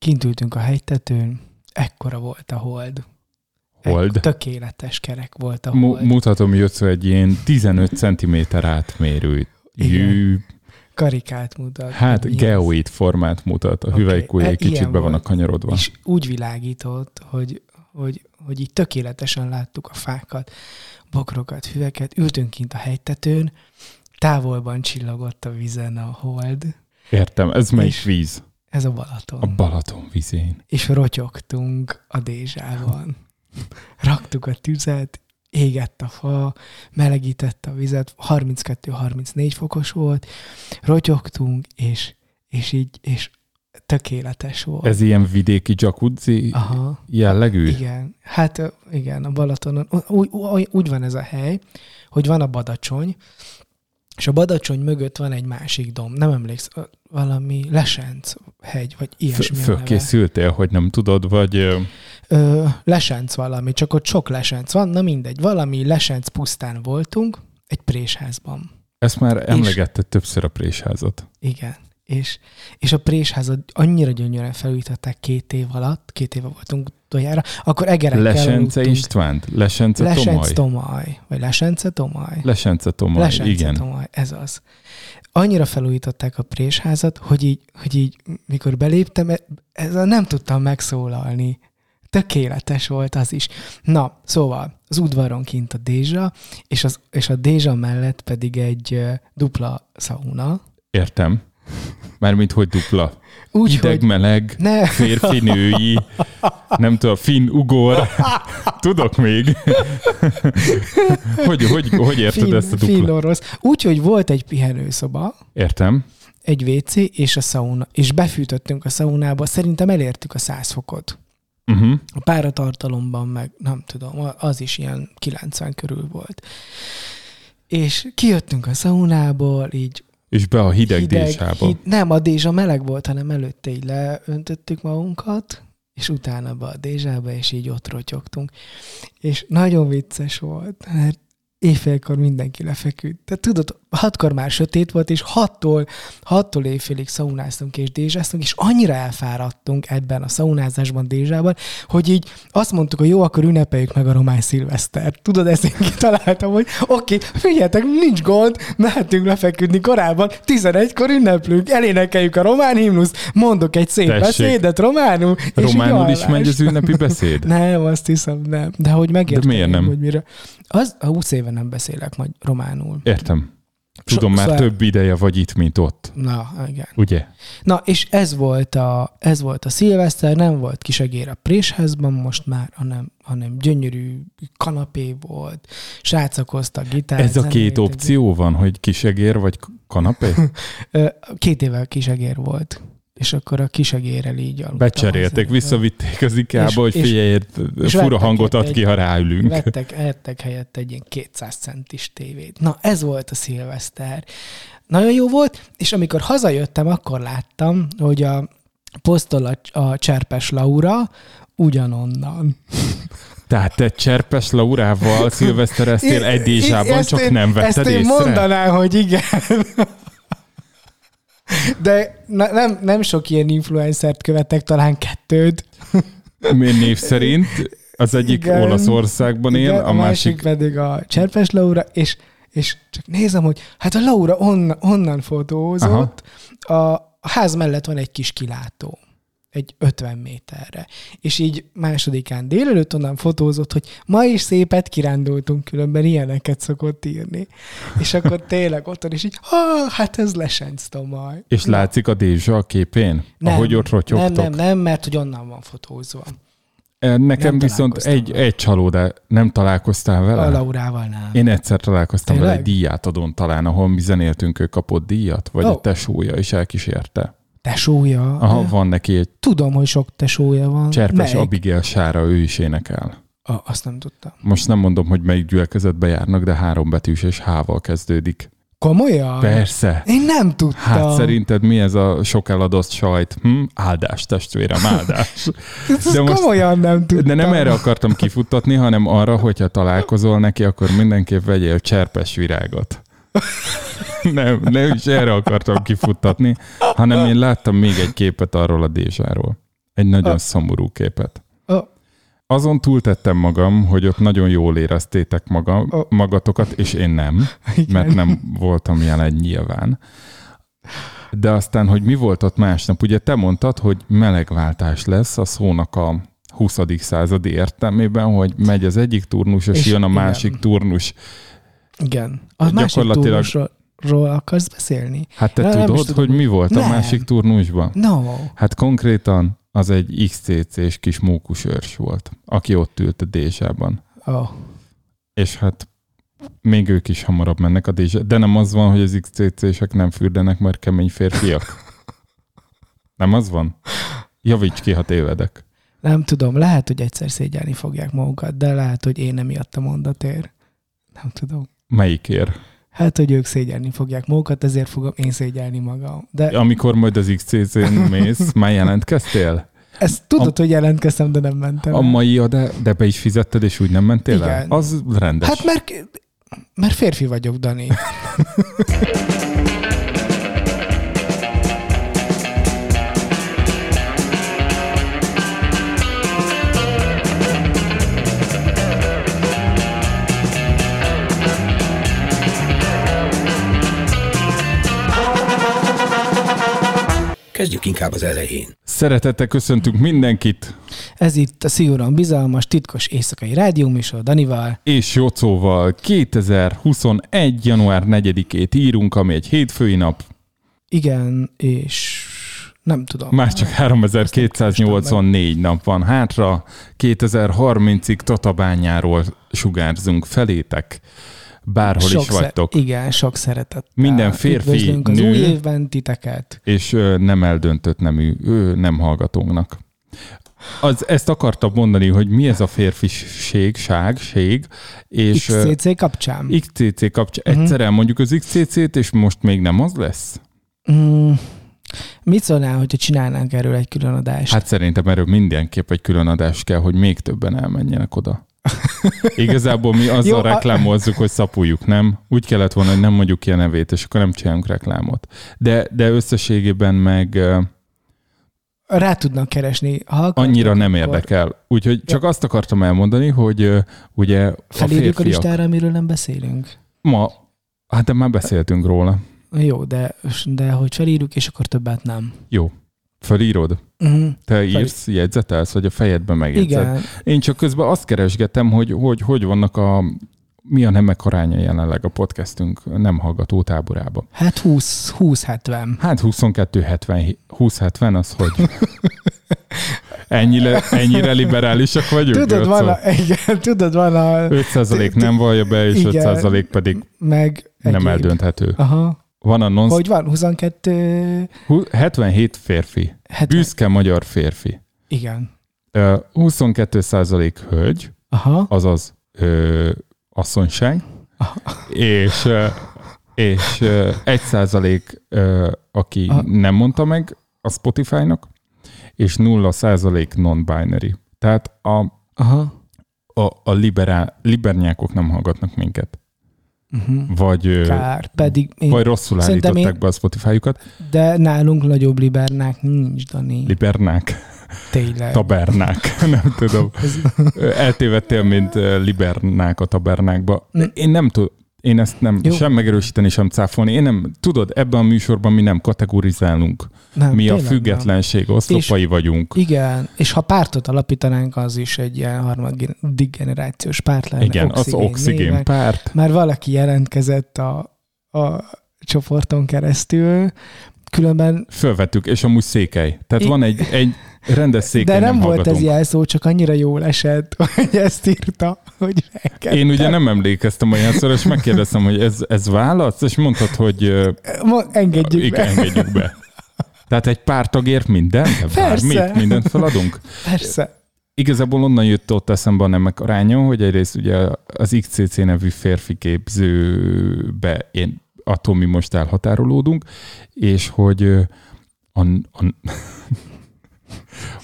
kint ültünk a hegytetőn, ekkora volt a hold. Hold? Egy tökéletes kerek volt a hold. mutatom Jöccő egy ilyen 15 cm átmérő jű, Karikát mutat. hát geoid formát mutat. A Oké, hüvelykúj e- egy kicsit be vannak volt. kanyarodva. És úgy világított, hogy, hogy, hogy így tökéletesen láttuk a fákat, bokrokat, füveket, ültünk kint a hegytetőn, távolban csillogott a vízen a hold, Értem, ez melyik víz? Ez a Balaton. A Balaton vízén. és rotyogtunk a dézsában. Raktuk a tüzet, égett a fa, melegített a vizet, 32-34 fokos volt, rotyogtunk, és, és így, és tökéletes volt. Ez ilyen vidéki jacuzzi Aha, jellegű? igen. Hát igen, a Balatonon. Úgy, úgy, úgy van ez a hely, hogy van a Badacsony, és a Badacsony mögött van egy másik dom. Nem emléksz, valami Lesenc hegy, vagy ilyesmi. neve. Fölkészültél, hogy nem tudod, vagy Ö, lesenc valami, csak ott sok lesenc van, na mindegy, valami lesenc pusztán voltunk, egy présházban. ezt már emlegetted többször a présházat. Igen. És, és a présházat annyira gyönyörűen felújították két év alatt, két éve voltunk utoljára, akkor egerekkel Lesence aludtunk. Istvánt? Lesence Lesenc Tomaj? Tomaj. Vagy Lesence Tomaj. Lesence Tomaj, Lesence igen. Tomaj, ez az. Annyira felújították a présházat, hogy így, hogy így mikor beléptem, e- ezzel nem tudtam megszólalni. Tökéletes volt az is. Na, szóval az udvaron kint a Dézsa, és, az, és a Dézsa mellett pedig egy dupla szauna. Értem. Mármint, hogy dupla. Úgy, Hideg, meleg, ne, férfi, női, nem tudom, finn, ugor. Tudok még. hogy, hogy, hogy érted fin, ezt a dupla? orosz. Úgy, hogy volt egy pihenőszoba, Értem. egy WC és a szauna, és befűtöttünk a szaunába, szerintem elértük a 100 fokot. Uh-huh. A páratartalomban meg, nem tudom, az is ilyen 90 körül volt. És kijöttünk a szaunából, így És be a hideg, hideg désába. hid, nem, a dézsa meleg volt, hanem előtte így leöntöttük magunkat, és utána be a dézsába, és így ott rotyogtunk. És nagyon vicces volt, mert éjfélkor mindenki lefeküdt. Tehát tudod, hatkor már sötét volt, és hattól, hattól éjfélig szaunáztunk és dézsáztunk, és annyira elfáradtunk ebben a szaunázásban, dézsában, hogy így azt mondtuk, hogy jó, akkor ünnepeljük meg a román szilveszter. Tudod, ezt én kitaláltam, hogy oké, okay, figyeljetek, nincs gond, mehetünk lefeküdni korábban, 11-kor ünneplünk, elénekeljük a román himnusz, mondok egy szép Tessék. beszédet románul, Románul is megy az ünnepi beszéd? Nem, azt hiszem, nem. De hogy megértem, miért nem? hogy mire. Az, a 20 éve nem beszélek majd románul. Értem. Tudom, már Szóval- több ideje vagy itt, mint ott. Na, igen. Ugye? Na, és ez volt a, ez volt a szilveszter, nem volt kisegér a présházban most már, hanem, hanem gyönyörű kanapé volt, srácok hoztak gitárt. Ez a két opció van, hogy kisegér vagy kanapé? Két évvel kisegér volt. És akkor a kisegérrel így aludtam. Becserélték, visszavitték az IKEA-ba, És- hogy figyelj, fura vettek hangot ad ki, ha ráülünk. Vettek, ettek helyett egy ilyen 200 centis tévét. Na, ez volt a szilveszter. Nagyon jó volt, és amikor hazajöttem, akkor láttam, hogy a posztol a, a Cserpes Laura ugyanonnan. Tehát te Cserpes Laurával szilvesztereztél egy csak én- nem vetted Ezt én észre? mondanám, hogy igen. De ne, nem, nem sok ilyen influencert követek, talán kettőt. Miért név szerint? Az egyik Igen. Olaszországban él, Igen, a másik... pedig a Cserpes Laura, és, és csak nézem, hogy hát a Laura onnan, onnan fotózott, a, a ház mellett van egy kis kilátó, egy 50 méterre. És így másodikán délelőtt onnan fotózott, hogy ma is szépet kirándultunk, különben ilyeneket szokott írni. És akkor tényleg otthon is így, ah, hát ez lesenc Tomaj. És látszik a dézsa a képén? ahogy ott rotyogtok? Nem, nem, nem, mert hogy onnan van fotózva. Eh, Nekem Nem viszont egy, vele. egy csalódás, nem találkoztál vele? A Laurával nem. Én egyszer találkoztam vele egy Tényleg? díját adón talán, ahol mi zenéltünk, ő kapott díjat, vagy Ó. a tesója is elkísérte. Tesója. Aha, van neki egy Tudom, hogy sok tesója van. Cserpes Melyik? Abigail Sára, ő is énekel. A, azt nem tudtam. Most nem mondom, hogy melyik gyülekezetbe járnak, de három betűs és H-val kezdődik. Komolyan? Persze. Én nem tudtam. Hát szerinted mi ez a sok eladott sajt? Hm? Áldás, testvérem, áldás. De most- komolyan nem tudtam. De nem erre akartam kifuttatni, hanem arra, hogyha találkozol neki, akkor mindenképp vegyél cserpes virágot. Nem, nem is erre akartam kifuttatni, hanem én láttam még egy képet arról a Dézsáról. Egy nagyon szomorú képet. Azon túltettem magam, hogy ott nagyon jól éreztétek maga, magatokat, és én nem, Igen. mert nem voltam jelen nyilván. De aztán, hogy mi volt ott másnap, ugye te mondtad, hogy melegváltás lesz a szónak a 20. századi értelmében, hogy megy az egyik turnus, és, És jön a igen. másik turnus. Igen. A másik Gyakorlatilag- turnusról akarsz beszélni? Hát te nem is tudod, tudom. hogy mi volt a Nem. másik turnusban? No. Hát konkrétan az egy XCC-s kis mókusőrs volt, aki ott ült a Dézsában. Oh. És hát még ők is hamarabb mennek a Dézsá. De nem az van, hogy az XCC-sek nem fürdenek, mert kemény férfiak. Nem az van? Javíts ki, ha tévedek. Nem tudom, lehet, hogy egyszer szégyelni fogják magukat, de lehet, hogy én emiatt a mondatér. Nem tudom. Melyikért? Hát, hogy ők szégyelni fogják magukat, ezért fogom én szégyelni magam. De Amikor majd az XCC-n mész, már jelentkeztél? ezt tudod, hogy jelentkeztem, de nem mentem. A el. mai de, de be is fizetted, és úgy nem mentél el? Igen. Az rendes. Hát mert, mert férfi vagyok, Dani. Kezdjük inkább az elején. Szeretettel köszöntünk mindenkit, Ez itt a szigorúan bizalmas, titkos éjszakai rádióműsor Danival. és Jocóval 2021. január 4-ét írunk, ami egy hétfői nap. Igen, és nem tudom. Már csak 3284 nap van hátra, 2030-ig Tatabányáról sugárzunk felétek, bárhol is szer- vagytok, Igen, sok szeretet. Minden férfi, Üdvözlünk az nő. új évben titeket. és ö, nem eldöntött nemű, ő nem hallgatónknak. Az, ezt akartam mondani, hogy mi ez a férfiség, ság, ség, és XCC kapcsán. XCC kapcsán. Mhm. Egyszer elmondjuk az XCC-t, és most még nem az lesz? Mm, mit szólnál, hogyha csinálnánk erről egy külön adást? Hát szerintem erről mindenképp egy külön adás kell, hogy még többen elmenjenek oda. Igazából mi azzal Jó, a- reklámozzuk, hogy szapuljuk, nem? Úgy kellett volna, hogy nem mondjuk ki a nevét, és akkor nem csinálunk reklámot. De, de összességében meg Rá tudnak keresni. Ha annyira nem akkor érdekel. Úgyhogy csak azt akartam elmondani, hogy ugye a Felírjuk a férfiak listára, amiről nem beszélünk. ma, hát de már beszéltünk róla. Jó, de, de hogy felírjuk, és akkor többet nem. Jó. Felírod? Uh-huh. Te írsz, jegyzetelsz, vagy a fejedben megjegyzed? Igen, Én csak közben azt keresgetem, hogy hogy, hogy vannak a mi a nemek aránya jelenleg a podcastünk nem hallgató táborában. hát 20-70. Hát 22-70, 20-70 az hogy? Ennyire, ennyire liberálisak vagyunk? Tudod, van a, igen, tudod, van a, 5% nem vallja be, és Igen. 5% pedig meg nem eldönthető. Aha. Van a non Hogy van? 22... 77 férfi. 70. Büszke magyar férfi. Igen. Ö, 22% hölgy, Aha. azaz ö, asszonyság, és, ö, és ö, 1% ö, aki Aha. nem mondta meg a Spotify-nak, és 0% non-binary. Tehát a, Aha. a, a liberál, libernyákok nem hallgatnak minket. Uh-huh. Vagy, Kár. Pedig én, vagy rosszul állították én- be a Spotify-jukat. de nálunk nagyobb libernák nincs, Dani. Libernák, Tényleg. tabernák, nem tudom. Eltévedtél, mint libernák a tabernákba. De Mm. én nem tudom, én ezt nem Jó. sem megerősíteni, sem cáfolni. Én nem, tudod, ebben a műsorban mi nem kategorizálunk. nem, Mi a függetlenség oszlopai vagyunk. Nem. Igen, és ha pártot alapítanánk, az is egy ilyen harmadik generációs párt lenne. Igen, az oxigén néven. párt. Már valaki jelentkezett a, a csoporton keresztül, különben, Fölvettük, és amúgy székely. Tehát I- van egy, egy rendes székely, de nem, volt hallgatunk. ez jelszó, csak annyira jól esett, hogy ezt írta, hogy elkezdtem. Én ugye nem emlékeztem olyanszor, és megkérdeztem, hogy ez, ez válasz, és mondtad, hogy engedjük igen, be. engedjük be. Tehát egy pártagért minden? Bármit, mindent feladunk? Persze. Igazából onnan jött ott eszembe a nemek aránya, hogy egyrészt ugye az XCC nevű férfi képzőbe én attól mi most elhatárolódunk, és hogy a, a,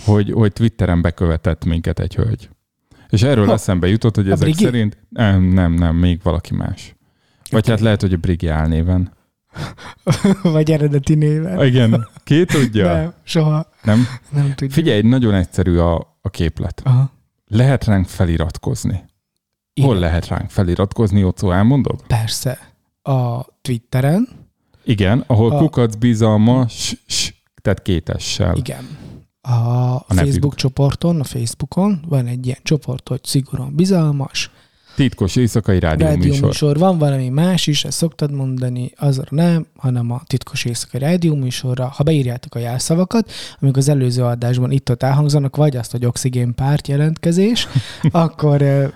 hogy, hogy Twitteren bekövetett minket egy hölgy. És erről Ha. eszembe jutott, hogy A ezek Brigi? szerint nem, nem, nem, még valaki más. Vagy Oké. hát lehet, hogy a Brigi álnéven. Vagy eredeti néven. Igen, ki tudja? Nem, soha Nem? nem tudjuk. Figyelj, nagyon egyszerű a, a képlet. Aha. Lehet ránk feliratkozni. Hol Igen. lehet ránk feliratkozni, Ocó, elmondod? Persze. A Twitteren, Igen, ahol A- kukac bizalma, s, s, tehát kétessel. igen. A, Facebook nevük. csoporton, a Facebookon van egy ilyen csoport, hogy szigorúan bizalmas, Titkos éjszakai rádió, rádió műsor. Van valami más is, ezt szoktad mondani, azra nem, hanem a titkos éjszakai rádió műsorra. Ha beírjátok a jelszavakat, amik az előző adásban itt-ott elhangzanak, vagy azt, hogy oxigén párt jelentkezés, akkor ö,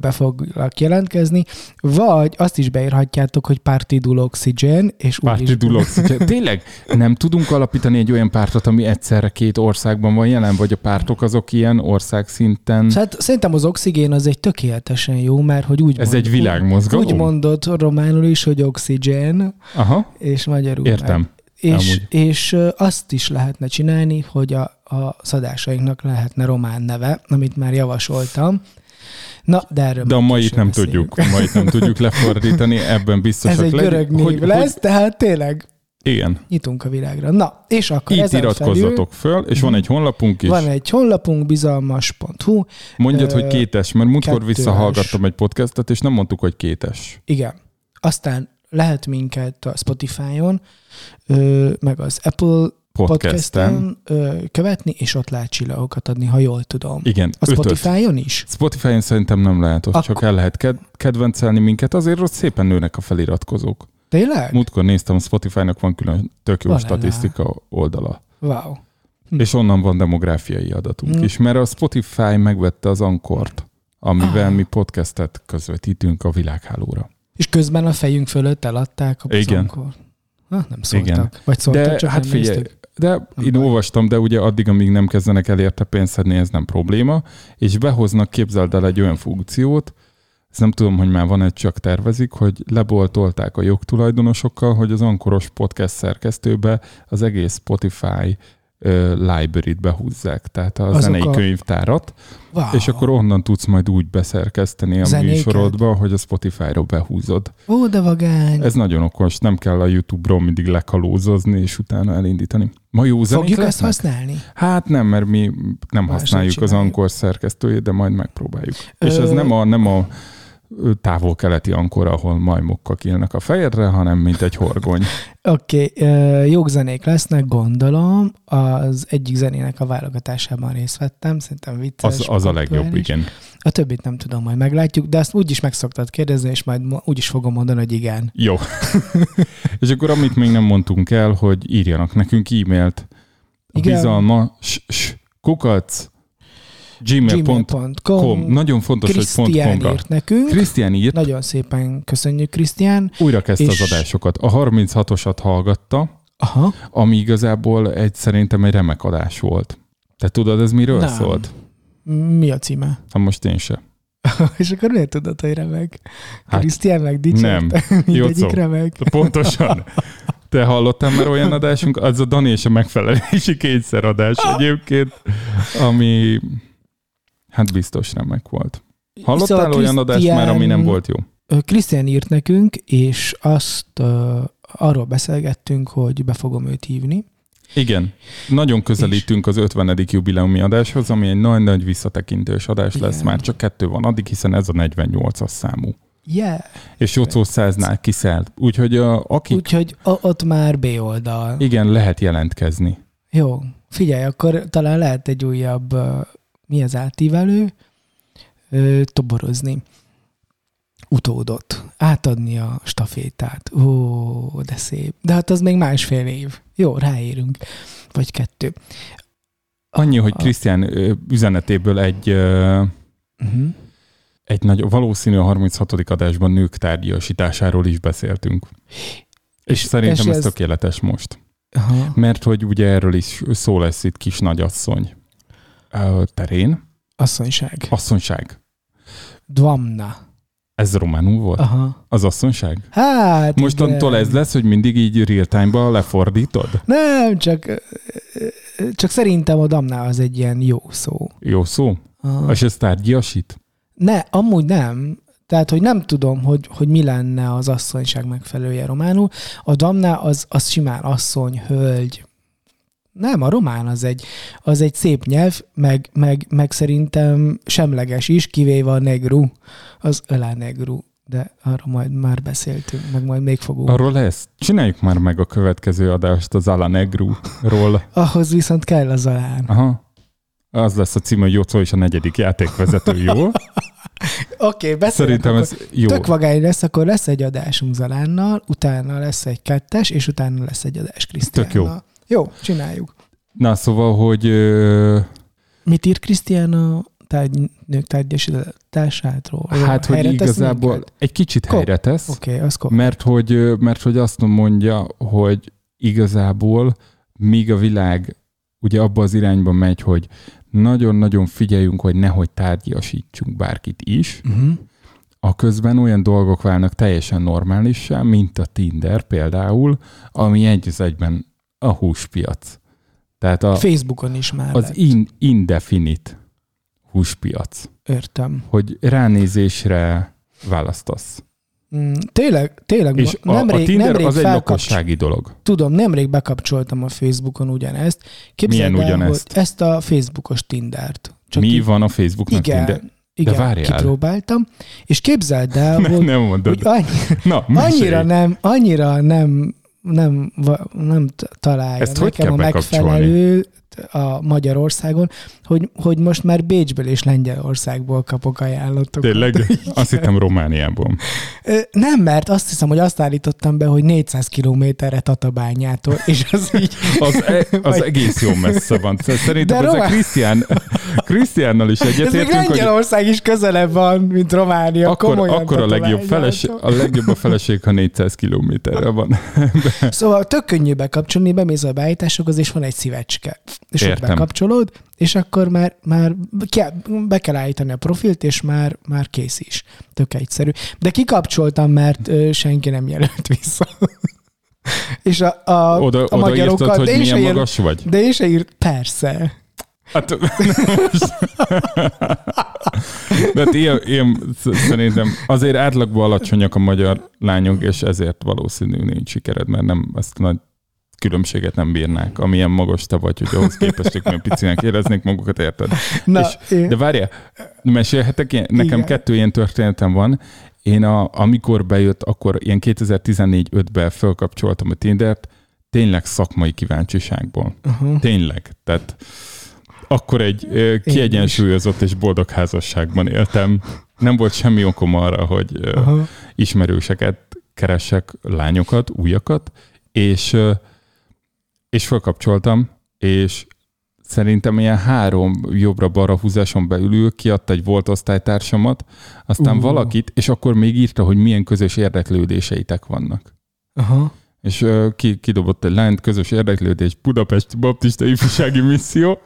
be foglak jelentkezni, vagy azt is beírhatjátok, hogy Partidul Oxygen, és úgy Párti is Dulox. Tényleg nem tudunk alapítani egy olyan pártot, ami egyszerre két országban van jelen, vagy a pártok azok ilyen országszinten? Hát szerintem az oxigén az egy tökéletesen jó, mert hogy úgy Ez mond- egy világmozgalom? Úgy mondod románul is, hogy oxigén, Aha, és magyarul meg. értem. És, Amúgy. és ö, azt is lehetne csinálni, hogy a, a szadásainknak lehetne román neve, amit már javasoltam. Na, de erről De a mait nem tudjuk, a mait nem tudjuk lefordítani, ebben biztosak Ez egy görög név hogy, lesz, Hogy, tehát tényleg igen, nyitunk a világra. Na, és akkor itt iratkozzatok föl, és van egy honlapunk is. felül van egy honlapunk, bizalmas.hu, Mondjad, hogy kétes, mert múltkor kettős. visszahallgattam egy podcastet, és nem mondtuk, hogy kétes. Igen. Aztán lehet minket a Spotify-on, meg az Apple Podcasten. podcasten követni, és ott lehet csillagokat adni, ha jól tudom. Igen, A. Spotify-on is? Spotify-on szerintem nem lehet, ott Akkor- csak el lehet ked- kedvencelni minket, azért ott szépen nőnek a feliratkozók. Tényleg? Múltkor néztem, a Spotify-nak van külön tök jó Valala. statisztika oldala. Wow. Hm. És onnan van demográfiai adatunk Hm. is, mert a Spotify megvette az Ankort, amivel Ah. mi podcastet közvetítünk a világhálóra. És közben a fejünk fölött eladták a Igen. buzonkor. Ha, nem szóltak. Igen. Vagy szóltak, De csak hát nem figyelj, néztük. De én baj. olvastam, de ugye addig, amíg nem kezdenek el érte pénzt szedni, ez nem probléma, és behoznak, képzeld el egy olyan funkciót, ezt nem tudom, hogy már van-e, csak tervezik, hogy leboltolták a jogtulajdonosokkal, hogy az Ankoros podcast szerkesztőbe az egész Spotify library-t behúzzák, tehát a Azok zenei a- könyvtárat, Wow. és akkor onnan tudsz majd úgy beszerkeszteni a Zenéket? műsorodba, hogy a Spotify-ra behúzod. Ó, de vagány. Ez nagyon okos, nem kell a YouTube-ról mindig lekalózozni, és utána elindítani. Ma jó zenék Fogjuk ezt lesznek? használni? Hát nem, mert mi nem Máshogy használjuk az. Ankor szerkesztőjét, de majd megpróbáljuk. És ez Ö- nem a, nem a ö, távol-keleti Ankor, ahol majmokkal kilnek a fejedre, hanem mint egy horgony. Oké, okay, jogzenék lesznek, gondolom. Az egyik zenének a válogatásában részt vettem, szerintem vicces. Az, az a legjobb, igen. A többit nem tudom, majd meglátjuk, de azt úgyis meg szoktad kérdezni, és majd úgyis fogom mondani, hogy igen. Jó. és akkor amit még nem mondtunk el, hogy írjanak nekünk e-mailt. Igen. bizalma, s, s, kukac, gmail.com. gmail.com Nagyon fontos, hogy Krisztián .com-ra. írt nekünk. Krisztián írt, Nagyon szépen köszönjük, Krisztián. újra kezdte És- az adásokat. A 36-osat hallgatta, Aha. ami igazából egy, szerintem egy remek adás volt. Te tudod, ez miről Nem. szólt? Mi a címe? Hát most én se. és akkor miért tudod, hogy remek? Hát, Krisztián meg nem. dicsérte. Mindegyik remek. Pontosan. Te hallottál már olyan adásunk? Az a Dani és a megfelelési kétszer adás egyébként, ami hát biztos remek volt. Hallottál Szóval olyan adást már, ami nem volt jó? Krisztián írt nekünk, és azt uh, arról beszélgettünk, hogy be fogom őt hívni. Igen. Nagyon közelítünk az 50. jubileumi adáshoz, ami egy nagy-nagy visszatekintős adás lesz. Igen. Már csak kettő van addig, hiszen ez a 48-as számú. Yeah. És Jocó száznál kiszállt. Úgyhogy a, akik, Úgyhogy a, ott már B oldal. igen, lehet jelentkezni. Jó, figyelj, akkor talán lehet egy újabb, mi az átívelő, uh, toborozni. Utódot. Átadni a stafétát. Ó, de szép. De hát az még másfél év. Jó, ráérünk. Vagy kettő. Annyi, hogy Krisztián ö, üzenetéből egy, ö, Uh-huh. egy nagy, valószínű a 36. adásban nők tárgyasításáról is beszéltünk. És, És- szerintem és ez ez- tökéletes most. Aha. Mert hogy ugye erről is szó lesz itt kis nagyasszony ö, terén. Asszonyság. Asszonyság. Dvamna. Ez románul volt? Aha. Az asszonyság? Hát Mostantól igen. ez lesz, hogy mindig így real time-ba lefordítod? Nem, csak, csak szerintem a damnál az egy ilyen jó szó. Jó szó? Aha. És ez tárgyasít? Ne, amúgy nem, Tehát, hogy nem tudom, hogy, hogy mi lenne az asszonyság megfelelője románul. A damná az, az simán asszony, hölgy. Nem, a román az egy, az egy szép nyelv, meg, meg, meg szerintem semleges is, kivéve a negru, az ölá negru. De arról majd már beszéltünk, meg majd még fogunk. Arról lesz. Csináljuk már meg a következő adást az Ala Negru-ról. Ahhoz viszont kell az alán. Aha. Az lesz a cím, hogy Jocó és a negyedik játékvezető, jó? Oké, okay, beszélünk. Szerintem ez jó. Tök vagány lesz, akkor lesz egy adásunk Zalánnal, utána lesz egy kettes, és utána lesz egy adás Krisztiánnal. Tök jó. Jó, csináljuk. Na, szóval, hogy ö, Mit ír Krisztián a tárgy, nők tárgyasításátról? hát, hogy igazából minket? egy kicsit Ko- helyre tesz. Oké, okay, az kop. Mert hogy, mert hogy azt mondja, hogy igazából míg a világ ugye abba az irányba megy, hogy nagyon-nagyon figyeljünk, hogy nehogy tárgyasítsunk bárkit is, Uh-huh. a közben olyan dolgok válnak teljesen normálissá, mint a Tinder például, ami egy az egyben a húspiac. Tehát a, Facebookon is már lett. az in, indefinite húspiac, Értem. hogy ránézésre választasz. Mm, tényleg, tényleg, És ma- nemrég, a Tinder nemrég az egy felkapcs- lakossági dolog. Tudom, nemrég bekapcsoltam a Facebookon ugyanezt. Képzeld Milyen el, ugyanezt? Hogy ezt a Facebookos Tindert. Mi így- van a Facebooknak Igen, Tinder? igen várjál. kipróbáltam, és képzeld el, hogy, nem mondod. hogy annyi, Na, mesélj. annyira nem, annyira nem, nem, nem találja Ezt hogy nekem a kell megfelelő a Magyarországon, hogy, hogy most már Bécsből és Lengyelországból kapok ajánlatokat. Tényleg? Azt hittem Romániában. Ö, Nem, mert azt hiszem, hogy azt állítottam be, hogy 400 kilométerre Tatabányától, és az így... Az, e, az Vagy- egész jó messze van. Szerintem De ez a Román- Krisztián, Krisztiánnal is Ez még egyetértünk, hogy Lengyelország is közelebb van, mint Románia. akkor, komolyan akkor a legjobb, feles, a legjobb a feleség, ha 400 kilométerre van. Szóval tök könnyű bekapcsolni, bemész a beállításokhoz, és van egy szívecske. És ott Értem. bekapcsolod, és akkor már, már be kell állítani a profilt, és már, már kész is. Tök egyszerű. De kikapcsoltam, mert senki nem jelölt vissza. és a, a, Oda, a oda magyarokat, írtad, hogy de milyen ír- magas vagy? De én se írt, persze. Hát, de hát ilyen, ilyen, szerintem azért átlagban alacsonyak a magyar lányok, és ezért valószínű nincs sikered, mert nem ezt nagy különbséget nem bírnák, amilyen magas te vagy, hogy ahhoz képest ők picinek éreznék magukat, érted? Na, És- én, De várjál, mesélhetek ilyen? Nekem Igen. kettő ilyen történetem van. Én a, amikor bejött, akkor ilyen 2014-5-ben felkapcsoltam a Tindert, tényleg szakmai kíváncsiságból. uh-huh. Tényleg. Tehát akkor egy ö, kiegyensúlyozott és boldog házasságban éltem. Nem volt semmi okom arra, hogy ö, Aha. ismerőseket keresek, lányokat, újakat, és, ö, és felkapcsoltam, és szerintem ilyen három jobbra-balra húzáson belül kiadta egy volt osztálytársamat, aztán Ú. valakit, és akkor még írta, hogy milyen közös érdeklődéseitek vannak. Aha. És ö, ki, kidobott egy lányt, közös érdeklődés, Budapest Baptista Ifjúsági Misszió.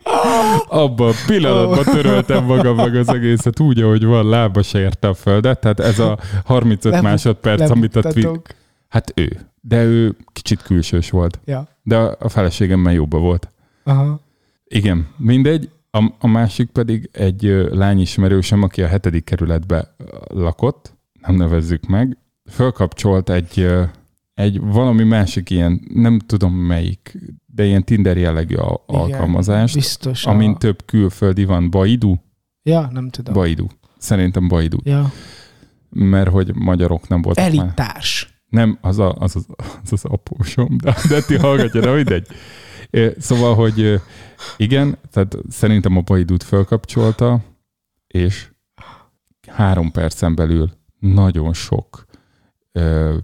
Abban a pillanatban töröltem magam meg az egészet úgy, ahogy van, lába se érte a földet. Tehát ez a 35 Lebuk- másodperc, amit a tweet... Hát ő. De ő kicsit külsős volt. Ja. De a feleségemmel jobban volt. Aha. Igen, mindegy. A, a másik pedig egy ö, lányismerősöm, aki a hetedik kerületbe lakott, nem nevezzük meg, fölkapcsolt egy, egy valami másik ilyen, nem tudom melyik, de ilyen Tinder jellegű a- Igen, alkalmazást, Biztos. amin a... több külföldi van. Baidu? Ja, nem tudom. Baidu. Szerintem Baidu. Ja. Mert hogy magyarok nem voltak már. Nem, az a, az, az, az, az apósom, de, de ti hallgatja, de mindegy. Szóval, hogy igen, tehát szerintem a Baidút fölkapcsolta, és három percen belül nagyon sok ö,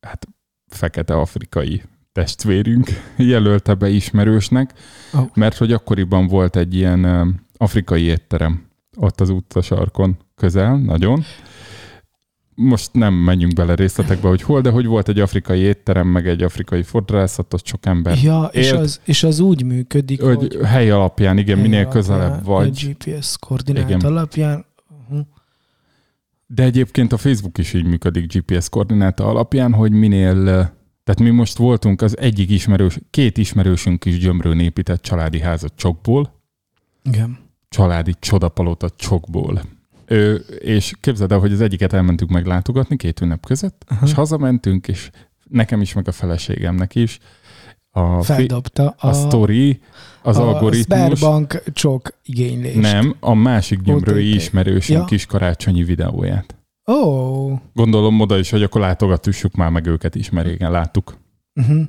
hát fekete afrikai testvérünk jelölte be ismerősnek, Ó. mert hogy akkoriban volt egy ilyen ö, afrikai étterem ott az utcasarkon közel, nagyon. Most nem menjünk bele részletekbe, hogy hol, de hogy volt egy afrikai étterem, meg egy afrikai fodrászat, ott sok ember. Ja, és élt. az, és az úgy működik, Hogy hogy hely alapján, igen, minél alapján, közelebb vagy. A GPS koordinát Igen. alapján. Uh-huh. De egyébként a Facebook is így működik GPS koordináta alapján, hogy minél, ö, tehát mi most voltunk az egyik ismerős, két ismerősünk is gyömrőn épített családi házat csokból, Igen. családi csodapalota csokból. Ö, és képzeld el, hogy az egyiket elmentünk meglátogatni két ünnep között, Aha. és hazamentünk, és nekem is, meg a feleségemnek is a, Feldobta a, sztori, az a algoritmus, Sberbank csok igénylést. nem, a másik gyömrői ismerősünk Ja. kis karácsonyi videóját. Ó. Gondolom oda is, hogy akkor látogassuk már meg őket is, mert régen láttuk. Uh-huh.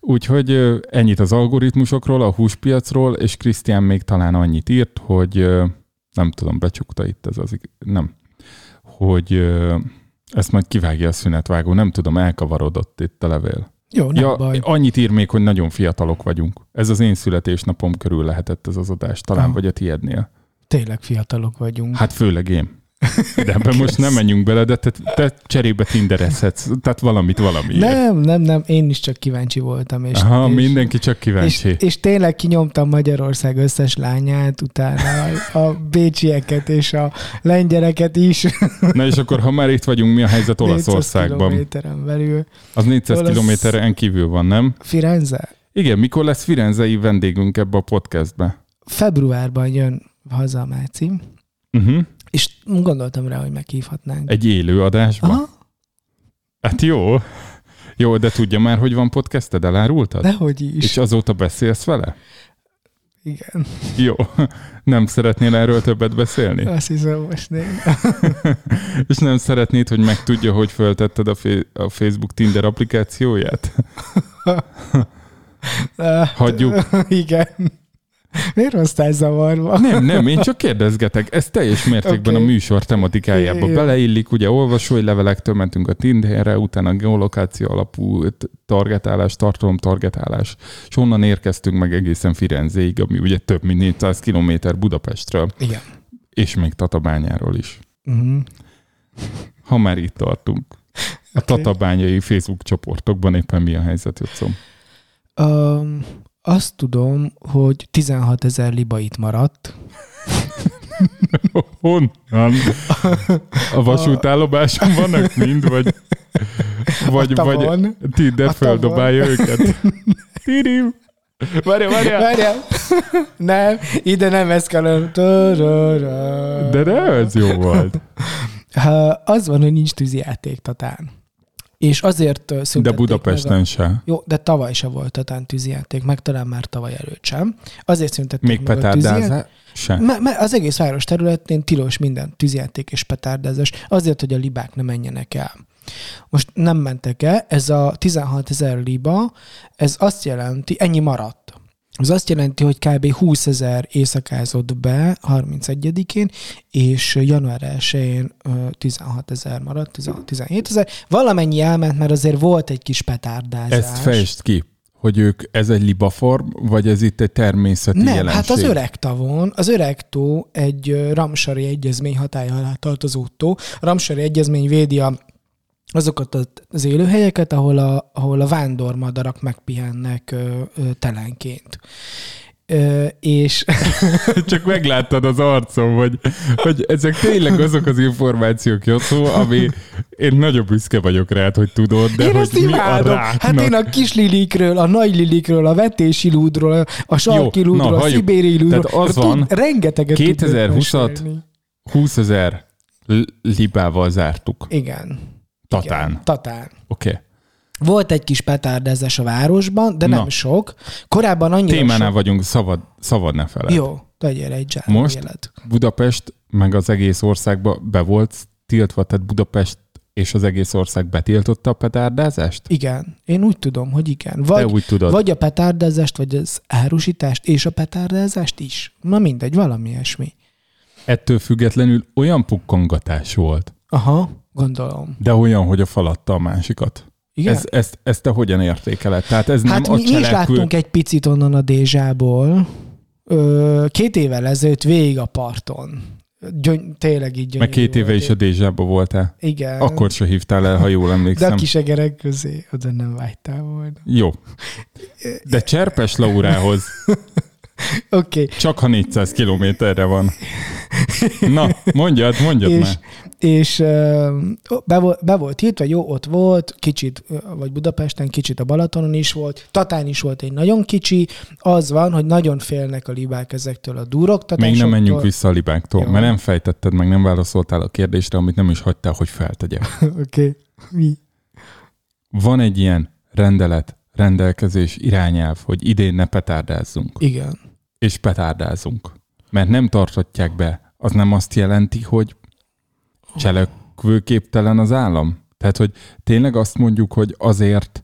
Úgyhogy ennyit az algoritmusokról, a húspiacról, és Krisztián még talán annyit írt, hogy nem tudom, becsukta itt ez az, nem, hogy ezt majd kivágja a szünetvágó, nem tudom, elkavarodott itt a levél. Jó, nem ja, baj. annyit ír még, hogy nagyon fiatalok vagyunk. Ez az én születésnapom körül lehetett ez az adás, talán Ah. vagy a tiédnél. Tényleg fiatalok vagyunk. Hát főleg én. De ebben most nem menjünk bele, de te, te cserébe tinderezhetsz. Tehát valamit valamiért. nem, nem, nem, én is csak kíváncsi voltam. És, Aha, és, mindenki csak és, kíváncsi. és tényleg kinyomtam Magyarország összes lányát, utána a, a bécsieket és a lengyeleket is. Na és akkor, ha már itt vagyunk, mi a helyzet 400 Olaszországban? kilométeren belül. Az 400 Olasz- kilométeren kívül van, nem? Firenze? Igen, mikor lesz Firenzei vendégünk ebbe a podcastbe? Februárban jön haza Máci, Uh-huh. És gondoltam rá, hogy meghívhatnánk. Egy élő adásba? Aha, Hát jó. Jó, de tudja már, hogy van podcasted, elárultad? dehogy is. És azóta beszélsz vele? Igen, Jó. Nem szeretnél erről többet beszélni? azt hiszem most nem. És nem szeretnéd, hogy megtudja, hogy föltetted a, fe- a Facebook Tinder applikációját? Hagyjuk. Igen. Miért hoztál zavarba? Nem, nem, én csak kérdezgetek. Ez teljes mértékben Oké. a műsor tematikájába Jó. beleillik. Ugye olvasói levelektől mentünk a Tinderre, utána geolokáció alapú targetálás, tartalom targetálás, és onnan érkeztünk meg egészen Firenzéig, ami ugye több mint 400 kilométer Budapestről, Igen. és még Tatabányáról is. Uh-huh. Ha már itt tartunk. A Oké. tatabányai Facebook csoportokban éppen mi a helyzet, Jocom? Um, azt tudom, hogy 16 ezer liba itt maradt. Honnan? A vasútállomáson vannak mind, vagy, vagy, vagy tavon. Tinder A földobálja őket? Tirim! Várja, várja! Várjál! nem, ide nem ez kell. De nem, ez jó volt. Az van, hogy nincs tűzijáték Tatán. És azért De szüntették meg a- Budapesten se. Jó, de tavaly se volt Tatán tűzijáték, meg talán már tavaly előtt sem. Azért szüntették Még meg a tűzijáték. petárdázás se. Me- me- az egész város területén tilos minden tűzjáték és petárdázás, azért, hogy a libák ne menjenek el. Most nem mentek el, ez a 16 ezer liba, ez azt jelenti, ennyi maradt. Ez azt jelenti, hogy kb. 20 ezer éjszakázott be 31-én, és január 1-én ö, 16 ezer maradt, 16 17 ezer. Valamennyi elment, mert azért volt egy kis petárdázás. Ezt fejtsd ki, hogy ők, ez egy libaform, vagy ez itt egy természeti Nem, jelenség? hát az öreg tavon, az öreg tó egy Ramsari egyezmény hatája alá tartozó tó. A Ramsari egyezmény védi a, azokat az élőhelyeket, ahol a, ahol a vándormadarak megpihennek ö, ö, telenként. Ö, és Csak megláttad az arcom, hogy, hogy ezek tényleg azok az információk, Jocó, ami én nagyon büszke vagyok rád, hogy tudod, de én hogy ezt mi a imádom. ráknak. Hát én a kis lilikről, a nagy lilikről, a vetési lúdról, a sarki Jó, lúdról, na, a szibéri lúdról. Tehát az tud- van, rengeteget tudnék 2020-at mesélni. 20 ezer libával zártuk. Igen. Tatán. Igen, Tatán. Oké. Okay. Volt egy kis petárdezés a városban, de nem Na. sok. Korábban annyira Témánál sok. vagyunk, szabad, szabad ne feled. Jó, tegyél egy zsár Most? élet. Budapest, meg az egész országba be volt tiltva, tehát Budapest és az egész ország betiltotta a petárdázást? Igen, én úgy tudom, hogy igen. Te Vagy, úgy tudod. vagy a petárdázást, vagy az árusítást és a petárdázást is. Na mindegy, valami ilyesmi. Ettől függetlenül olyan pukkangatás volt, Aha, gondolom. de olyan, hogy a falatta a másikat. Igen? Ez, ezt, ezt te hogyan értékeled? Tehát ez hát nem mi, a mi is cselekvő... láttunk egy picit onnan a Dézsából. Ö, két évvel ezelőtt végig a parton. Gyöny, tényleg így Meg gyönyörű két éve volt. is a Dézsába voltál. Igen. Akkor se hívtál el, ha jól De emlékszem. a kisegerek közé oda nem vágytál volna. Jó. De Cserpes Laurához Oké, okay. csak ha 400 kilométerre van. Na, mondjad, mondjad és, már. És be, volt- be volt írtva, jó, ott volt, kicsit, vagy Budapesten, kicsit a Balatonon is volt, Tatán is volt egy nagyon kicsi, az van, hogy nagyon félnek a libák ezektől a duroktatásoktól. Még nem menjünk vissza a libáktól, Jó. mert nem fejtetted meg, nem válaszoltál a kérdésre, amit nem is hagytál, hogy feltegyek. Oké. Okay. Mi? Van egy ilyen rendelet, rendelkezés, irányelv, hogy idén ne petárdázzunk. Igen. És petárdázunk. Mert nem tartatják be. Az nem azt jelenti, hogy cselekvőképtelen az állam? Tehát, hogy tényleg azt mondjuk, hogy azért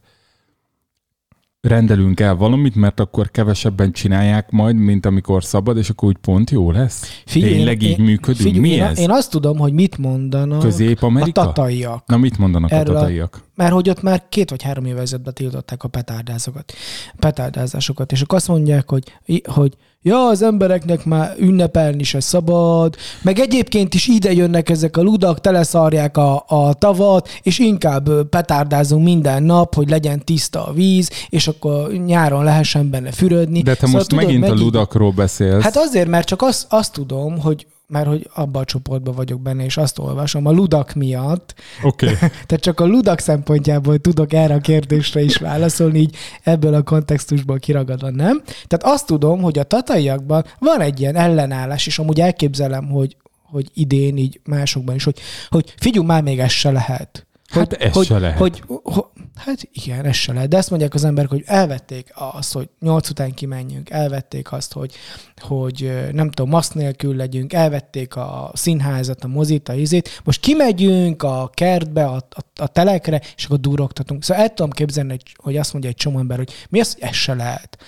rendelünk el valamit, mert akkor kevesebben csinálják majd, mint amikor szabad, és akkor úgy pont jó lesz? Figyelj, Tényleg így működünk? Figyelj, Mi én, ez? Én azt tudom, hogy mit mondanak a Közép-Amerika? tataiak. Na mit mondanak Erről a a- tataiak? Mert hogy ott már két vagy három éve ezelőtt tiltották a petárdázokat, petárdázásokat, és akkor azt mondják, hogy, hogy ja, az embereknek már ünnepelni se szabad, meg egyébként is ide jönnek ezek a ludak, teleszarják a, a tavat, és inkább petárdázunk minden nap, hogy legyen tiszta a víz, és akkor nyáron lehessen benne fürödni. De te Szóval most tudod, megint a megint- ludakról beszélsz. Hát azért, mert csak azt, azt tudom, hogy mert hogy abban a csoportban vagyok benne, és azt olvasom, a ludak miatt, Oké. Okay. tehát csak a ludak szempontjából tudok erre a kérdésre is válaszolni, így ebből a kontextusból kiragadva nem. Tehát azt tudom, hogy a tataiakban van egy ilyen ellenállás, és amúgy elképzelem, hogy, hogy idén így másokban is, hogy, hogy figyelj már még ez se lehet. Hát hogy, ez hogy, se lehet. Hogy, hogy, hát igen, ez se lehet. De ezt mondják az emberek, hogy elvették azt, hogy nyolc után kimenjünk, elvették azt, hogy, hogy nem tudom, maszk nélkül legyünk, elvették a színházat, a mozit, a izét. Most kimegyünk a kertbe, a, a, a telekre, és akkor durogtatunk. Szóval el tudom képzelni, hogy, hogy azt mondja egy csomó ember, hogy mi az, hogy ez se lehet.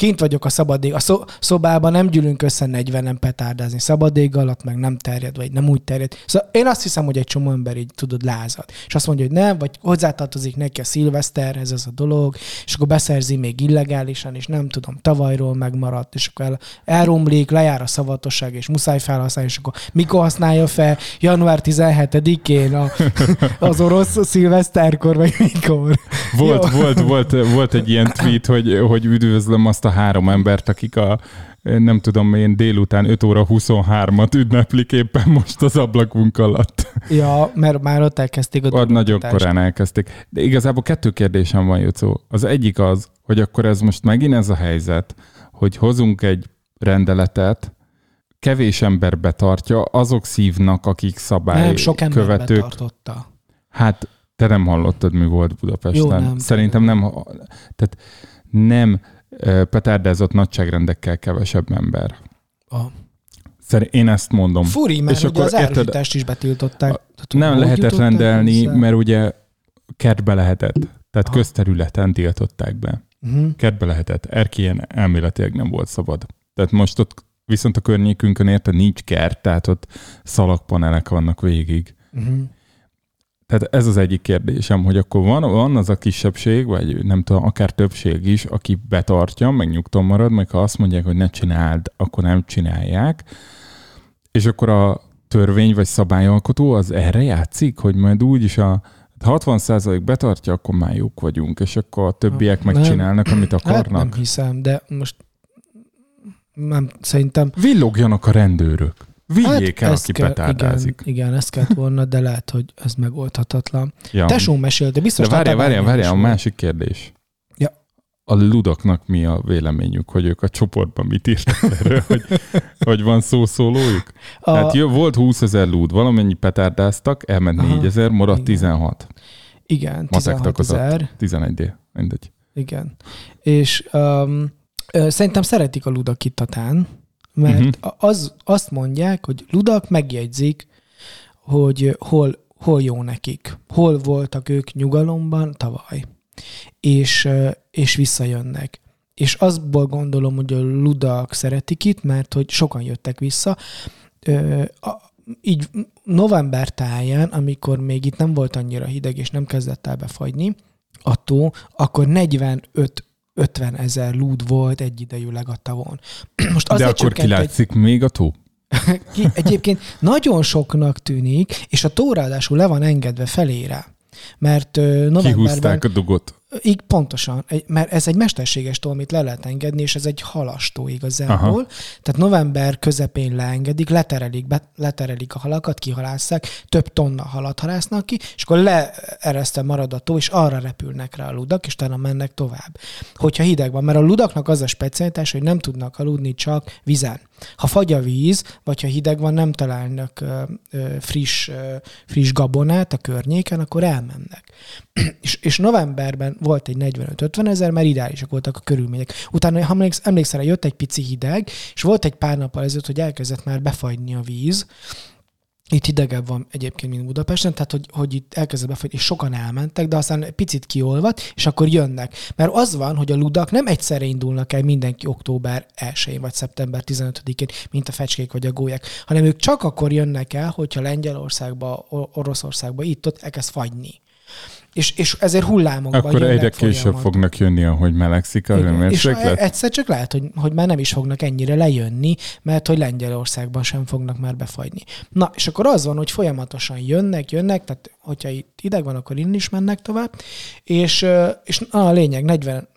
Kint vagyok a szabadég, a szo- szobában nem gyűlünk össze 40-en petárdázni, szabadég alatt meg nem terjed, vagy nem úgy terjed. Szóval én azt hiszem, hogy egy csomó ember így tudod lázad. És azt mondja, hogy nem, vagy hozzátartozik neki a szilveszterhez ez a dolog, és akkor beszerzi még illegálisan, és nem tudom, tavalyról megmaradt, és akkor el, elromlik, lejár a szavatosság, és muszáj felhasználni, és akkor mikor használja fel? Január 17-én a, az orosz szilveszterkor, vagy mikor? Volt, Jó. volt, volt, volt egy ilyen tweet, hogy, hogy üdvözlöm azt a három embert, akik a nem tudom én délután 5 óra 23-at ünneplik éppen most az ablakunk alatt. Ja, mert már ott elkezdték a Ott nagyon korán elkezdték. De igazából kettő kérdésem van, Jocó. Az egyik az, hogy akkor ez most megint ez a helyzet, hogy hozunk egy rendeletet, kevés ember betartja, azok szívnak, akik szabály Nem, sok ember követők. betartotta. Hát te nem hallottad, mi volt Budapesten. Jó, nem. Szerintem nem, tehát nem petárdázott nagyságrendekkel kevesebb ember. A... Szerint én ezt mondom. Furi, mert És ugye akkor az árusítást is betiltották. A- Tudom, nem lehetett rendelni, hozzá? mert ugye kertbe lehetett. Tehát Aha. közterületen tiltották be. Uh-huh. Kertbe lehetett. Erkélyen elméletileg nem volt szabad. Tehát most ott viszont a környékünkön érted nincs kert, tehát ott szalagpanelek vannak végig. Uh-huh. Tehát ez az egyik kérdésem, hogy akkor van, van az a kisebbség, vagy nem tudom, akár többség is, aki betartja, meg nyugton marad, meg ha azt mondják, hogy ne csináld, akkor nem csinálják. És akkor a törvény vagy szabályalkotó az erre játszik, hogy majd úgy is a 60% betartja, akkor már jók vagyunk, és akkor a többiek Nem. megcsinálnak, amit Hát akarnak. nem hiszem, de most nem, szerintem Villogjanak a rendőrök. Vigyék hát el, aki kell, betárdázik. Igen, igen, ezt kellett volna, de lehet, hogy ez megoldhatatlan. Ja. Tesó mesélte, biztos De várjál, várjál, várjál, a másik kérdés. Ja. A ludaknak mi a véleményük, hogy ők a csoportban mit írtak erről, hogy, hogy van szószólójuk? A, A... Hát jó, volt 20 ezer lúd, valamennyi petárdáztak, elment Aha, 4 ezer, maradt igen. 16. igen, Matektak 16 az ezer. 11 d mindegy. Igen. És um, szerintem szeretik a ludak itt Tatán, mert uh-huh. az, azt mondják, hogy ludak megjegyzik, hogy hol, hol jó nekik, hol voltak ők nyugalomban tavaly, és, és visszajönnek. És azból gondolom, hogy a ludak szeretik itt, mert hogy sokan jöttek vissza. Így november táján, amikor még itt nem volt annyira hideg, és nem kezdett el befagyni, a tó, akkor 45 50 ezer lúd volt egyidejűleg a tavon. Most De akkor csökkent egy, kilátszik még a tó? ki, egyébként nagyon soknak tűnik, és a tó ráadásul le van engedve felére. Mert novemberben Kihúzták a dugot. Így pontosan, mert ez egy mesterséges tó, amit le lehet engedni, és ez egy halastó igazából. Aha. Tehát november közepén leengedik, leterelik, be, leterelik a halakat, kihalásszák, több tonna halat halásznak ki, és akkor leeresztve marad a tó, és arra repülnek rá a ludak, és utána mennek tovább. Hogyha hideg van, mert a ludaknak az a specialitás, hogy nem tudnak aludni csak vízen. Ha fagy a víz, vagy ha hideg van, nem találnak ö, ö, friss, ö, friss gabonát a környéken, akkor elmennek. és, és novemberben volt egy 45-50 ezer, mert ideálisak voltak a körülmények. Utána, ha emléksz- emlékszel, jött egy pici hideg, és volt egy pár nappal ezelőtt, hogy elkezdett már befagyni a víz, itt hidegebb van egyébként, mint Budapesten, tehát hogy, hogy itt elkezdett befagyni, és sokan elmentek, de aztán picit kiolvad, és akkor jönnek. Mert az van, hogy a ludak nem egyszerre indulnak el mindenki október 1-én vagy szeptember 15-én, mint a fecskék vagy a gólyák, hanem ők csak akkor jönnek el, hogyha Lengyelországba, Or- Oroszországba, itt-ott elkezd fagyni. És, és ezért hullámokban Akkor egyre később fognak jönni, ahogy melegszik a Igen. És hőmérséklet. egyszer csak lehet, hogy, hogy már nem is fognak ennyire lejönni, mert hogy Lengyelországban sem fognak már befagyni. Na, és akkor az van, hogy folyamatosan jönnek, jönnek, tehát hogyha itt ideg van, akkor innen is mennek tovább, és, és na, a lényeg 40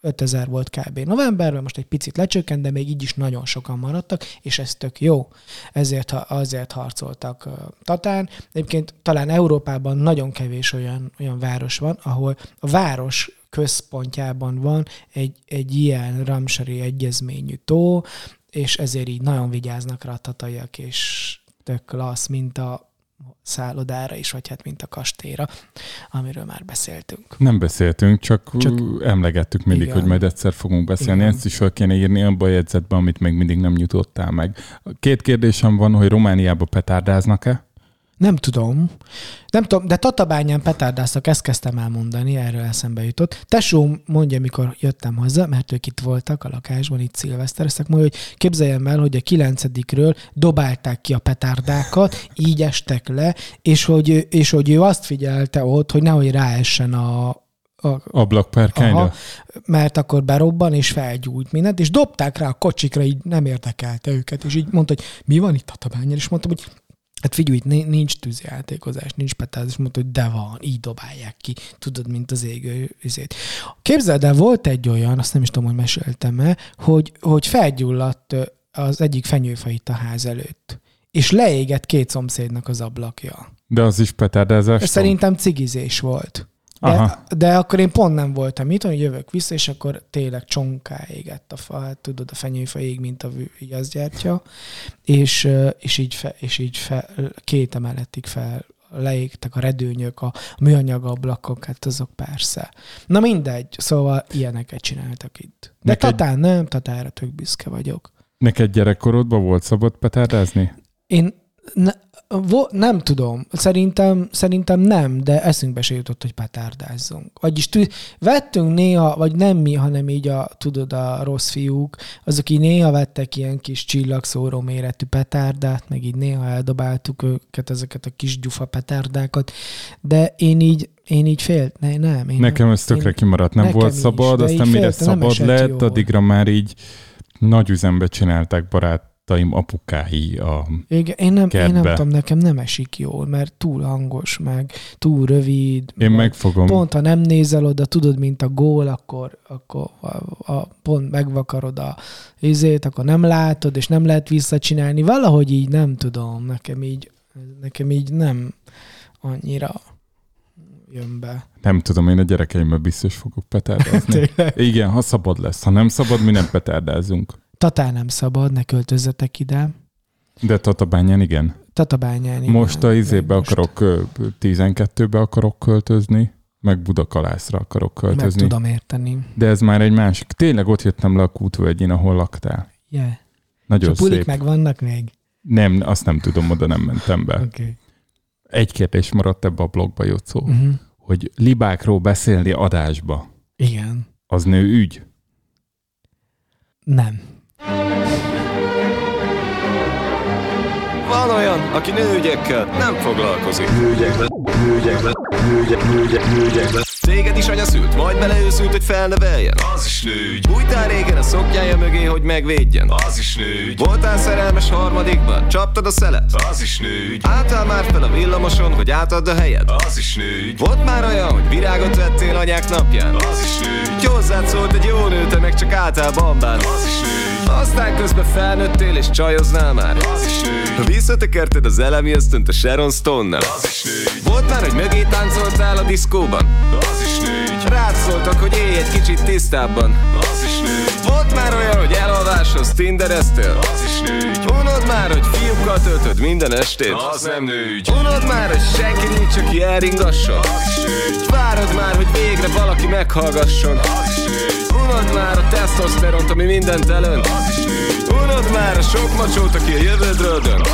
5000 volt kb. novemberben, most egy picit lecsökkent, de még így is nagyon sokan maradtak, és ez tök jó. Ezért, ha- azért harcoltak Tatán. Egyébként talán Európában nagyon kevés olyan, olyan város van, ahol a város központjában van egy, egy ilyen ramsari egyezményű tó, és ezért így nagyon vigyáznak rá a tataiak, és tök klassz, mint a szállodára is, vagy hát mint a kastélyra, amiről már beszéltünk. Nem beszéltünk, csak, Csak- emlegettük mindig, Igen. hogy majd egyszer fogunk beszélni. Igen. Ezt is fel kéne írni abba a jegyzetbe, amit még mindig nem nyitottál meg. Két kérdésem van, hogy Romániába petárdáznak-e? Nem tudom. Nem tudom, de Tatabányán petárdáztak, ezt kezdtem elmondani, erről eszembe jutott. Tesóm mondja, mikor jöttem haza, mert ők itt voltak a lakásban, itt szilvesztereztek, mondja, hogy képzeljem el, hogy a kilencedikről dobálták ki a petárdákat, így estek le, és hogy, és hogy ő azt figyelte ott, hogy nehogy ráessen a, a, Ablakpárkányra? Aha, mert akkor berobban és felgyújt mindent, és dobták rá a kocsikra, így nem érdekelte őket, és így mondta, hogy mi van itt a tabányán, és mondtam, hogy hát figyelj, nincs tűzjátékozás, nincs petázás, mondta, hogy de van, így dobálják ki, tudod, mint az égő izét. Képzeld el, volt egy olyan, azt nem is tudom, hogy meséltem-e, hogy, hogy felgyulladt az egyik fenyőfa itt a ház előtt, és leégett két szomszédnak az ablakja. De az is petárdázás? Szerintem cigizés volt. De, Aha. de akkor én pont nem voltam itt, hogy jövök vissza, és akkor tényleg csonká égett a fa, hát tudod, a fenyőfa ég, mint a viaszgyártya, és, és így, fe, és így fe, két emeletig fel leégtek a redőnyök, a műanyag ablakok, hát azok persze. Na mindegy, szóval ilyeneket csináltak itt. De Neked- Tatán nem, Tatára tök büszke vagyok. Neked gyerekkorodban volt szabad petárdázni? Én ne, nem tudom, szerintem, szerintem nem, de eszünkbe se jutott, hogy petárdázzunk. Vagyis tű, vettünk néha, vagy nem mi, hanem így a, tudod, a rossz fiúk, azok így néha vettek ilyen kis csillagszóró méretű petárdát, meg így néha eldobáltuk őket, ezeket a kis gyufa petárdákat, de én így, én így félt, ne, nem. Én Nekem ez tökre én- kimaradt, nem volt is, szabad, aztán mire szabad lett, jól. addigra már így nagy üzembe csinálták barátaim apukái a... Igen, én nem, én nem kertbe. tudom, nekem nem esik jól, mert túl hangos, meg túl rövid. Én meg megfogom. Pont, ha nem nézel oda, tudod, mint a gól, akkor, akkor a, a, pont megvakarod a izét, akkor nem látod, és nem lehet visszacsinálni. Valahogy így nem tudom, nekem így, nekem így nem annyira jön be. Nem tudom, én a gyerekeimmel biztos fogok petárdázni. Igen, ha szabad lesz. Ha nem szabad, mi nem petárdázunk. Tatán nem szabad, ne költözzetek ide. De Tatabányán igen. Tatabányán. igen. Most a izébe Most akarok, ö, 12-be akarok költözni, meg Budakalászra akarok Meg költözni. tudom érteni. De ez már egy másik. Tényleg ott jöttem le a kútvölgyén, ahol laktál. Yeah. Nagyon És a pulik szép. meg vannak még? Nem, azt nem tudom, oda nem mentem be. Okay. Egy kérdés maradt ebbe a blogba, Jocó, Uh-huh. hogy libákról beszélni adásba, Igen. az nő ügy? Nem. Van olyan, aki nőügyekkel nem foglalkozik. Nőgyekbe, nőgyekbe, nőgyek, nőgyek, nőgyekbe. Téged is anya szült, majd beleőszült, hogy felneveljen? Az is nőgy Bújtál régen a szoknyája mögé, hogy megvédjen? Az is nőgy Voltál szerelmes harmadikban, csaptad a szelet? Az is nőgy Álltál már fel a villamoson, hogy átadd a helyed? Az is nőgy Volt már olyan, hogy virágot vettél anyák napján? Az is nőgy Hozzád szólt egy jó nő, te meg csak álltál bambán. Az is nőgy Aztán közben felnőttél és csajoznál már. Az is nőgy Visszatekerted az elemi ösztönt a Sharon Stone-nel Az is nőgy Volt már, hogy mögé táncoltál a diszkóban? Az is nőgy Rád szóltak, hogy élj egy kicsit tisztábban. Az is nőgy Volt már olyan, hogy elalváshoz tindereztél? Az is nőgy Unod már, hogy fiúkkal töltöd minden estét? Az nem nőgy Unod már, hogy senki nincs, aki elringasson? Az is nőgy Várod már, hogy végre valaki meghallgasson? Az is Unod már a tesztoszteront, ami mindent elönt Unod már a sok macsót, aki a jövődről dönt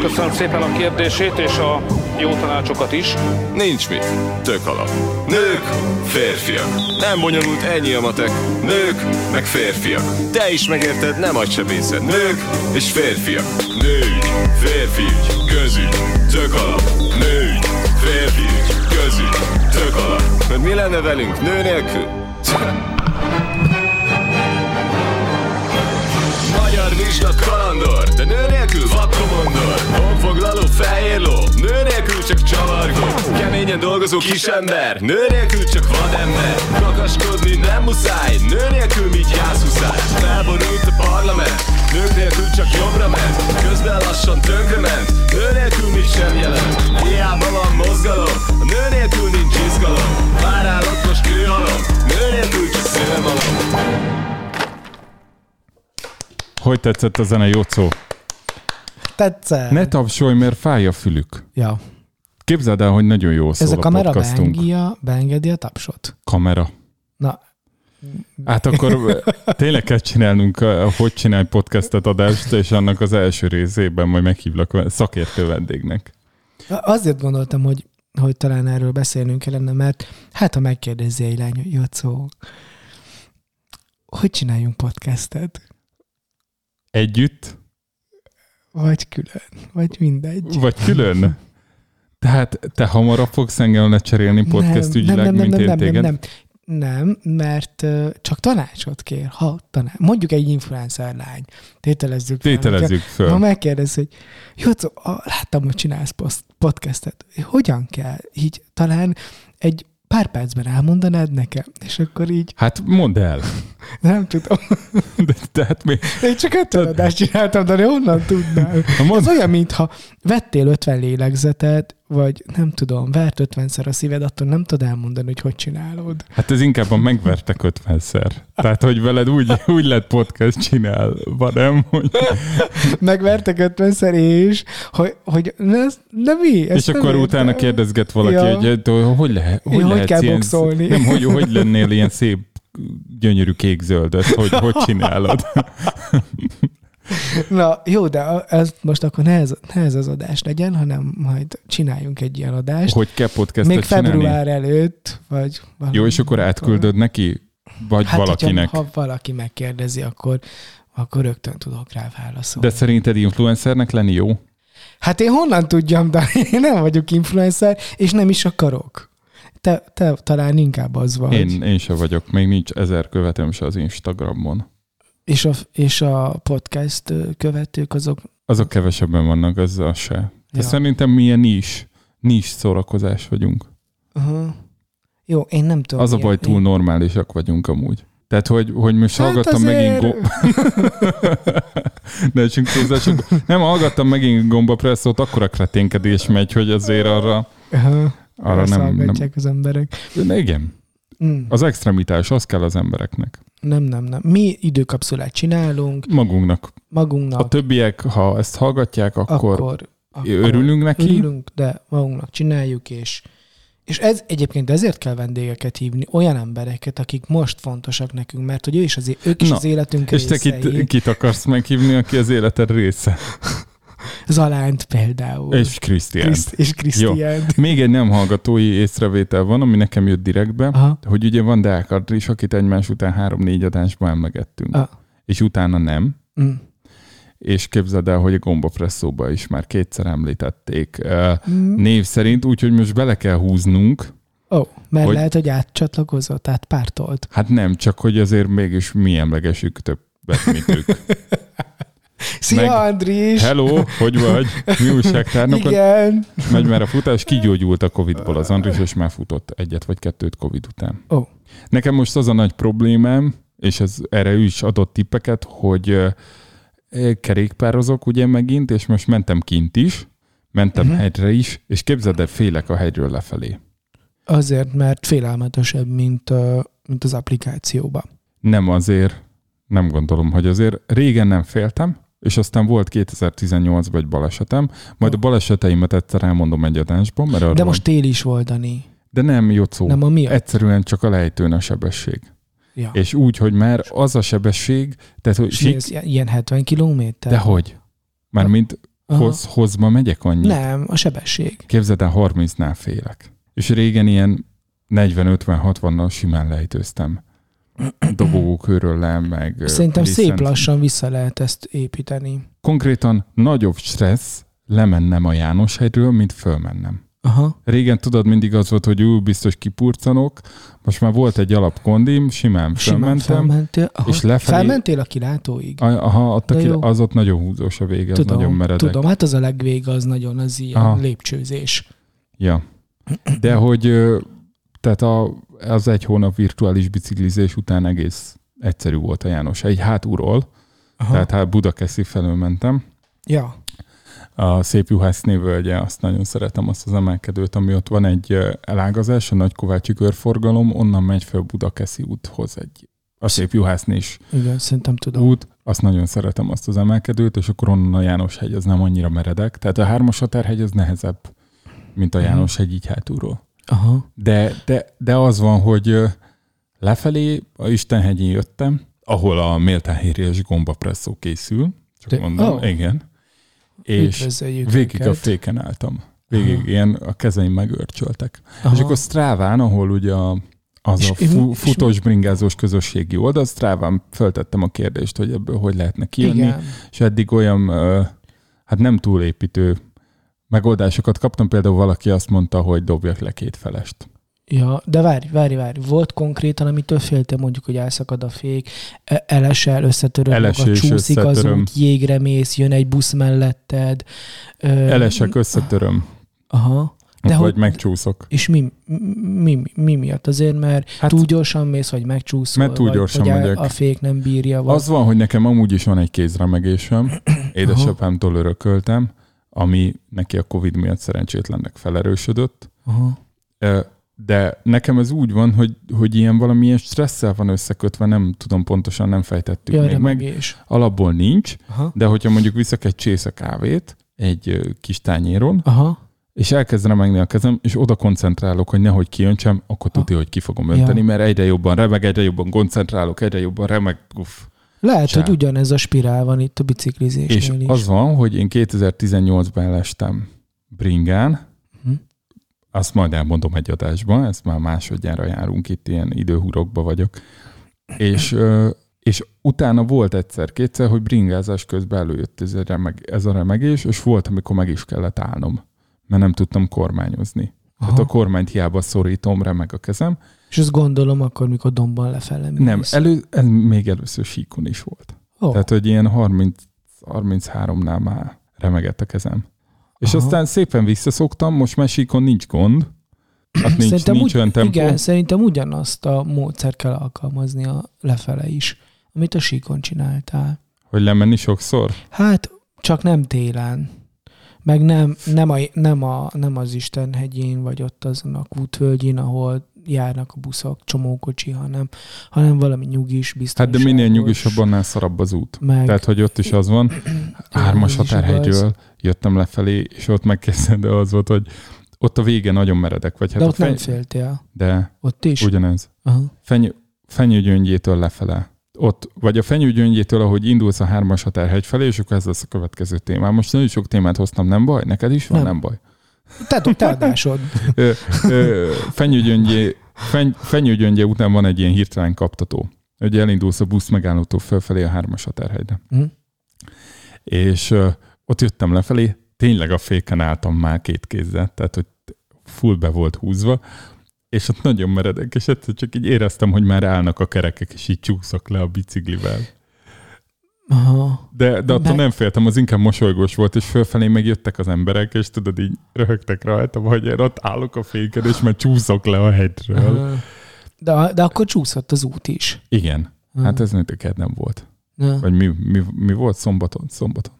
Köszönöm szépen a kérdését és a jó tanácsokat is. Nincs mit. Tök alap. Nők, férfiak. Nem bonyolult ennyi a matek. Nők, meg férfiak. Te is megérted, nem agysebészed. Nők és férfiak. Nőgy, férfiügy, közügy, tök alap. Nőgy, férfiügy, közügy, tök alap. Mert mi lenne velünk nő nélkül? Vizsla kalandor, de nő nélkül vakkomondor Honfoglaló fehér ló, nő nélkül csak csavargó. Keményen dolgozó kisember, nő nélkül csak vadember. Kakaskodni nem muszáj, nő nélkül mit jászhuszáj Felborult a parlament, nők nélkül csak jobbra ment. Közben lassan tönkre ment, nő nélkül mit sem jelent. Hiába van mozgalom, a nő nélkül nincs izgalom. Várál ott most kőhalom, nő nélkül csak szélmalom Hogy tetszett a zene, Jocó? Tetszett. Ne tapsolj, mert fáj a fülük. Ja. Képzeld el, hogy nagyon jó szól Ez a a kamera podcastunk. beengedja, beengedi a tapsot. Kamera. Na, Hát akkor tényleg kell csinálnunk, hogy csinálj podcastet adást, és annak az első részében majd meghívlak szakértő vendégnek. azért gondoltam, hogy, hogy talán erről beszélnünk kellene, mert hát ha megkérdezi egy lány, hogy Jocó, hogy csináljunk podcastet? Együtt, Vagy külön, vagy mindegy. vagy külön? Tehát te hamarabb fogsz engem lecserélni podcast ügyileg, mint én nem, téged? nem, nem, mert ö, csak tanácsot kér. Ha tanács. Mondjuk egy influencer lány. Tételezzük fel. Tételezzük Ha föl. megkérdez, hogy a- láttam, hogy csinálsz podcastet. Hogyan kell? Így talán egy pár percben elmondanád nekem, és akkor így Hát mondd el. Nem tudom. De, tehát mi? Én csak ötven adást csináltam, de honnan tudnám? Ha mondd, Ez olyan, mintha vettél 50 lélegzetet, vagy nem tudom, vert 50-szer a szíved, attól nem tudod elmondani, hogy hogy csinálod. Hát ez inkább a megvertek ötvenszer. Tehát, hogy veled úgy, úgy lett podcast csinálva, nem? Hogy, Megvertek 50-szer, és hogy, hogy ne, ne mi? Ezt és nem akkor értem. utána kérdezget valaki, Ja. hogy, hogy, lehet, hogy, Ja, hogy kell ilyen, boxolni. Nem, hogy, hogy lennél ilyen szép gyönyörű kék-zöldet, hogy hogy csinálod. Na, jó, de ez most akkor ne ez, ne ez az adás legyen, hanem majd csináljunk egy ilyen adást. Hogy kell podcastet Még csinálni? február előtt, vagy valami. Jó, és akkor átküldöd neki? Vagy hát, valakinek? Hogyha, ha valaki megkérdezi, akkor, akkor rögtön tudok rá válaszolni. De szerinted influencernek lenni jó? Hát én honnan tudjam, de én nem vagyok influencer, és nem is akarok. Te, te talán inkább az vagy. Én, én se vagyok, még nincs ezer követőm se az Instagramon. És, a, és a podcast követők azok... Azok kevesebben vannak, az az se. De Ja. szerintem milyen is, nis szórakozás vagyunk. Uh-huh. Jó, én nem tudom. Az a baj, túl én- normálisak vagyunk amúgy. Tehát, hogy, hogy most Hát hallgattam azért- megint gomba... De csak túlzások. Nem, hallgattam megint gomba presszót, akkora kreténkedés megy, hogy azért arra, Uh-huh. Arra nem, nem... az emberek. De igen, Mm. az extremitás, az kell az embereknek. Nem, nem, nem. Mi időkapszulát csinálunk Magunknak. magunknak, A többiek, ha ezt hallgatják, akkor, akkor, akkor örülünk neki. örülünk, de magunknak csináljuk, és és ez egyébként ezért kell vendégeket hívni, olyan embereket, akik most fontosak nekünk, mert hogy ő is az, ők is Na, az életünk És te részei. kit, kit akarsz meghívni, aki az életed része? Zalánt például. És Krisztián. Kriszt, és Krisztiánt. Még egy nem hallgatói észrevétel van, ami nekem jött direktbe, Aha. hogy ugye van Deák Andris, akit egymás után három-négy adásban emlegettünk. Ah. És utána nem. Mm. És képzeld el, hogy a gombapresszóba is már kétszer említették Mm. név szerint, úgyhogy most bele kell húznunk, Ó, oh, mert Hogy- lehet, hogy átcsatlakozott, tehát pártolt. Hát nem, csak hogy azért mégis mi emlegesük többet, mint ők. Szia, Meg-. Andris! Hello, hogy vagy? Mi újságtárnokon? Igen. Megy már a futás, kigyógyult a Covid-ból az Andris, és már futott egyet vagy kettőt Covid után. Ó. Nekem most az a nagy problémám, és ez, erre ő is adott tippeket, hogy ö, kerékpározok ugye megint, és most mentem kint is, mentem uh-huh. hegyre is, és képzeld el, félek a hegyről lefelé. Azért, mert félelmetesebb, mint, mint az applikációban. Nem azért, nem gondolom, hogy azért. Régen nem féltem, és aztán volt 2018-ban egy balesetem, majd a baleseteimet egyszer elmondom egy adásban, mert De most tél is volt, Dani. De nem, Jocó. Nem a miatt? Egyszerűen csak a lejtőn a sebesség. Ja. És úgy, hogy már az a sebesség, tehát hogy sík, ez, ilyen 70 kilométer? de hogy? Mármint Aha. hoz, hozma megyek annyit. Nem, a sebesség. Képzeld el, 30-nál félek. És régen ilyen 40-50-60-nal simán lejtőztem. Dobogókörről le, meg... Szerintem szép Liszent- lassan vissza lehet ezt építeni. Konkrétan nagyobb stressz lemennem a Jánoshegyről, mint fölmennem. Aha. Régen tudod, mindig az volt, hogy ú, biztos kipurcanok. Most már volt egy alapkondim, simán Simán fölmentem. felmentél. Aha. és lefelé- Felmentél a kilátóig? A- Aha, ott a De ki, jó. az ott nagyon húzós a vége, az nagyon Tudom, meredek. tudom, hát az a legvége, az nagyon az ilyen Aha. Lépcsőzés. Ja. De hogy tehát a, az egy hónap virtuális biciklizés után egész egyszerű volt a János. Egy hátulról, Aha. tehát hát Budakeszi felől mentem. Ja. A Szép Juhászné völgye, azt nagyon szeretem, azt az emelkedőt, ami ott van egy elágazás, a Nagykovácsi körforgalom, onnan megy fel Budakeszi úthoz egy a Szép Juhásznés Igen, szerintem tudom. út, azt nagyon szeretem azt az emelkedőt, és akkor onnan a János hegy, az nem annyira meredek. Tehát a hármas határhegy az nehezebb, mint a Mhm. János hegy így hátulról. Aha. De, de, de az van, hogy lefelé a Istenhegyén jöttem, ahol a méltányhérjes gombapresszó készül, csak De- mondom, ó. igen. És végig a féken álltam. Végig Aha. ilyen a kezeim megörcsöltek. Aha. És akkor Stráván, ahol ugye a, az És- a fu, futós bringázós közösségi oldal, Stráván föltettem a kérdést, hogy ebből hogy lehetne kijönni, Igen. és eddig olyan, hát nem túlépítő megoldásokat kaptam. Például valaki azt mondta, hogy dobjak le két felest. Ja, de várj, várj, várj. Volt konkrétan, amitől féltem mondjuk, hogy elszakad a fék, e- elesel, összetöröd Elesés, magad, csúszik az összetöröm. út, jégre mész, jön egy busz melletted. Ö, Elesek, összetöröm, Aha. De vagy hogy- megcsúszok. És mi, mi, mi, mi miatt? Azért, mert Hát- túl gyorsan mész, vagy megcsúszol, Mert túl gyorsan vagy megyek. a fék nem bírja. Vagy... Az van, hogy nekem amúgy is van egy kézremegésem, édesapámtól örököltem, ami neki a Covid miatt szerencsétlennek felerősödött. Aha. De nekem ez úgy van, hogy, hogy ilyen valamilyen stresszel van összekötve, nem tudom pontosan, nem fejtettük Ja, még meg. remegés. Alapból nincs, Aha. de hogyha mondjuk viszek egy csésze kávét egy kis tányéron, Aha. és elkezd remegni a kezem, és oda koncentrálok, hogy nehogy kijöntsem, akkor tudja, hogy ki fogom önteni, Ja. mert egyre jobban remeg, egyre jobban koncentrálok, egyre jobban remeg, uff. Lehet, Csá. hogy ugyanez a spirál van itt a biciklizésnél És is. az van, hogy én 2018-ban elestem bringán, Hm. azt majd elmondom egy adásban, ezt már másodjára járunk itt, ilyen időhurokba vagyok. És, és utána volt egyszer-kétszer, hogy bringázás közben előjött ez a, remeg, ez a remegés, és volt, amikor meg is kellett állnom, mert nem tudtam kormányozni. Aha. Hát a kormányt hiába szorítom, remeg a kezem. És azt gondolom akkor, mikor domban lefele mész. Nem, elő, ez még először síkon is volt. oh. Tehát, hogy ilyen 30, 33-nál már remegett a kezem. És Aha. aztán szépen visszaszoktam, most már síkon nincs gond. Hát nincs, szerintem nincs ugy, olyan tempó. Igen, szerintem ugyanazt a módszert kell alkalmazni a lefele is, amit a síkon csináltál. Hogy lemenni sokszor? Hát, csak nem télen. Meg nem, nem, a, nem, a, nem az Isten hegyén, vagy ott azon a kútvölgyén, ahol járnak a buszok, csomókocsi, hanem, hanem valami nyugis, Hát biztonságos. de minél nyugisabb, annál szarabb az út. Meg, Tehát, hogy ott is az van. Hármas határhegyről jöttem lefelé, és ott megkezdtem, de az volt, hogy ott a vége nagyon meredek vagy. Hát de ott nem feny... féltél. De Ott is? ugyanez. Aha. Feny... Fenyőgyöngyétől lefele. Ott, vagy a fenyőgyöngyétől, ahogy indulsz a hármas határhegy felé, és akkor ez lesz a következő témám. Most nagyon sok témát hoztam, nem baj? Neked is van? Nem, Nem. nem baj. Te, te adásod. Fenyőgyöngyé, feny, után van egy ilyen hirtelen kaptató. Ugye elindulsz a busz megállótól fölfelé a hármas határhegyre. Mhm. És ö, ott jöttem lefelé, tényleg a féken álltam már két kézzel, tehát hogy full be volt húzva, és ott nagyon meredek, és egyszer csak így éreztem, hogy már állnak a kerekek, és így csúszok le a biciklivel. Aha. De, de attól De- nem féltem, az inkább mosolygós volt, és fölfelé megjöttek az emberek, és tudod, így röhögtek rajtam, hogy én ott állok a féken, és már csúszok le a hegyről. Aha. De, de akkor csúszott az út is. Igen. Aha. Hát ez neked nem volt. Ja. Vagy mi, mi, mi volt szombaton? Szombaton.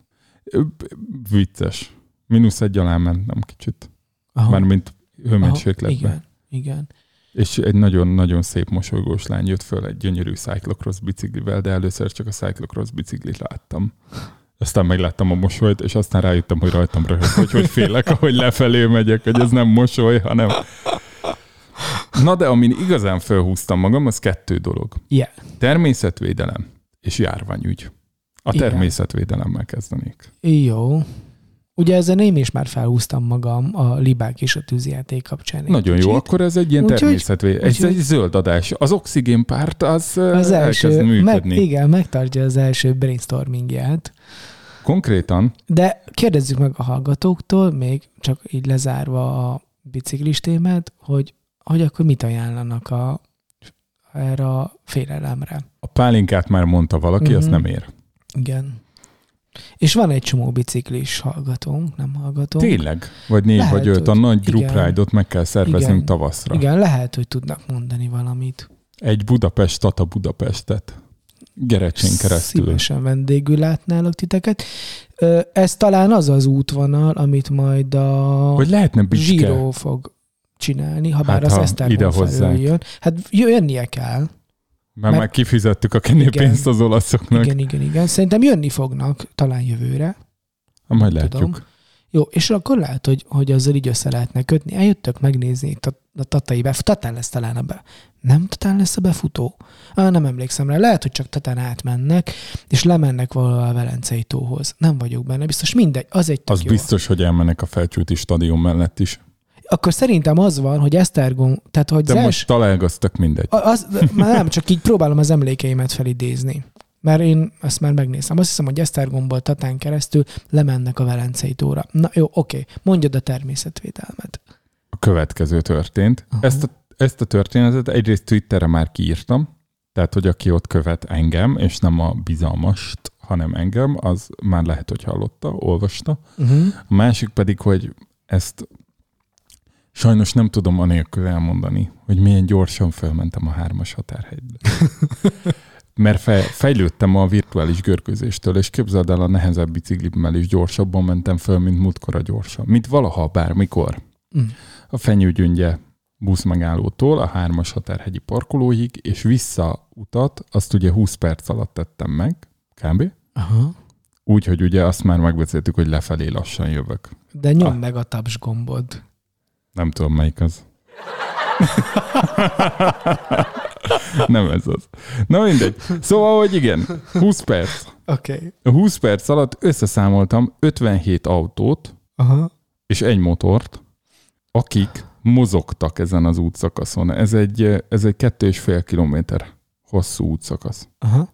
Vicces. Minusz egy alá mentem kicsit. Aha. Mármint hőmérsékletben. Igen, igen. És egy nagyon-nagyon szép mosolygós lány jött föl egy gyönyörű cyclocross biciklivel, de először csak a cyclocross biciklit láttam. Aztán megláttam a mosolyt, és aztán rájöttem, hogy rajtam röhög, hogy hogy félek, ahogy lefelé megyek, hogy ez nem mosoly, hanem... Na de amin igazán felhúztam magam, az kettő dolog. Yeah. Természetvédelem és járványügy. A természetvédelemmel kezdenék. Jó. Ugye ezen én is már felhúztam magam a libák és a tűzjáték kapcsán. egy Nagyon jó, kicsit. akkor ez egy ilyen természetvédelem. Ez úgyhogy- egy zöld adás. Az oxigénpárt az, Az első, elkezd meg, működni. igen, megtartja az első brainstormingját. Konkrétan De kérdezzük meg a hallgatóktól, még csak így lezárva a biciklis témát, hogy, hogy akkor mit ajánlanak a, erre a félelemre. a pálinkát már mondta valaki, Mhm. azt nem ér. Igen. És van egy csomó biciklis hallgatónk, nem hallgatónk. Tényleg? Vagy négy Lehet, vagy öt. A nagy group ride-ot meg kell szerveznünk Igen. tavaszra. Igen, lehet, hogy tudnak mondani valamit. Egy Budapest, Tata Budapestet. Gerecsén keresztül. Szívesen vendégül látnálok titeket. Ez talán az az útvonal, amit majd a Hogy lehetne? Zsíró fog csinálni, ha bár Hát, az Esztergom hozzák. jön. Hát jönnie kell. Mert Mert- már kifizettük a kenőpénzt az olaszoknak. Igen, igen, igen. Szerintem jönni fognak talán jövőre. Ha majd Tudom. látjuk. Jó, és akkor lehet, hogy, hogy azzal így össze lehetne kötni. Eljöttök megnézni itt a, a tatai bef... Tatán lesz talán a be... Nem Tatán lesz a befutó? Ah, nem emlékszem rá. Lehet, hogy csak Tatán átmennek, és lemennek valahol a Velencei tóhoz. Nem vagyok benne. Biztos mindegy. Az egy Az jó. biztos, hogy elmennek a felcsúti stadion mellett is. Akkor szerintem az van, hogy Esztergom, tehát hogy De az most találgaztak mindegy. Az, már nem, csak így próbálom az emlékeimet felidézni. Mert én ezt már megnéztem. Azt hiszem, hogy Esztergomból Tatán keresztül lemennek a Velencei tóra. Na jó, oké. Mondjad a természetvédelmet. a következő történt. Aha. Ezt a, ezt a történetet egyrészt Twitterre már kiírtam, tehát, hogy aki ott követ engem, és nem a bizalmast, hanem engem, az már lehet, hogy hallotta, olvasta. Uh-huh. A másik pedig, hogy ezt sajnos nem tudom anélkül elmondani, hogy milyen gyorsan felmentem a hármas határhegybe. Mert fe, fejlődtem a virtuális görgőzéstől, és képzeld el, a nehezebb biciklimmel is gyorsabban mentem föl, mint múltkora gyorsan. Mint valaha, bármikor. Mm. A fenyőgyöngye buszmegállótól a hármas határhegyi parkolóig, és vissza utat, azt ugye 20 perc alatt tettem meg, kb. Aha. Úgy, hogy ugye azt már megbeszéltük, hogy lefelé lassan jövök. De nyom Ah. meg a taps gombod. Nem tudom, melyik az. Nem ez az. Na mindegy. Szóval, hogy igen, 20 perc. Oké. Okay. A 20 perc alatt összeszámoltam 57 autót Aha. és egy motort, akik mozogtak ezen az útszakaszon. Ez egy, ez egy kettő és fél kilométer hosszú útszakasz. Aha.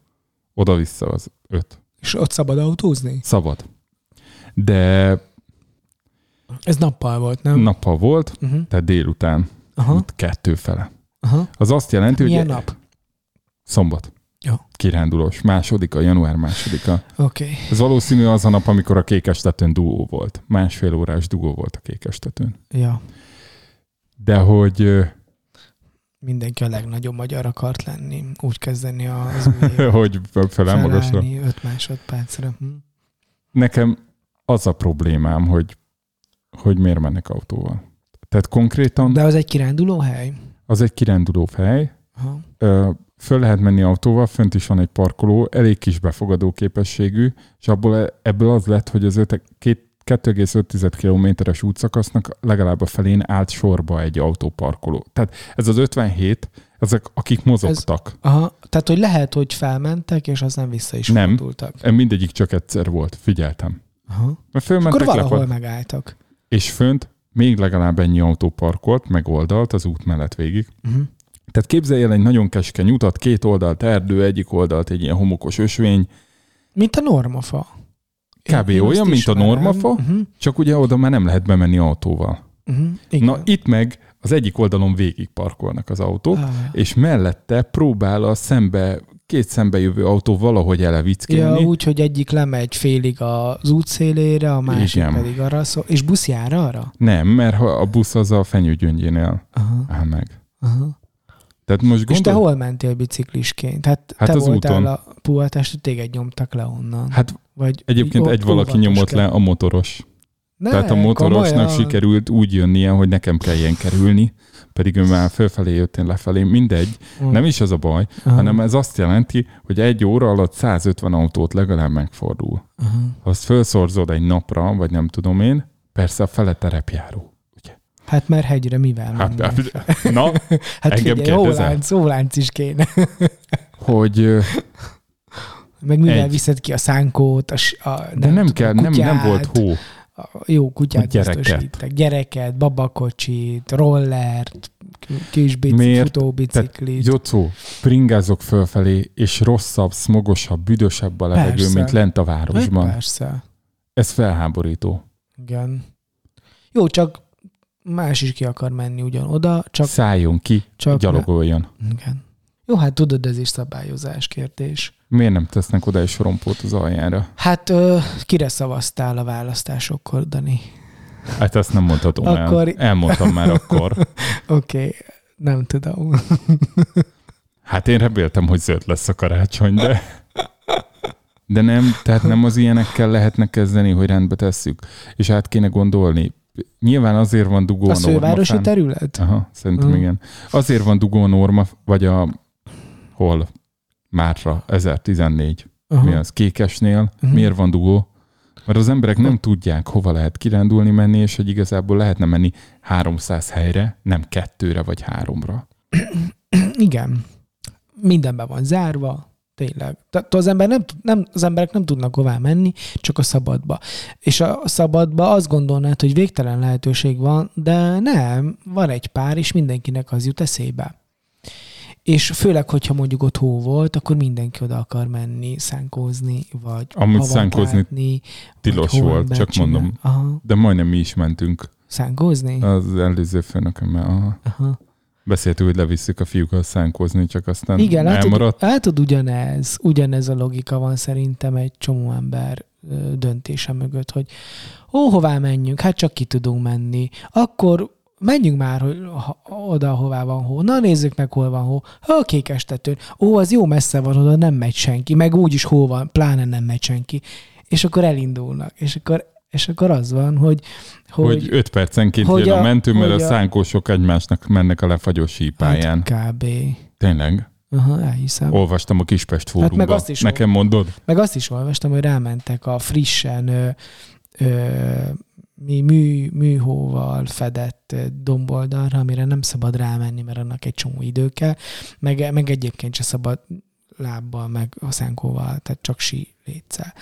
Oda-vissza az öt. És ott szabad autózni? Szabad. De Ez nappal volt, nem? nappal volt, Uh-huh. tehát délután, Aha. kettő fele. Aha. Az azt jelenti, Milyen hogy nap? Szombat. Jó. Kirándulós. Másodika, január másodika. Oké. Okay. Ez valószínű az a nap, amikor a kékestetőn dugó volt. Másfél órás dugó volt a kékestetőn. Ja. De hogy Mindenki a legnagyobb magyar akart lenni. Úgy kezdeni az új hogy felel magasra. Felállni 5 másodpercre. Hm. Nekem az a problémám, hogy, hogy miért mennek autóval. Tehát konkrétan De az egy kiránduló hely? az egy kiránduló hely, Aha. ö, föl lehet menni autóval, fönt is van egy parkoló, elég kis befogadó képességű, és abból ebből az lett, hogy az öte, két, 2,5 kilométeres útszakasznak legalább a felén állt sorba egy autóparkoló. Tehát ez az 57, ezek akik mozogtak. Aha. Tehát, hogy lehet, hogy felmentek, és aztán vissza is Nem. fordultak. Ez. Mindegyik csak egyszer volt, figyeltem. Aha. Mert Akkor fölmentek, valahol lepad, megálltak. És fönt még legalább ennyi autó parkolt, meg oldalt az út mellett végig. Uh-huh. Tehát képzelj el egy nagyon keskeny utat, két oldalt erdő, egyik oldalt egy ilyen homokos ösvény, Mint a normafa. Kb. Én olyan, mint a normafa. Uh-huh. csak ugye oda már nem lehet bemenni autóval. Uh-huh. Igen. Na itt meg az egyik oldalon végig parkolnak az autók, Ah. és mellette próbál a szembe, két szembe jövő autó valahogy elevickélni. Ja, úgy, hogy egyik lemegy félig az út szélére, a másik Igen. pedig arra szól. És busz jár arra? Nem, mert ha a busz az a fenyőgyöngyénél Aha, áll meg. aha. Tehát most És te gondol... hol mentél biciklisként? Hát, Hát te az voltál úton. a puhatást, téged nyomtak le onnan. Hát Vagy egyébként egy valaki nyomott kell. le, a motoros. Ne, Tehát a motorosnak komolyan? sikerült úgy jönnie, hogy nekem kelljen kerülni, pedig ő már fölfelé jött, én lefelé, mindegy. Mm. Nem is az a baj, Aha, hanem ez azt jelenti, hogy egy óra alatt 150 autót legalább megfordul. aha. Ha azt felszorzod egy napra, vagy nem tudom én, persze a fele terepjáró. Hát mert hegyre mivel Hát, hát, na, Hát engem figyelj, kérdezel? hólánc, hólánc is kéne. hogy Meg mivel Egy. viszed ki a szánkót, a, a de nem, tudom, kell, nem, nem volt hó. Jó kutyát gyereket. biztosítek. Gyereket, babakocsit, rollert, kis bici, Miért? futóbiciklit. Jocó, bringázok fölfelé, és rosszabb, smogosabb, büdösebb a levegő, Persze. mint lent a Hát városban. persze. Ez felháborító. Igen. Jó, csak más is ki akar menni ugyanoda, csak, Szálljon ki, csak gyalogoljon. Igen. Jó, hát tudod, ez is szabályozás kérdés. Miért nem tesznek oda egy sorompót az aljára? Hát ö, kire szavaztál a választásokkor, Dani? Hát ezt nem mondhatom Akkor- el. Elmondtam már akkor. Oké, okay. nem tudom. Hát én reméltem, hogy zöld lesz a karácsony, de... De nem, tehát nem az ilyenekkel lehetne kezdeni, hogy rendbe tesszük, és át kéne gondolni. Nyilván azért van dugó A fenn. terület? Aha, szerintem Mhm. igen. Azért van dugó norma, vagy a hol? Márra, 1014. Aha. Mi az? Kékesnél. Mhm. Miért van dugó? Mert az emberek nem tudják, hova lehet kirándulni menni, és hogy igazából lehetne menni 300 helyre, nem kettőre vagy háromra. Igen. Minden be van zárva, tényleg. Tehát az, ember nem, nem, az emberek nem tudnak hová menni, csak a szabadba. És a szabadba azt gondolnád, hogy végtelen lehetőség van, de nem, van egy pár, és mindenkinek az jut eszébe. És főleg, hogyha mondjuk ott hó volt, akkor mindenki oda akar menni, szánkózni, vagy Amúgy szánkózni látni, tilos volt, csak csinál- mondom. Aha. De majdnem mi is mentünk Szánkózni? az előző főnökömmel. Aha. Aha. Beszéltük, hogy levisszük a fiúkat szánkozni, csak aztán Igen, elmaradt. látod, ugyanez, ugyanez a logika van szerintem egy csomó ember döntése mögött, hogy ó, hová menjünk, hát csak ki tudunk menni. Akkor menjünk már hogy oda, hová van hó. Na, nézzük meg, hol van hó. A kékestetőn. Ó, az jó messze van, oda nem megy senki. Meg úgyis hó van, pláne nem megy senki. És akkor elindulnak. És akkor, és akkor az van, hogy, Hogy, hogy öt percenként hogy jön a a- mentő, mert a, a- szánkósok egymásnak mennek a lefagyó sípáján. hát kb. Tényleg? Aha, elhiszem. Olvastam a Kispest fórumban. meg azt is Nekem mondod? Meg azt is olvastam, hogy rámentek a frissen ö, ö, mi mű, műhóval fedett ö, domboldalra, amire nem szabad rámenni, mert annak egy csomó idő kell, meg, meg egyébként se szabad lábbal, meg a szánkóval, tehát csak sí létszel.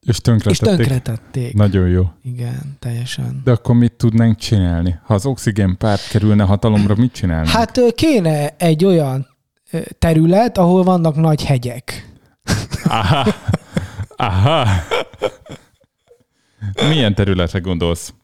És És tönkretették. tönkretették. Nagyon jó. Igen, teljesen. De akkor mit tudnánk csinálni? Ha az oxigén párt kerülne hatalomra, mit csinálnánk? Hát kéne egy olyan terület, ahol vannak nagy hegyek. Aha. Aha. Milyen területre gondolsz?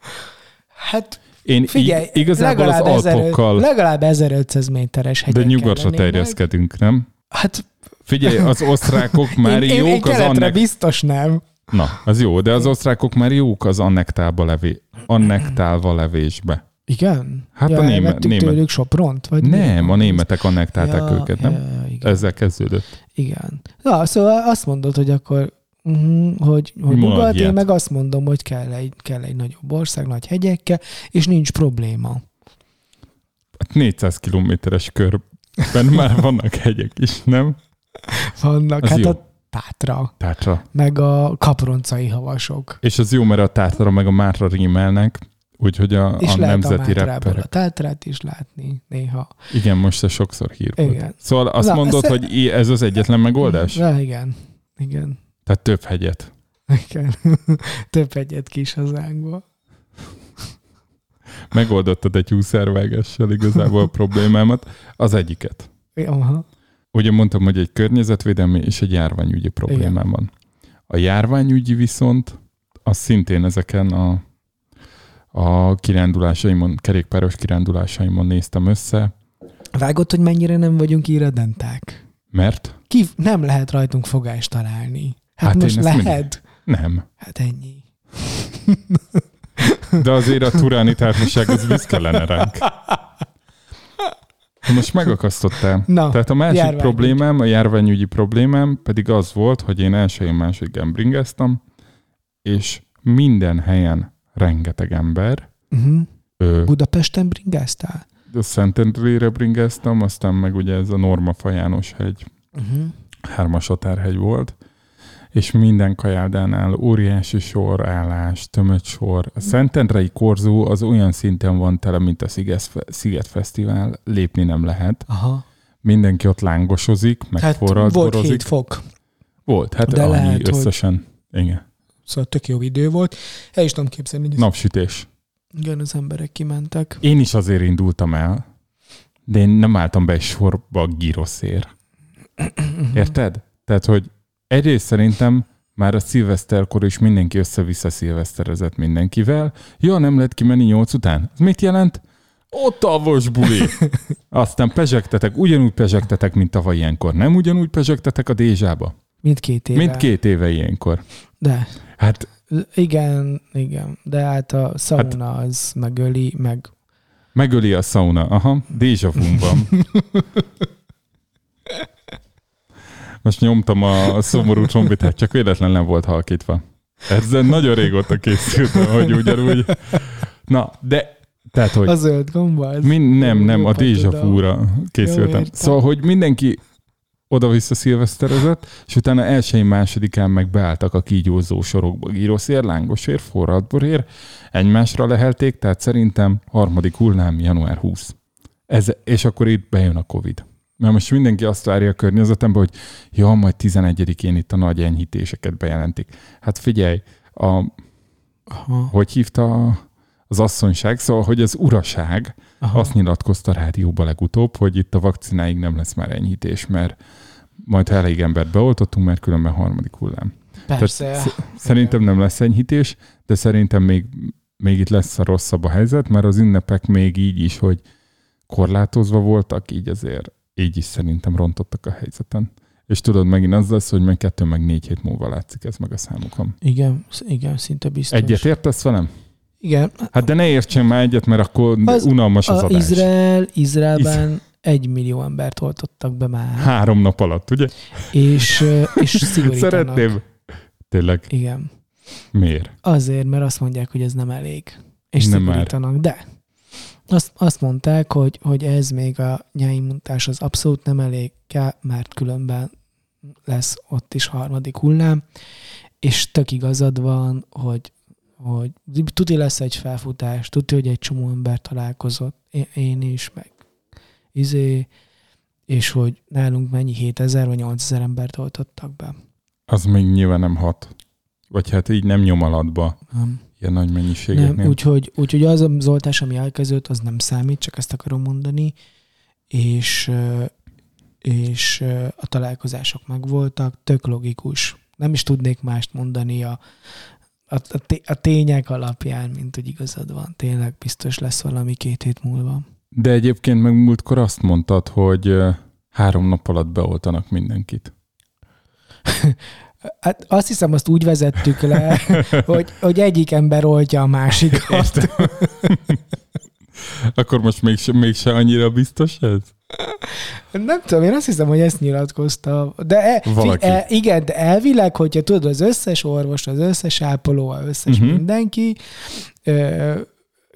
Hát Én figyelj, ig- igazából az legalább, 1500, Alpokkal, legalább 1500 méteres de hegyek nyugatra terjeszkedünk, nem? Hát Figyelj, az osztrákok már én, én, én jók az annek... biztos nem. Na, az jó, de az osztrákok már jók az annektálba levé... annektálva levésbe. Igen? Hát a német- német- tőlük Sopront? Vagy Nem, mi? a németek annektálták ja, őket, nem? Ja, ja, igen. Ezzel kezdődött. igen. Na, szóval azt mondod, hogy akkor uh-huh, hogy, hogy Monarchiát. én meg azt mondom, hogy kell egy, kell egy nagyobb ország, nagy hegyekkel, és nincs probléma. Hát 400 kilométeres körben már vannak hegyek is, nem? Vannak, Az hát jó. a Tátra, Tátra. meg a kaproncai havasok. És az jó, mert a Tátra meg a Mátra rímelnek, úgyhogy a, És a lehet a nemzeti a rapperek. Tátrát is látni néha. Igen, most ez sokszor hír volt. Igen. Szóval azt Na, mondod, ez- hogy ez az egyetlen megoldás? Ja, igen. Igen. Tehát több hegyet. Igen. Több egyet kis hazánkból. Megoldottad egy húszervágással igazából a problémámat. Az egyiket. Aha. Ugye mondtam, hogy egy környezetvédelmi és egy járványügyi problémám van. A járványügyi viszont az szintén ezeken a, a kirándulásaimon, kerékpáros kirándulásaimon néztem össze, Vágott, hogy mennyire nem vagyunk irredenták? mert Ki, nem lehet rajtunk fogást találni. Hát, Hát most lehet. mindig- nem. Hát ennyi. De azért a turáni társaság az büszke lenne ránk. Most megakasztottál. Na, Tehát a másik járványügy. problémám, a járványügyi problémám pedig az volt, hogy én első másodikán bringeztem, és minden helyen rengeteg ember. Uh-huh. Ö, Budapesten bringáztál? a Szentendrére bringeztem, aztán meg ugye ez a Norma Fajános hegy, Uh-huh. hármas határhegy volt, és minden kajáldánál óriási sor, állás, tömött sor. A Szentendrei korzó az olyan szinten van tele, mint a Sziget, Sziget Fesztivál, lépni nem lehet. Aha. Mindenki ott lángosozik, meg Hát forralt volt borozik. 7 fok, Volt, hát De annyi lehet, összesen. Hogy... Igen. szóval tök jó idő volt. El is tudom képzelni, hogy Napsütés. igen, az emberek kimentek. Én is azért indultam el, de én nem álltam be egy sorba a gyroszér. Érted? Tehát, hogy egyrészt szerintem már a szilveszterkor is mindenki össze-vissza szilveszterezett mindenkivel. Ja, nem lehet kimenni nyolc után. Ez mit jelent? Ott tavos buli. Aztán pezsegtetek, ugyanúgy pezsegtetek, mint tavaly ilyenkor. Nem ugyanúgy pezsegtetek a Dézsába? Mindkét éve. Mint két éve ilyenkor. De, Hát igen, igen. De hát a sauna az megöli, meg megöli a sauna. Aha, déjà vu van. Most nyomtam a szomorú trombitát, csak véletlen nem volt halkítva. Ezzel nagyon régóta készültem, hogy ugyanúgy. Na, de tehát, hogy a zöld gomba. Min, nem, nem, a tudom. vu-ra készültem. Szóval, hogy mindenki oda-vissza szilveszterezett, és utána elsői másodikán meg beálltak a kígyózó sorokba. Gíroszér, lángosér, forradborér, egymásra lehelték, tehát szerintem harmadik hullám január 20. Ez, és akkor itt bejön a Covid. Mert most mindenki azt várja a környezetemben, hogy ja, majd 11-én itt a nagy enyhítéseket bejelentik. Hát figyelj, a, Aha, hogy hívta az asszonyság, szóval, hogy az uraság, aha. azt nyilatkozta a rádióba legutóbb, hogy itt a vakcináig nem lesz már enyhítés, mert majd ha elég embert beoltottunk, mert különben harmadik hullám. Persze. Tehát sz- szerintem nem lesz enyhítés, de szerintem még, még itt lesz a rosszabb a helyzet, mert az ünnepek még így is, hogy korlátozva voltak, így azért így is szerintem rontottak a helyzeten. És tudod, megint az lesz, hogy meg kettő, meg négy hét múlva látszik ez meg a számukon. Igen, igen, szinte biztos. Egyet értesz velem? Igen. Hát de ne értsen már egyet, mert akkor Az- unalmas az A adás. Izrael, Izraelben egy millió embert oltottak be már, Három nap alatt, ugye? és, és szigorítanak. Szeretném. Tényleg, Igen. miért? Azért, mert azt mondják, hogy ez nem elég. És Nem már. szigorítanak. De azt, azt mondták, hogy, hogy ez még a nyáimmuntás az abszolút nem elég kell, mert különben lesz ott is harmadik hullám, és tök igazad van, hogy, hogy tuti lesz egy felfutás, tuti, hogy egy csomó ember találkozott, én, én is, meg izé, és hogy nálunk mennyi 7000 vagy 8000 embert oltottak be. Az még nyilván nem hat. Vagy hát így nem nyom alatba Nem. Ilyen nagy mennyiségeknél. Nem, úgyhogy, úgyhogy az az oltás, ami elkezdődött, az nem számít, csak ezt akarom mondani, és, és a találkozások megvoltak, tök logikus. Nem is tudnék mást mondani a, a, a, té- a tények alapján, mint hogy igazad van. Tényleg biztos lesz valami két hét múlva. De egyébként meg múltkor azt mondtad, hogy három nap alatt beoltanak mindenkit. Hát azt hiszem, azt úgy vezettük le, hogy, hogy egyik ember oltja a másikat. Akkor most mégse, mégse annyira biztos ez? Nem tudom, én azt hiszem, hogy ezt nyilatkozta. De e, Valaki. e, igen, de elvileg, hogyha tudod, az összes orvos, az összes ápoló, az összes uh-huh. mindenki ö,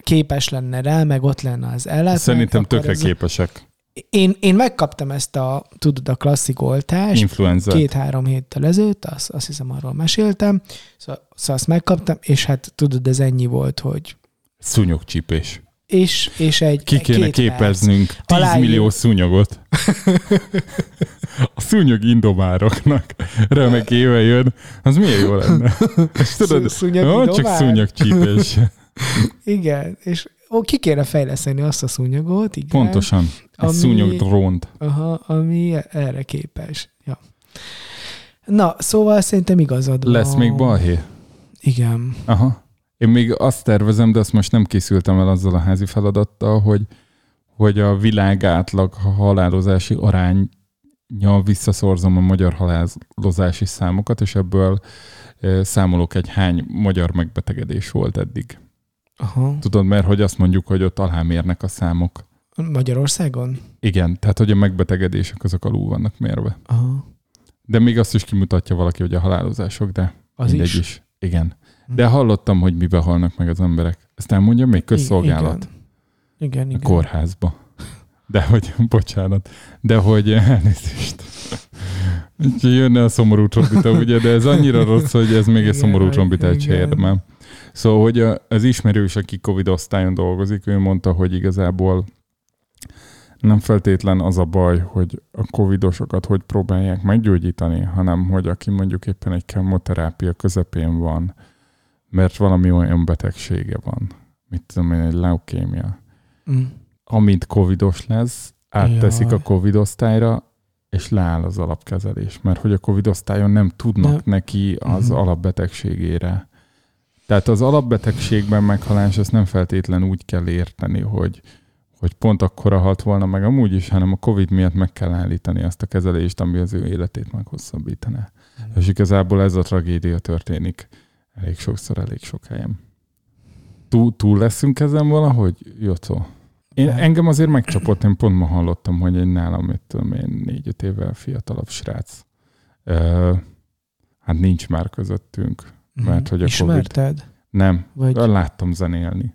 képes lenne rá, meg ott lenne az ellátmány. Szerintem tökre képesek. Én, én megkaptam ezt a, tudod, a klasszik oltást, Influenza. két-három héttel ezelőtt, azt, azt hiszem arról meséltem, szóval, szóval azt megkaptam, és hát tudod, ez ennyi volt, hogy Szúnyogcsípés. és, és egy Ki kéne két képeznünk 10 Aláírjuk. millió szúnyogot. A szúnyog indomároknak remek éve jön, az milyen jó lenne. És tudod, Szú- szúnyog ó, csak szúnyogcsípés. Igen, és ó, ki kéne fejleszteni azt a szúnyogot, igen. Pontosan. Ami- szúnyog drónt. Aha, ami erre képes. Ja. Na, szóval szerintem igazad van. Lesz még balhé? Igen. Aha. Én még azt tervezem, de azt most nem készültem el azzal a házi feladattal, hogy, hogy a világ átlag halálozási arányja visszaszorzom a magyar halálozási számokat, és ebből számolok egy hány magyar megbetegedés volt eddig. Aha. Tudod, mert hogy azt mondjuk, hogy ott alámérnek a számok. Magyarországon? Igen, tehát hogy a megbetegedések azok alul vannak mérve. Aha. De még azt is kimutatja valaki, hogy a halálozások, de Az mindegy is. is. Igen. De hallottam, hogy mibe halnak meg az emberek. Ezt elmondja még közszolgálat. Igen, igen. A igen. kórházba. De hogy, bocsánat, de hogy elnézést. Úgyhogy jönne a szomorú trombita, ugye, de ez annyira rossz, hogy ez még egy szomorú trombitát se érdemel. Szóval, hogy az ismerős, aki Covid osztályon dolgozik, ő mondta, hogy igazából nem feltétlen az a baj, hogy a covidosokat hogy próbálják meggyógyítani, hanem hogy aki mondjuk éppen egy kemoterápia közepén van, mert valami olyan betegsége van, mit tudom én, egy leukémia, Mm. amint covidos lesz, átteszik Jaj. a covid osztályra, és leáll az alapkezelés, mert hogy a covid osztályon nem tudnak Nem. neki az Mhm. alapbetegségére. Tehát az alapbetegségben meghalás ezt nem feltétlen úgy kell érteni, hogy, hogy pont akkora halt volna meg amúgy is, hanem a covid miatt meg kell állítani azt a kezelést, ami az ő életét meghosszabbítaná. És igazából ez a tragédia történik elég sokszor, elég sok helyen. Túl, túl leszünk ezen valahogy, Jocó? Én, Hát- engem azért megcsapott, én pont ma hallottam, hogy egy nálam, mit tudom én, négy-öt évvel fiatalabb srác. Ö, hát nincs már közöttünk. Mert hogy a Ismerted? Nem, Vagy... láttam zenélni.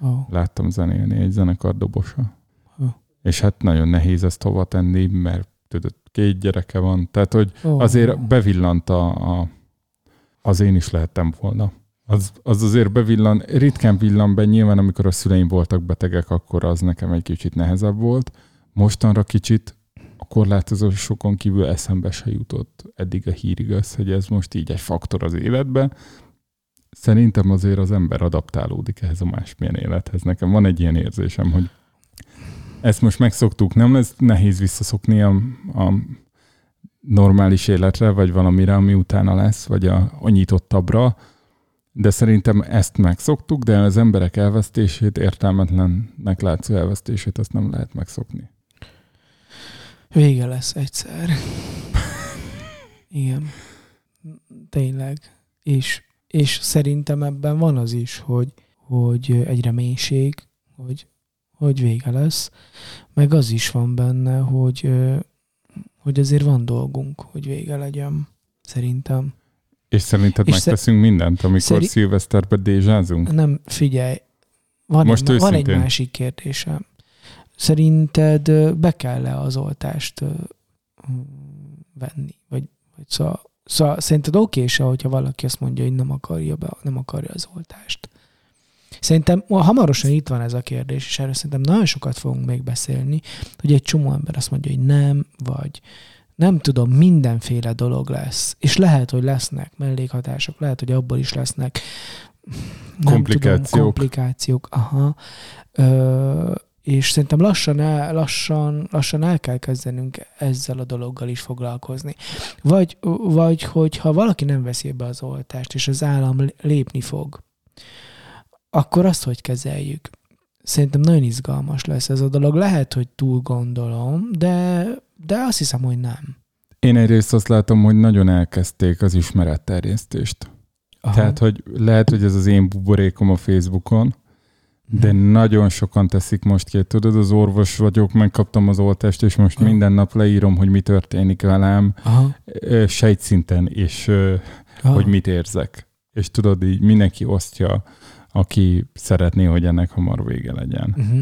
Oh. Láttam zenélni egy zenekar dobosa. Hm. És hát nagyon nehéz ezt hova tenni, mert tudod, két gyereke van. Tehát, hogy Oh. azért bevillant a, a az én is lehettem volna. Az, az azért bevillan, ritkán villan be, nyilván amikor a szüleim voltak betegek, akkor az nekem egy kicsit nehezebb volt. Mostanra kicsit a korlátozásokon kívül eszembe se jutott eddig a hírig az, hogy ez most így egy faktor az életben. Szerintem azért az ember adaptálódik ehhez a másmilyen élethez. Nekem van egy ilyen érzésem, hogy ezt most megszoktuk, nem lesz nehéz visszaszokni a, a normális életre, vagy valamire, ami utána lesz, vagy a, a nyitottabbra, de szerintem ezt megszoktuk, de az emberek elvesztését, értelmetlennek látszó elvesztését, azt nem lehet megszokni. Vége lesz egyszer. Igen. Tényleg. És, és szerintem ebben van az is, hogy, hogy egy reménység, hogy, hogy vége lesz, meg az is van benne, hogy, hogy azért van dolgunk, hogy vége legyen. Szerintem. És szerinted És megteszünk mindent, amikor szeri- szilveszterbe dézsázunk? Nem, figyelj, van, Most egy, van egy másik kérdésem. Szerinted be kell-e az oltást venni? Vagy, vagy szóval, szóval szerinted oké se, hogyha valaki azt mondja, hogy nem akarja, be, nem akarja az oltást? Szerintem hamarosan itt van ez a kérdés, és erről szerintem nagyon sokat fogunk még beszélni, hogy egy csomó ember azt mondja, hogy nem, vagy nem tudom, mindenféle dolog lesz. És lehet, hogy lesznek mellékhatások, lehet, hogy abból is lesznek Komplikációk. Tudom, komplikációk. Aha. Ö, és szerintem lassan el, lassan, lassan el kell kezdenünk ezzel a dologgal is foglalkozni. Vagy, vagy hogyha valaki nem veszi be az oltást, és az állam lépni fog, akkor azt hogy kezeljük? Szerintem nagyon izgalmas lesz ez a dolog. Lehet, hogy túl gondolom, de, de azt hiszem, hogy nem. Én egyrészt azt látom, hogy nagyon elkezdték az ismeretterjesztést. Aha. Tehát, hogy lehet, hogy ez az én buborékom a Facebookon, de nagyon sokan teszik most ki. Tudod, az orvos vagyok, megkaptam az oltást, és most Aha. minden nap leírom, hogy mi történik velem, Aha. sejtszinten, és Aha. hogy mit érzek. És tudod, így mindenki osztja, aki szeretné, hogy ennek hamar vége legyen. Uh-huh.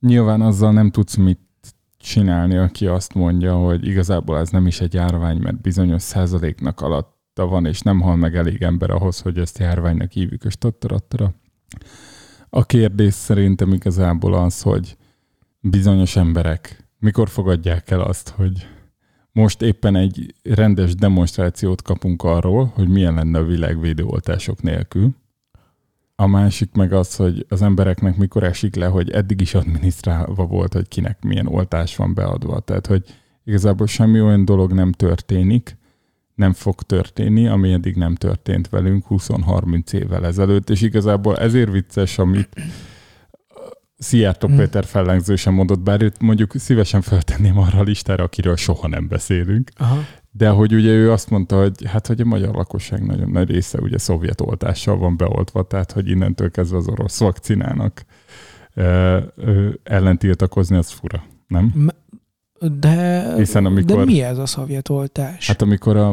Nyilván azzal nem tudsz mit csinálni, aki azt mondja, hogy igazából ez nem is egy járvány, mert bizonyos százaléknak alatta van, és nem hal meg elég ember ahhoz, hogy ezt járványnak hívjuk, és tattarattara. A kérdés szerintem igazából az, hogy bizonyos emberek mikor fogadják el azt, hogy most éppen egy rendes demonstrációt kapunk arról, hogy milyen lenne a világ védőoltások nélkül. A másik meg az, hogy az embereknek mikor esik le, hogy eddig is adminisztrálva volt, hogy kinek milyen oltás van beadva. Tehát, hogy igazából semmi olyan dolog nem történik, nem fog történni, ami eddig nem történt velünk 20-30 évvel ezelőtt, és igazából ezért vicces, amit Szijjártó Hmm. Péter fellengző sem mondott, bár őt mondjuk szívesen feltenném arra a listára, akiről soha nem beszélünk, Aha. de hogy ugye ő azt mondta, hogy hát hogy a magyar lakosság nagyon nagy része ugye szovjet oltással van beoltva, tehát hogy innentől kezdve az orosz vakcinának ö, ö, ellen tiltakozni, az fura, nem? De, Hiszen amikor- de mi ez a szovjet oltás? Hát amikor a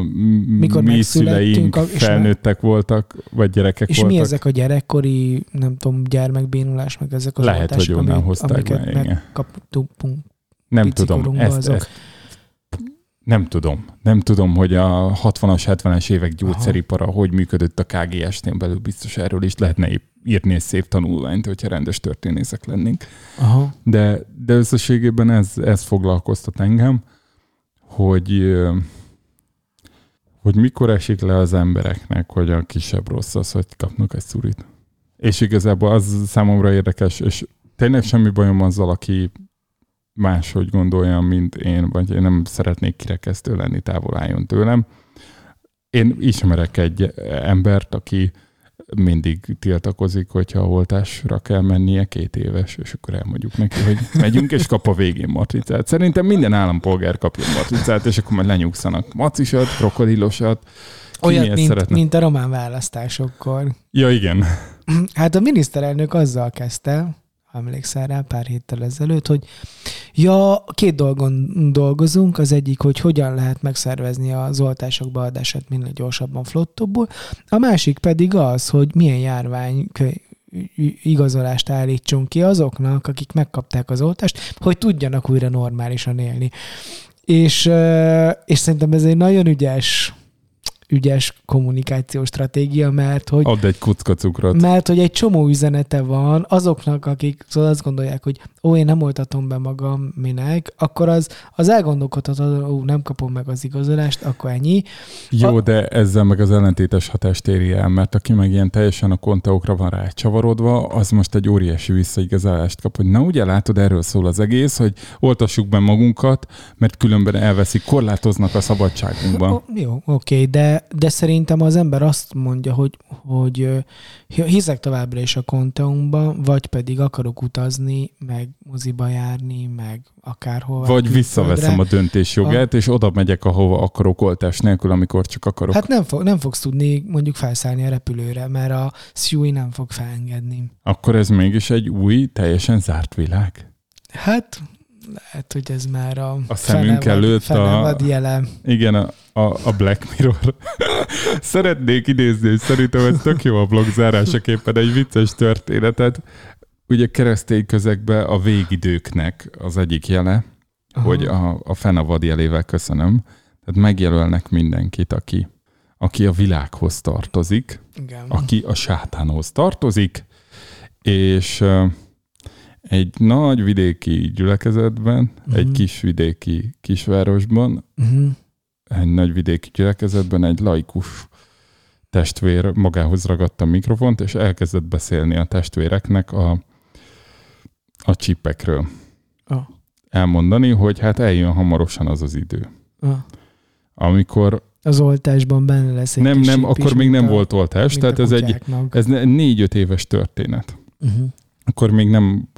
Mikor mi szüleink a- és felnőttek voltak, vagy gyerekek és voltak, mi ezek a gyerekkori, nem tudom, gyermekbénulás, meg ezek az lehet, hogy oltások, onnan amik- hozták amiket be, megkaptunk. Nem tudom, ezt, azok. ezt, nem tudom. Nem tudom, hogy a 60-as, 70-es évek gyógyszeripara hogy működött a KGST-n belül, biztos erről is lehetne épp írni egy szép tanulmányt, hogyha rendes történészek lennénk. Aha. De, de összességében ez, ez foglalkoztat engem, hogy, hogy mikor esik le az embereknek, hogy a kisebb rossz az, hogy kapnak egy szurit. És igazából az számomra érdekes, és tényleg semmi bajom azzal, aki máshogy gondolja, mint én, vagy én nem szeretnék kirekesztő lenni, távol álljon tőlem. Én ismerek egy embert, aki mindig tiltakozik, hogyha oltásra kell mennie, két éves, és akkor elmondjuk neki, hogy megyünk, és kap a végén matricát. Szerintem minden állampolgár kapja matricát, és akkor majd lenyugszanak macisat, krokodilosat. Ki Olyat, mint, szeretne? mint a román választásokkor. Ja, igen. Hát a miniszterelnök azzal kezdte, emlékszel rá pár héttel ezelőtt, hogy ja, két dolgon dolgozunk, az egyik, hogy hogyan lehet megszervezni az oltások beadását minél gyorsabban, flottóból, a másik pedig az, hogy milyen járvány igazolást állítsunk ki azoknak, akik megkapták az oltást, hogy tudjanak újra normálisan élni. És, és szerintem ez egy nagyon ügyes ügyes kommunikációs stratégia, mert hogy Add egy kucka cukrot. mert hogy egy csomó üzenete van azoknak, akik szóval azt gondolják, hogy ó, én nem oltatom be magam, minek, akkor az, az elgondolkodhat, ó, nem kapom meg az igazolást, akkor ennyi. Jó, A- de ezzel meg az ellentétes hatást éri el, mert aki meg ilyen teljesen a konteókra van rácsavarodva, az most egy óriási visszaigazolást kap, hogy na ugye látod, erről szól az egész, hogy oltassuk be magunkat, mert különben elveszik, korlátoznak a szabadságunkban. O, jó, oké, de, de szerintem az ember azt mondja, hogy, hogy hiszek továbbra is a konteumban, vagy pedig akarok utazni, meg moziba járni, meg akárhol. Vagy visszaveszem a döntésjogát, és oda megyek, ahova akarok oltás nélkül, amikor csak akarok. Hát nem, fog, nem fogsz tudni mondjuk felszállni a repülőre, mert a SUI nem fog felengedni. Akkor ez mégis egy új, teljesen zárt világ. Hát lehet, hogy ez már a, A szemünk fenevad- előtt a- fenevad jele. Igen, a, a, a Black Mirror. Szeretnék idézni, és szerintem ez tök jó a blog zárásaképpen egy vicces történetet. Ugye keresztény közegben a végidőknek az egyik jele, Aha. hogy a, a fenavad jelével köszönöm. Tehát megjelölnek mindenkit, aki, aki a világhoz tartozik, Igen. aki a sátánhoz tartozik, és egy nagy vidéki gyülekezetben, Mhm. egy kis vidéki kisvárosban, Uh-huh. egy nagy vidéki gyülekezetben egy laikus testvér magához ragadta a mikrofont, és elkezdett beszélni a testvéreknek a, a csipekről. Ah. Elmondani, hogy hát eljön hamarosan az az idő. Ah. Amikor Az oltásban benne lesz egy nem, nem, akkor még nem a- volt oltás, tehát ez egy, ez négy-öt éves történet. Uh-huh. Akkor még nem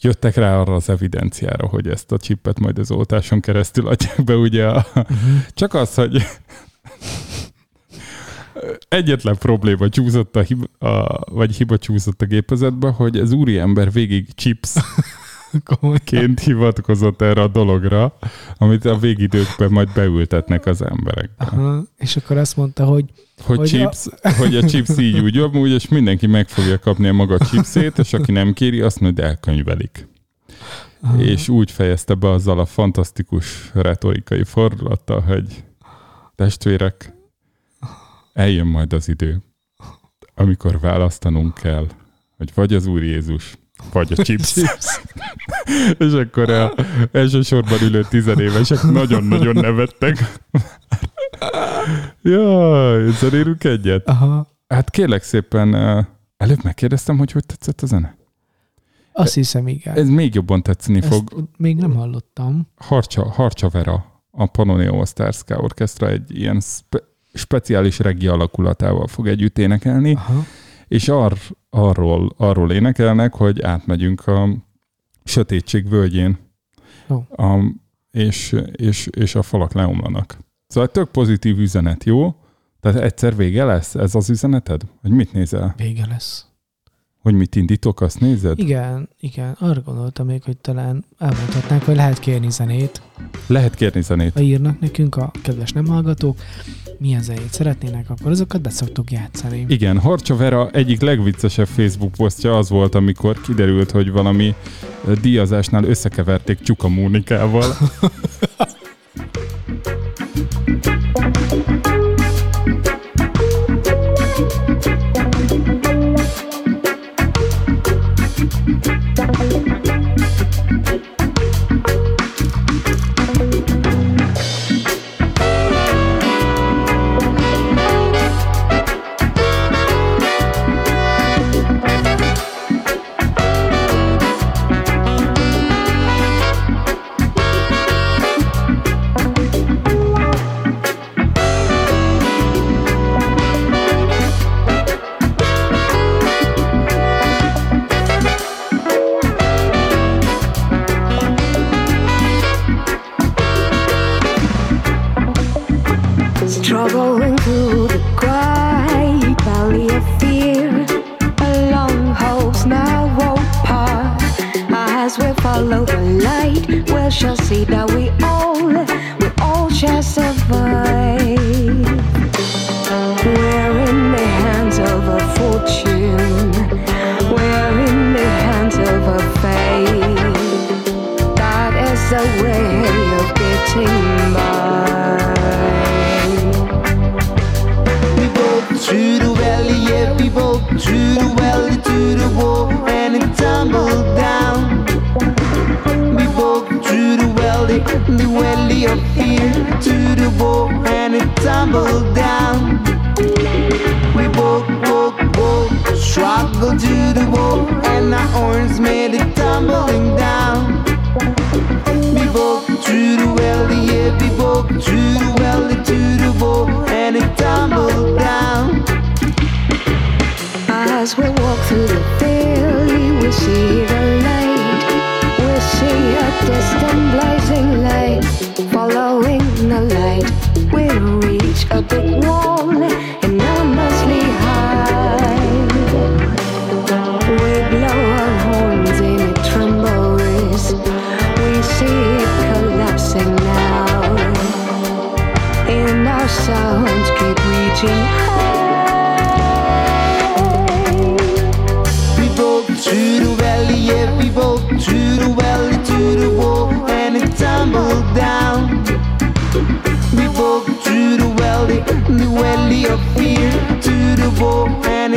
jöttek rá arra az evidenciára, hogy ezt a csippet majd az oltáson keresztül adják be, ugye a, Uh-huh. Csak az, hogy egyetlen probléma csúszott a hiba, a, vagy hiba csúszott a gépezetbe, hogy az úriember végig chipsként hivatkozott erre a dologra, amit a végidőkben majd beültetnek az emberek. Aha. És akkor azt mondta, hogy Hogy, Hogy a- chips, hogy a chips így úgy amúgy, és mindenki meg fogja kapni a maga chipsét, és aki nem kéri, azt majd elkönyvelik. aha, És úgy fejezte be azzal a fantasztikus retorikai fordulattal, hogy testvérek, eljön majd az idő, amikor választanunk kell, hogy vagy az Úr Jézus, vagy a chips. És akkor a elsősorban ülő tizenévesek nagyon-nagyon nevettek. Jaj, zenélünk egyet? aha. Hát kérlek szépen, előbb megkérdeztem, hogy hogy tetszett a zene. Azt hiszem, igen. Ez még jobban tetszeni Ezt fog. még nem hallottam. Harcsa, Harcsa Vera a Pannonia All Stars Ska Orchestra egy ilyen spe- speciális regi alakulatával fog együtt énekelni, Aha. és ar- arról, arról énekelnek, hogy átmegyünk a sötétség völgyén, Jó. a, és, és, és a falak leomlanak. Szóval tök pozitív üzenet, jó? Tehát egyszer vége lesz ez az üzeneted? Hogy mit nézel? Vége lesz. Hogy mit indítok, azt nézed? Igen, igen. Arra gondoltam még, hogy talán elmondhatnánk, hogy lehet kérni zenét. Lehet kérni zenét. Ha írnak nekünk a kedves nem hallgatók, milyen zenét szeretnének, akkor azokat be szoktuk játszani. Igen, Harcsa Vera egyik legviccesebb Facebook posztja az volt, amikor kiderült, hogy valami díjazásnál összekeverték Csuka Mónikával.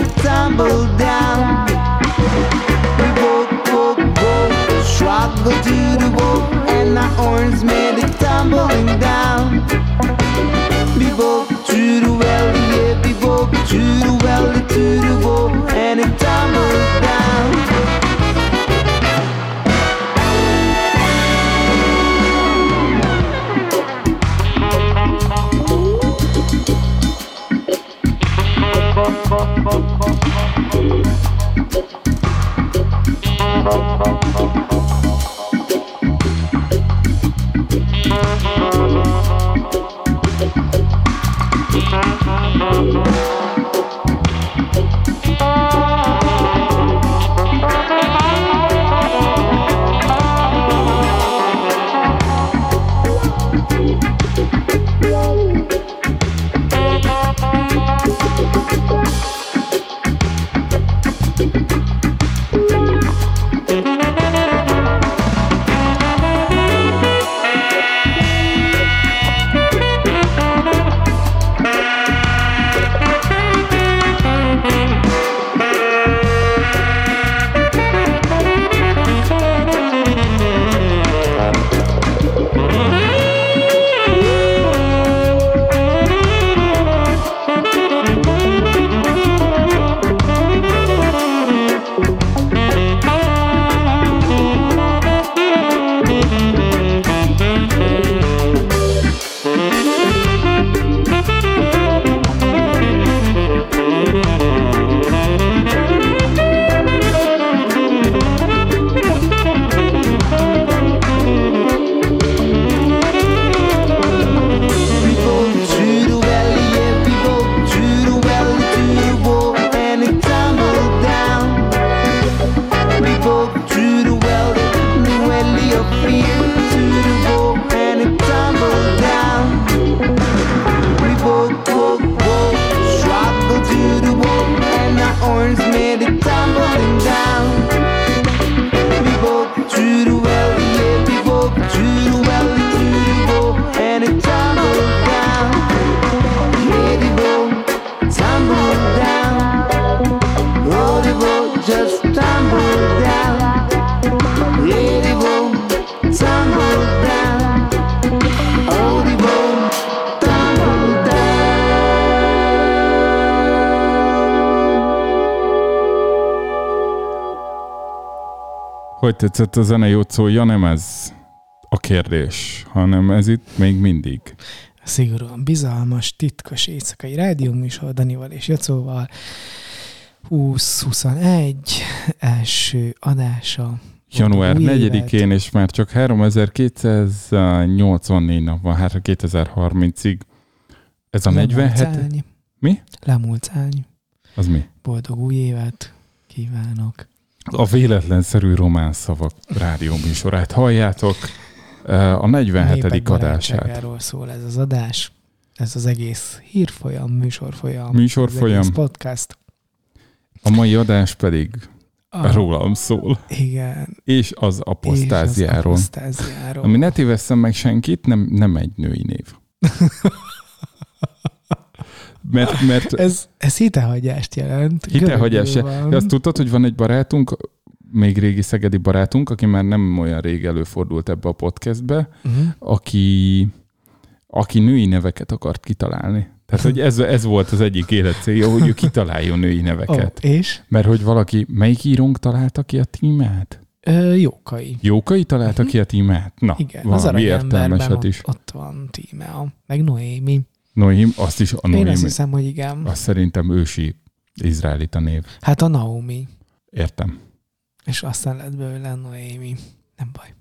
wall, and tumbled down. We broke, broke, broke, struggled to the wall, and our arms made it tumbling down. We broke through the valley, yeah, we broke through the valley to the wall, and it tumbled down. không không không không tetszett a zene jót szólja? Nem ez a kérdés, hanem ez itt még mindig. Szigorúan bizalmas, titkos éjszakai rádióműsor Danival és Jacóval. 2021 első adása. Január Új évet. 4-én, és már csak 3284 nap van, hát 2030-ig. Ez a Lemúlt 47? szárny. Mi? Lemúlt szárny. Az mi? Boldog új évet kívánok. A véletlenszerű román szavak rádióműsorát halljátok. Eh, A 47. Népek adását. szól ez az adás. Ez az egész hírfolyam, műsorfolyam. Műsorfolyam. Podcast. A mai adás pedig Ah, rólam szól, Igen. és az És apostáziáról. az apostáziáról. Ami ne tévesszem meg senkit, nem, nem egy női név. Mert, mert Ez, ez hitehagyást jelent. hitehagyás. Azt tudtad, hogy van egy barátunk, még régi szegedi barátunk, aki már nem olyan rég előfordult ebbe a podcastbe, Uh-huh. aki, aki női neveket akart kitalálni. Tehát, hogy ez, ez volt az egyik életcélja, hogy ő kitaláljon női Oh, neveket. és Mert hogy valaki, melyik írónk találta ki a tímát? ö, jókai. Jókai találta ki a tímát? Na. Igen, az valami aranyemberben értelmeset is. ott van Tímea, meg Noémi. Noémi, azt is a Én Noémi. azt hiszem, hogy igen. Azt szerintem ősi izraelita név. Hát a Naomi. Értem. És aztán lett belőle Noémi. Nem baj.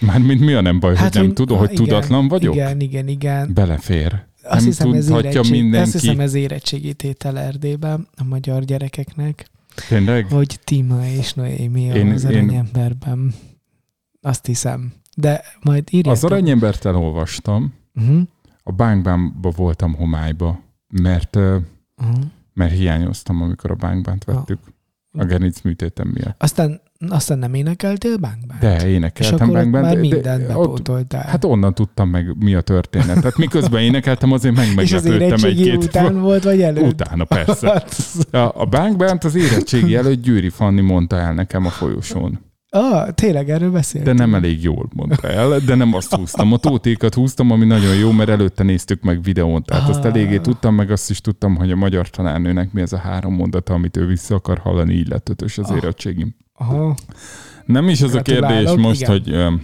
Mármint mi a nem baj, hát, hogy nem tudom, hogy tudatlan vagyok? Igen, igen, igen. Belefér. Azt nem hiszem, ez tudhatja érettség, mindenki. Azt hiszem, ez érettségítétel Erdélyben a magyar gyerekeknek, Tényleg? hogy Tima és Noémi Én- én, az én- aranyemberben. Azt hiszem. De majd írjátok. Az aranyembert elolvastam. Uh-huh. A bánkbánba voltam homályba, mert, Uh-huh. mert hiányoztam, amikor a bánkbánt vettük. A gerinc műtétem miatt. Aztán, aztán nem énekeltél bánkban? De És énekeltem ott bánkbánt. már de- de- mindent ott- bepótoltál. Hát onnan tudtam meg, mi a történet. Tehát miközben énekeltem, azért meg és meglepődtem egy-két után volt, vagy előtt? Utána, persze. Hát, A, a bánkbánt az érettségi előtt Győri Fanni mondta el nekem a folyosón. Ah, tényleg erről De beszéltünk. nem elég jól mondta el, de nem azt húztam. A tótékat húztam, ami nagyon jó, mert előtte néztük meg videón. Tehát azt Ah. eléggé tudtam, meg azt is tudtam, hogy a magyar tanárnőnek mi ez a három mondata, amit ő vissza akar hallani, így lett ötös az Ah. érettségim. Aha. Nem is az a kérdés most, igen. hogy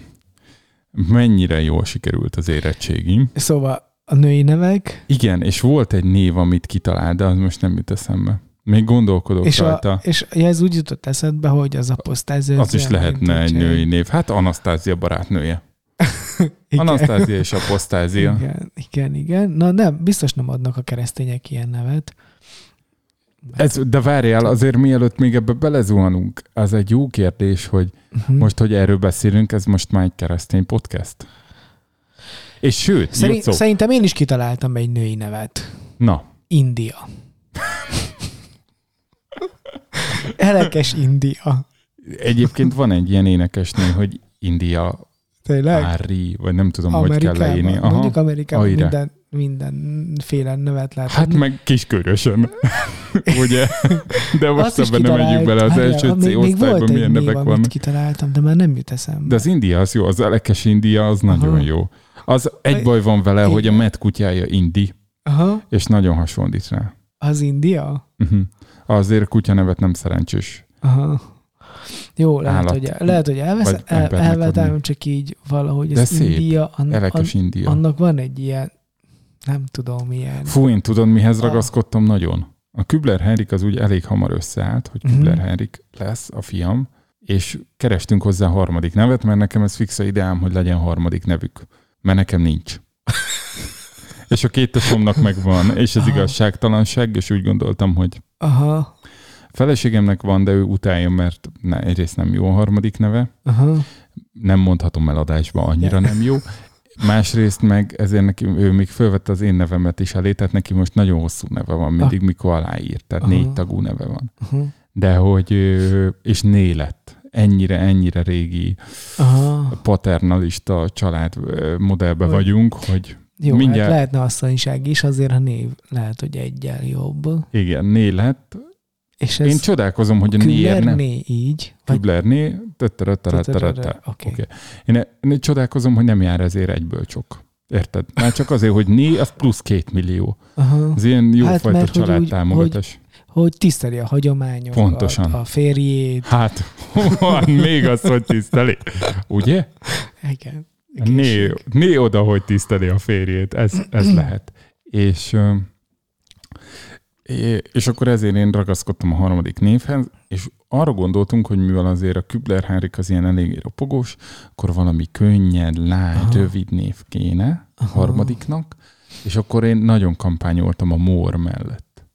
mennyire jól sikerült az érettségim. Szóval a női nevek, Igen, és volt egy név, amit kitalált, de az most nem jut eszembe. Még gondolkodok és, a, rajta. és ja, ez úgy jutott eszedbe, hogy az aposztázia... Az is lehetne egy női név. Hát Anasztázia barátnője. Igen. Anasztázia és Apostázia. Igen, igen, igen. Na nem, biztos nem adnak a keresztények ilyen nevet. Ez, de várjál, azért mielőtt még ebbe belezuhanunk, az egy jó kérdés, hogy Uh-huh. most, hogy erről beszélünk, ez most már egy keresztény podcast. És sőt, Szerint, szerintem én is kitaláltam egy női nevet. na, India. Elekes India. egyébként van egy ilyen énekesnő, hogy India Tényleg? Ári, vagy nem tudom, hogy kell leírni. Amerikában. Mondjuk Amerikában Aira. minden, mindenféle nevet lehet Hát adni. meg kiskörösen. Ugye? De most ebben nem megyünk bele. Az első C még, osztályban milyen nevek vannak. kitaláltam, de már nem jut eszembe. De az India az jó, az elekes India az nagyon Aha. jó. Az egy baj van vele, Igen. hogy a met kutyája Indi, Aha, és nagyon hasonlít rá. az India? Uh-huh. Azért a kutya nevet nem szerencsés. Aha. Jó, lehet, Állat. hogy, lehet, hogy elvesz, el, elvetem, csak így valahogy De az szép. India, an, an, India. annak van egy ilyen, nem tudom, milyen. Fú, én tudod, mihez Ah. ragaszkodtam nagyon? A Kübler Henrik az úgy elég hamar összeállt, hogy Mhm. Kübler Henrik lesz a fiam, és kerestünk hozzá harmadik nevet, mert nekem ez fixa ideám, hogy legyen harmadik nevük. Mert nekem nincs. és a két tesomnak megvan, és ez igazságtalanság, és úgy gondoltam, hogy Aha, feleségemnek van, de ő utálja, mert ne, egyrészt nem jó a harmadik neve, aha. nem mondhatom el annyira nem jó, Másrészt meg ezért neki, ő még fölvette az én nevemet is elé, tehát neki most nagyon hosszú neve van, mindig mikor aláírt, tehát Aha. négy tagú neve van. Uh-huh. De hogy, és né lett. Ennyire, ennyire régi Aha. paternalista család modellbe Hogy- vagyunk, hogy Jó, Mindjárt- hát lehetne asszonyság is, azért a név lehet, hogy egyel jobb. igen, né lett. És Én ez csodálkozom, hogy a néért nem. Így? Küblerné, tötterötterötterötte. Tötterötte, oké. Én, én csodálkozom, hogy nem jár ezért egyből csak. Érted? Már csak azért, hogy né, az plusz két millió. Aha. Ez ilyen jófajta Hát, hát, mert hogy családtámogatás. Hogy tiszteli a hagyományokat, Pontosan. a férjét. Hát, van még az, hogy tiszteli. Ugye? Igen. Né, né oda, hogy tiszteli a férjét. Ez, ez lehet. És, és akkor ezért én ragaszkodtam a harmadik névhez, és arra gondoltunk, hogy mivel azért a Kübler Henrik az ilyen eléggé ropogós, akkor valami könnyed, lágy, Aha. rövid név kéne a harmadiknak, és akkor én nagyon kampányoltam a Mór mellett.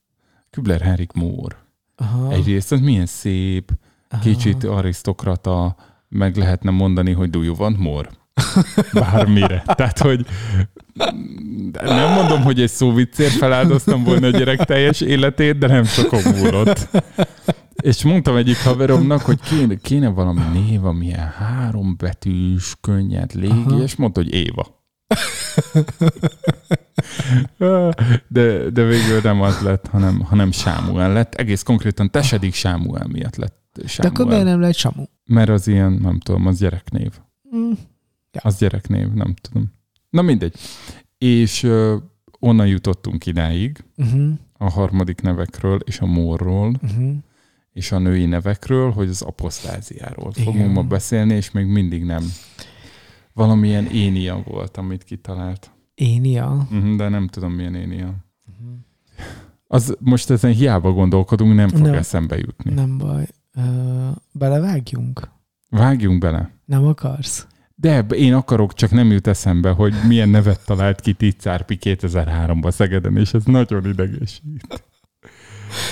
Kübler Henrik Mór. Aha. Egyrészt az milyen szép, Aha. kicsit arisztokrata, meg lehetne mondani, hogy do you want more? Bármire. Tehát, hogy nem mondom, hogy egy szóviccért feláldoztam volna a gyerek teljes életét, de nem sokon múlott. És mondtam egyik haveromnak, hogy kéne, kéne valami név, amilyen három betűs, könnyed, légi, Aha. és mondta, hogy Éva. De, de végül nem az lett, hanem, hanem Sámuel lett. Egész konkrétan Tesedik Sámuel miatt lett De Sámuel. akkor miért nem lehet Samu? Mert az ilyen, nem tudom, az gyereknév. Mm. Az gyereknév, nem tudom. Na mindegy. És ö, onnan jutottunk idáig, Uh-huh. a harmadik nevekről és a morról, Uh-huh. és a női nevekről, hogy az apostáziáról Igen. fogunk ma beszélni, és még mindig nem. Valamilyen énia volt, amit kitalált. Énia. Mhm, De nem tudom, milyen énia. Az most ezen hiába gondolkodunk, nem fog Nem. eszembe jutni. Nem baj. Ö, belevágjunk? Vágjunk bele. Nem akarsz? De én akarok, csak nem jut eszembe, hogy milyen nevet talált ki Ticárpi 2003-ban Szegeden, és ez nagyon idegesít.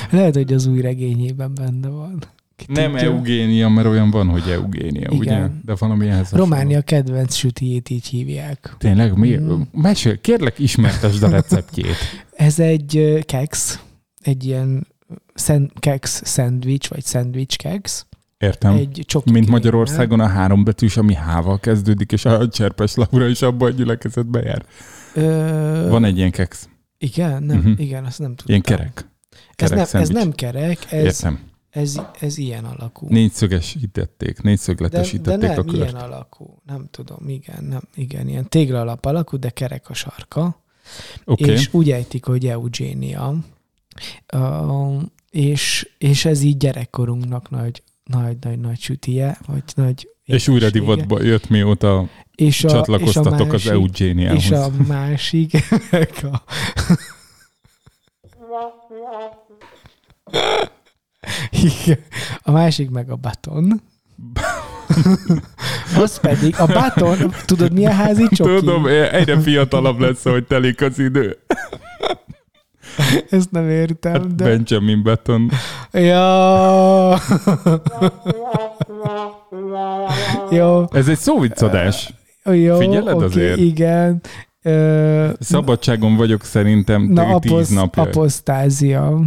Lehet, hogy az új regényében benne van. Ki Nem tudja. Eugénia, mert olyan van, hogy Eugénia, ugye? Igen. De valami ehhez. Románia kedvenc sütijét így hívják. Tényleg? Mi? Mm. Mesél, kérlek, ismertesd a receptjét. Ez egy keks, egy ilyen szend, keks szendvics, vagy szendvics keks. Értem. Egy csoki Mint. Magyarországon a három betűs, ami hával kezdődik, és a Cserpes Laura is abban a gyülekezetbe jár. Ö, Van egy ilyen keksz, Igen, nem, Mhm. igen, azt nem tudom. ilyen kerek. Ez kerek nem, ez szendvics. nem kerek, ez, Értem. ez, ez ilyen alakú. Négyszögesítették, de, de négyszögletesítették nem a kört. ilyen alakú. Nem tudom, igen, nem, igen, ilyen téglalap alakú, de kerek a sarka. Okay. És úgy ejtik, hogy Eugénia. Uh, és, és ez így gyerekkorunknak nagy, nagy, nagy, nagy sütije, vagy nagy és újra divatba jött, mióta és a, csatlakoztatok és a az másik, Eugéniához. És a másik, meg a... Igen. A másik meg a baton. Az pedig, a baton, tudod mi a házi csoki? Tudom, egyre fiatalabb lesz, hogy telik az idő. Ezt nem értem, Hát de... Benjamin Button. Ja. Jó, Ez egy szóviccadás. jó, Figyeled oké, azért? igen. Ö, Szabadságon vagyok szerintem na, na, tíz aposz, napja. apostázia.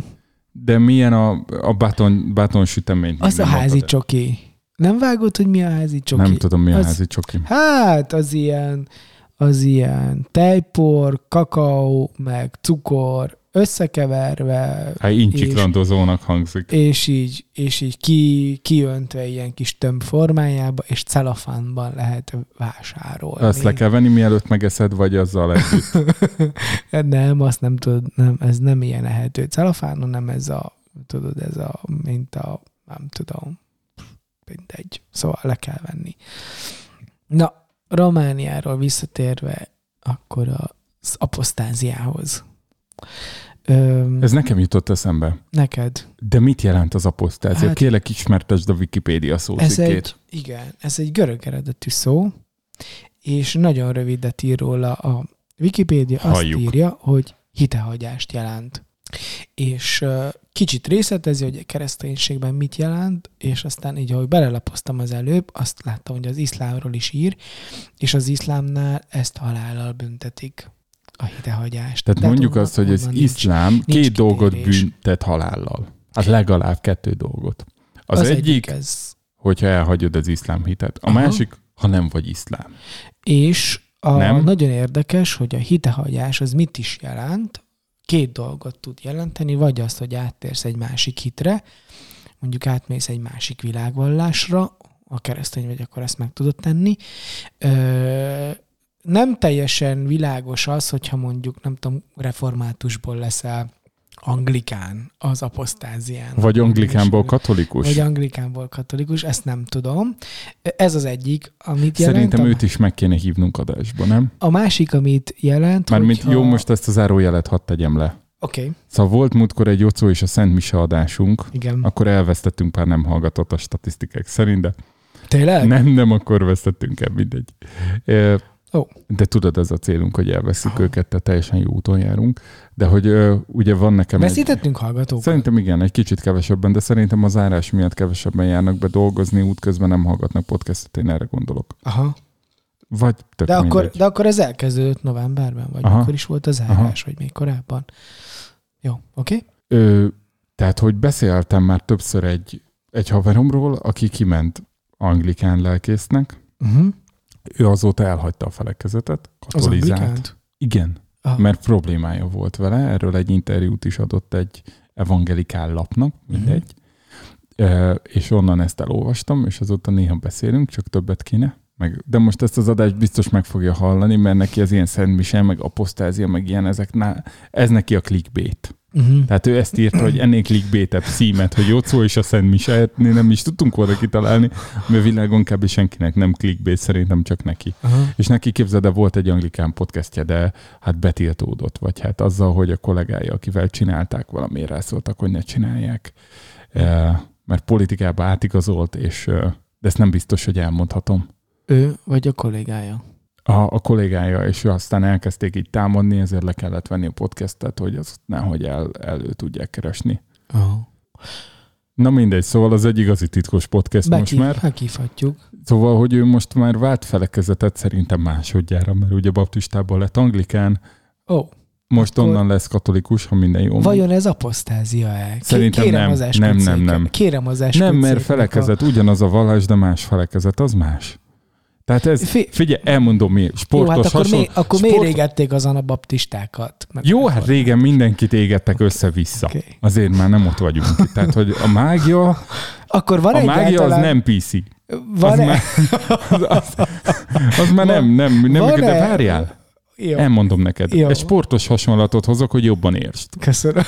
De milyen a, a baton, baton sütemény? Az a házi csoki. Nem vágod, hogy mi a házi csoki? Nem tudom, mi a Az- házi csoki. Hát, az ilyen, az ilyen tejpor, kakaó, meg cukor összekeverve, Hát incsiklandozónak hangzik. és így, és így ki, kiöntve ilyen kis tömb formájába, és celofánban lehet vásárolni. Azt le kell venni, mielőtt megeszed, vagy azzal együtt. Nem, azt nem tudod, nem, ez nem ilyen ehető celofán, hanem ez a, tudod, ez a, mint a, nem tudom, mindegy. Szóval le kell venni. Na, Romániáról visszatérve, akkor az apostáziához. Öm, Ez nekem jutott eszembe. neked. De mit jelent az aposztázia? Hát- Kérlek, ismertesd a Wikipédia Ez szócikkét. egy, igen, ez egy görög eredetű szó, és nagyon rövidet ír róla a Wikipédia azt Halljuk. írja, hogy hitehagyást jelent. És kicsit részletezi, hogy a kereszténységben mit jelent, és aztán így, ahogy belelapoztam az előbb, azt láttam, hogy az iszlámról is ír, és az iszlámnál ezt halállal büntetik a hidehagyást. Tehát mondjuk onnan- azt, hogy az nincs- iszlám nincs két dolgot kitérés. büntet halállal. Hát legalább kettő dolgot. Az, az egyik, ez. hogyha elhagyod az iszlám hitet. A Aha. másik, ha nem vagy iszlám. És a Nem? nagyon érdekes, hogy a hitehagyás az mit is jelent. Két dolgot tud jelenteni, vagy azt, hogy áttérsz egy másik hitre, mondjuk átmész egy másik világvallásra, a keresztény vagy, akkor ezt meg tudod tenni. Ö, nem teljesen világos az, hogyha mondjuk, nem tudom, reformátusból leszel anglikán az apostázián. Vagy anglikánból katolikus. Vagy anglikánból katolikus, ezt nem tudom. Ez az egyik, amit jelent. Szerintem a, őt is meg kéne hívnunk adásba, nem? a másik, amit jelent, Mármint hogyha... jó, most ezt a zárójelet hadd tegyem le. Oké, okay, Szóval volt múltkor egy Jocó és a Szent Mise adásunk, igen. akkor elvesztettünk pár nem hallgatott a statisztikák szerint, de Tényleg? nem, nem, akkor vesztettünk el, mindegy. Ó. De tudod, ez a célunk, hogy elveszük Aha. őket, tehát teljesen jó úton járunk. De hogy ö, ugye van nekem egy... Veszítettünk hallgatókat? Szerintem igen, egy kicsit kevesebben, de szerintem az árás miatt kevesebben járnak be dolgozni, útközben nem hallgatnak podcastot, én erre gondolok. Aha. Vagy tök De akkor, de akkor ez elkezdődött novemberben, vagy Aha. akkor is volt az zárás, vagy még korábban? Jó, oké. Okay? Ö, tehát, hogy beszéltem már többször egy, egy haveromról, aki kiment anglikán lelkésznek, Uh-huh. Ő azóta elhagyta a felekezetet, katolizált. Igen, Ah. mert problémája volt vele, erről egy interjút is adott egy evangelikál lapnak, mindegy. Uh-huh. És onnan ezt elolvastam, és azóta néha beszélünk, csak többet kéne. Meg, de most ezt az adást biztos meg fogja hallani, mert neki az ilyen szentmise, meg apostázia, meg ilyen, ezek, ná, ez neki a clickbait. Uh-huh. Tehát ő ezt írta, hogy ennél clickbaitebb címet, hogy Jocó és a Szent Mise, nem is tudtunk volna kitalálni, mert világon kb. senkinek nem clickbait, szerintem csak neki. Aha. És neki képzeld, de volt egy anglikán podcastje, de hát betiltódott, vagy hát azzal, hogy a kollégája, akivel csinálták, valamiért rászóltak, hogy ne csinálják, Eh, mert politikába átigazolt, és eh, de ezt nem biztos, hogy elmondhatom. Ő vagy a kollégája? A, a kollégája, és aztán elkezdték így támadni, ezért le kellett venni a podcastet, hogy azt nehogy el, elő tudják keresni. Oh. Na mindegy, szóval az egy igazi titkos podcast most Bekív, már. Meghívhatjuk. Szóval, hogy ő most már vált felekezetet szerintem másodjára, mert ugye baptistából lett anglikán, Ó, oh. most Akkor- onnan lesz katolikus, ha minden jó. vajon ez apostázia-e? Szerintem kérem nem. Az Nem, nem, nem. Kérem az Nem, mert a- felekezet, ugyanaz a vallás, de más felekezet, az más. Tehát ez, Fi- figyelj, elmondom mi, Jó, sportos hát akkor, hasonl... mi, akkor sport- miért égették az anabaptistákat? Meg Jó, hát régen mindenkit égettek össze-vissza. Oké. Azért már nem ott vagyunk. Tehát, hogy a mágia, Akkor van a mágia az egyáltalán... nem PC. Van az, e... már, az, az, az már nem, nem, nem, Van-e- de várjál. Jó, Elmondom neked. Jó. Egy sportos hasonlatot hozok, hogy jobban értsd. köszönöm.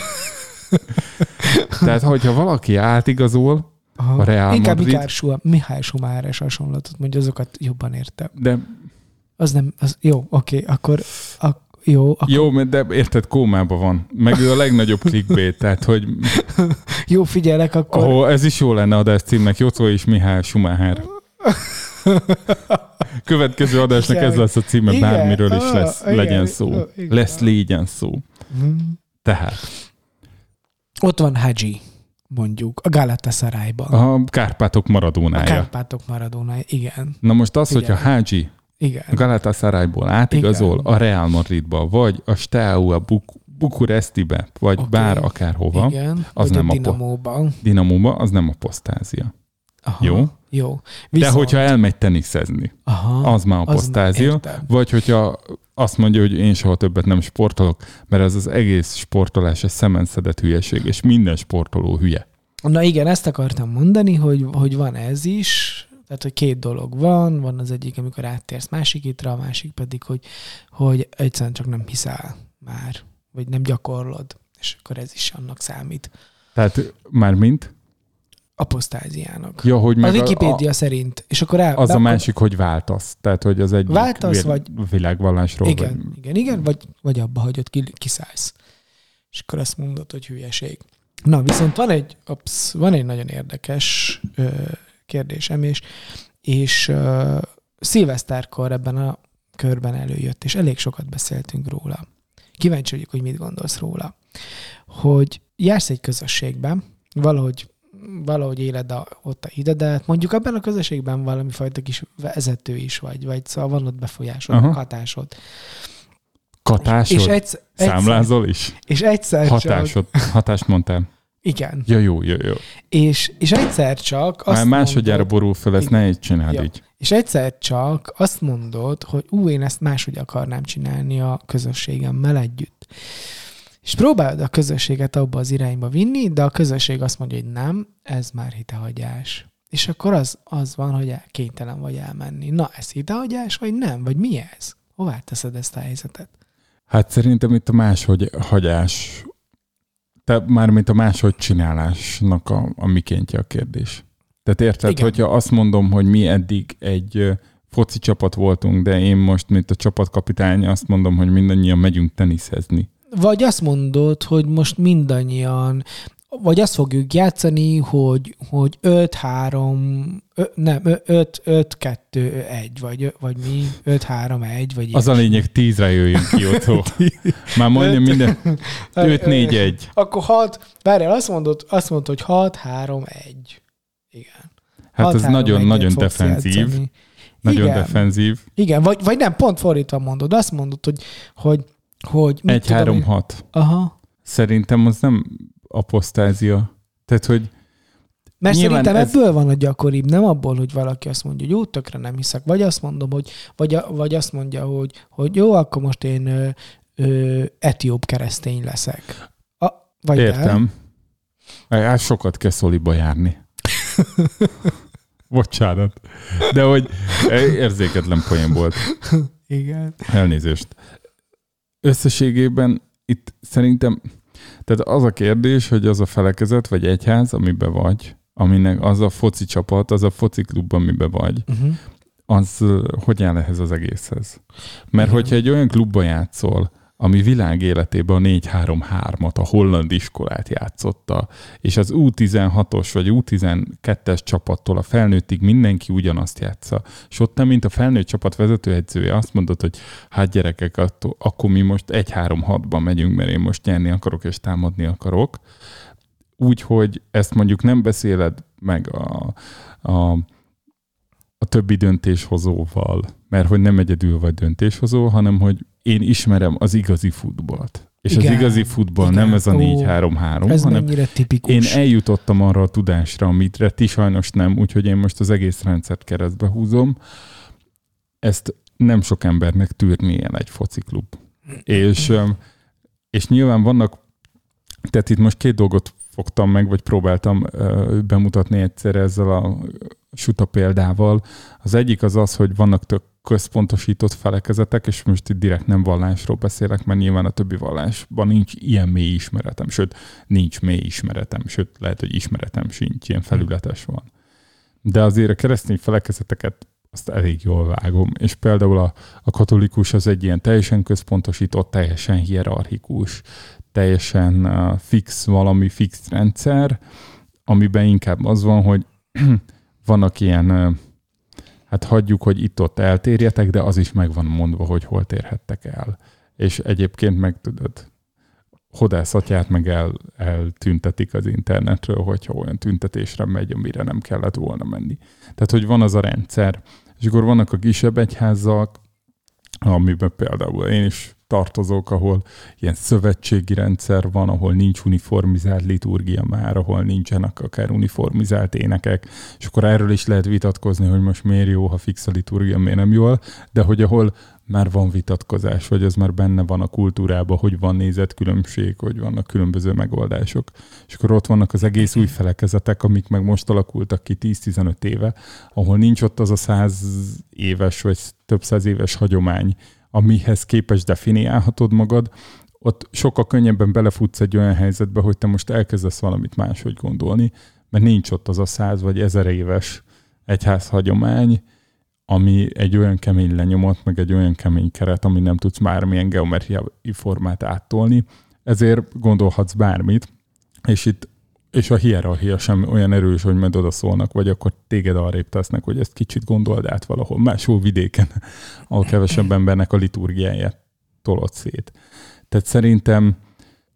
Tehát, hogyha valaki átigazol, Aha. A Real Inkább Madrid- Mikár Sua, Mihály Sumáres hasonlatot mondja, azokat jobban értem. de Az nem, az, jó, oké, akkor, a, jó, akkor, jó. de érted, kómában van. Meg ő a legnagyobb clickbait, tehát, hogy jó, figyelek, akkor oh, ez is jó lenne adás címnek, Jocó és Mihály Schumacher. Következő adásnak ez lesz a címe, Igen. bármiről is lesz, igen, legyen szó. igen. Lesz, légyen szó. Mm. Tehát Ott van Haji, mondjuk, a Galatasarayban. a Kárpátok A maradónája. Kárpátok Maradona, igen. Na most az, hogyha Figyelj. Hágyi Igen. a Galatasarayból átigazol Igen. a Real Madridba, vagy a Steaua Buk- Bukurestibe, vagy Oké. bár akárhova, igen. az vagy nem a a po-. Dinamóba, az nem apostázia. Aha. Jó? Jó. De hogyha elmegy teniszezni, Aha, az már értem. Vagy hogyha azt mondja, hogy én soha többet nem sportolok, mert ez az egész sportolás egy szemenszedett hülyeség, és minden sportoló hülye. Na igen, ezt akartam mondani, hogy, hogy van ez is, tehát, hogy két dolog van, van az egyik, amikor áttérsz másik itre, a másik pedig, hogy, hogy egyszerűen csak nem hiszel már, vagy nem gyakorlod, és akkor ez is annak számít. Tehát már mint? Apostáziának. Ja, hogy A Wikipédia a, szerint. És akkor el, az de a másik, hogy váltasz. Tehát, hogy az egyik Váltasz, vagy- világvallásról. Igen, Vagy, igen, igen, vagy, vagy abba hagyod, ki, kiszállsz. És akkor azt mondod, hogy hülyeség. Na, viszont van egy, ops, van egy nagyon érdekes ö, kérdésem, és, és ö, szilveszterkor ebben a körben előjött, és elég sokat beszéltünk róla. Kíváncsi vagyok, hogy mit gondolsz róla. Hogy jársz egy közösségben, valahogy valahogy éled a, ott a ide, de mondjuk abban a közösségben valami fajta kis vezető is vagy, vagy szóval van ott befolyásod, Aha. hatásod. Katásod? És egyszer, egyszer, Számlázol is? és egyszer csak, Hatásod. Hatást mondtál. igen, Ja, jó, jó, jó. és, és egyszer csak azt Már másodjára mondod, borul föl, ezt ne így csináld Ja. így. és egyszer csak azt mondod, hogy ú, én ezt máshogy akarnám csinálni a közösségemmel együtt. És próbálod a közösséget abba az irányba vinni, de a közösség azt mondja, hogy nem, ez már hitehagyás. És akkor az, az van, hogy el- kénytelen vagy elmenni. Na, ez hitehagyás, vagy nem? Vagy mi ez? Hová teszed ezt a helyzetet? Hát szerintem itt a máshogy hagyás, te mármint a máshogy csinálásnak a, a mikéntje a kérdés. Tehát érted, Igen. hogyha azt mondom, hogy mi eddig egy foci csapat voltunk, de én most, mint a csapatkapitány, azt mondom, hogy mindannyian megyünk teniszezni. Vagy azt mondod, hogy most mindannyian, vagy azt fogjuk játszani, hogy, hogy 5-3, ö, nem, 5-2-1, vagy, vagy mi, 5-3-1, vagy Az a lényeg, tízre jöjjünk ki otthon. Már majdnem minden. Ö, 5-4-1. Akkor 6, várjál, azt mondod, azt mondod, hogy 6, 3, 1. Igen. Hát ez 6-3-1-et nagyon-nagyon defenzív. játszani. Nagyon Igen. defenzív. Igen, vagy, vagy nem, pont fordítva mondod. Azt mondod, hogy, hogy, hogy mit tudom én- 1-3-6. Aha. Szerintem az nem apostázia. Tehát, hogy Mert Nyilván szerintem ez- ebből van a gyakoribb, nem abból, hogy valaki azt mondja, hogy jó, tökre nem hiszek. Vagy azt mondom, hogy, vagy, vagy azt mondja, hogy, hogy jó, akkor most én ö, ö, etióp keresztény leszek. A, vagy Nem. Értem. Hát sokat kell szoliba járni. Bocsánat. De hogy érzéketlen poén volt. Igen. Elnézést. Összességében itt szerintem, tehát az a kérdés, hogy az a felekezet, vagy egyház, amiben vagy, aminek az a foci csapat, az a foci klub, amiben vagy, Uh-huh. az hogy áll ehhez az egészhez? Mert Igen. hogyha egy olyan klubba játszol, ami világ életében a 4-3-3-at, a holland iskolát játszotta, és az U16-os vagy U12-es csapattól a felnőttig mindenki ugyanazt játsza, és ott mint a felnőtt csapat vezetőedzője azt mondod, hogy hát gyerekek, attól, akkor mi most 1-3-6-ban megyünk, mert én most nyerni akarok és támadni akarok, úgyhogy ezt mondjuk nem beszéled meg a, a a többi döntéshozóval, mert hogy nem egyedül vagy döntéshozó, hanem hogy én ismerem az igazi futballt. És Igen, az igazi futball igen. nem ez a Ó, 4-3-3, Ez hanem tipikus. én eljutottam arra a tudásra, amitre ti sajnos nem, úgyhogy én most az egész rendszert keresztbe húzom. Ezt nem sok embernek tűrni ilyen egy fociklub. És, és nyilván vannak, tehát itt most két dolgot fogtam meg, vagy próbáltam bemutatni egyszer ezzel a suta példával. Az egyik az az, hogy vannak tök központosított felekezetek, és most itt direkt nem vallásról beszélek, mert nyilván a többi vallásban nincs ilyen mély ismeretem, sőt, nincs mély ismeretem, sőt, lehet, hogy ismeretem sincs, ilyen felületes van. De azért a keresztény felekezeteket azt elég jól vágom, és például a, a katolikus az egy ilyen teljesen központosított, teljesen hierarchikus, teljesen uh, fix valami fix rendszer, amiben inkább az van, hogy vannak ilyen, hát hagyjuk, hogy itt-ott eltérjetek, de az is meg van mondva, hogy hol térhettek el. És egyébként meg tudod, hodászatját meg el, eltüntetik az internetről, hogyha olyan tüntetésre megy, amire nem kellett volna menni. Tehát, hogy van az a rendszer, és akkor vannak a kisebb egyházak, amiben például én is tartozok, ahol ilyen szövetségi rendszer van, ahol nincs uniformizált liturgia már, ahol nincsenek akár uniformizált énekek, és akkor erről is lehet vitatkozni, hogy most miért jó, ha fix a liturgia, miért nem jól, de hogy ahol már van vitatkozás, vagy az már benne van a kultúrában, hogy van nézetkülönbség, hogy vannak különböző megoldások. És akkor ott vannak az egész új felekezetek, amik meg most alakultak ki 10-15 éve, ahol nincs ott az a száz éves, vagy több száz éves hagyomány, amihez képes definiálhatod magad, ott sokkal könnyebben belefutsz egy olyan helyzetbe, hogy te most elkezdesz valamit máshogy gondolni, mert nincs ott az a száz vagy ezer éves egyház hagyomány, ami egy olyan kemény lenyomat, meg egy olyan kemény keret, ami nem tudsz bármilyen geometriai formát áttolni, ezért gondolhatsz bármit, és itt és a hierarchia sem olyan erős, hogy majd odaszólnak, vagy akkor téged arrébb tesznek, hogy ezt kicsit gondold át valahol, máshol vidéken, ahol kevesebb embernek a liturgiáját tolod szét. Tehát szerintem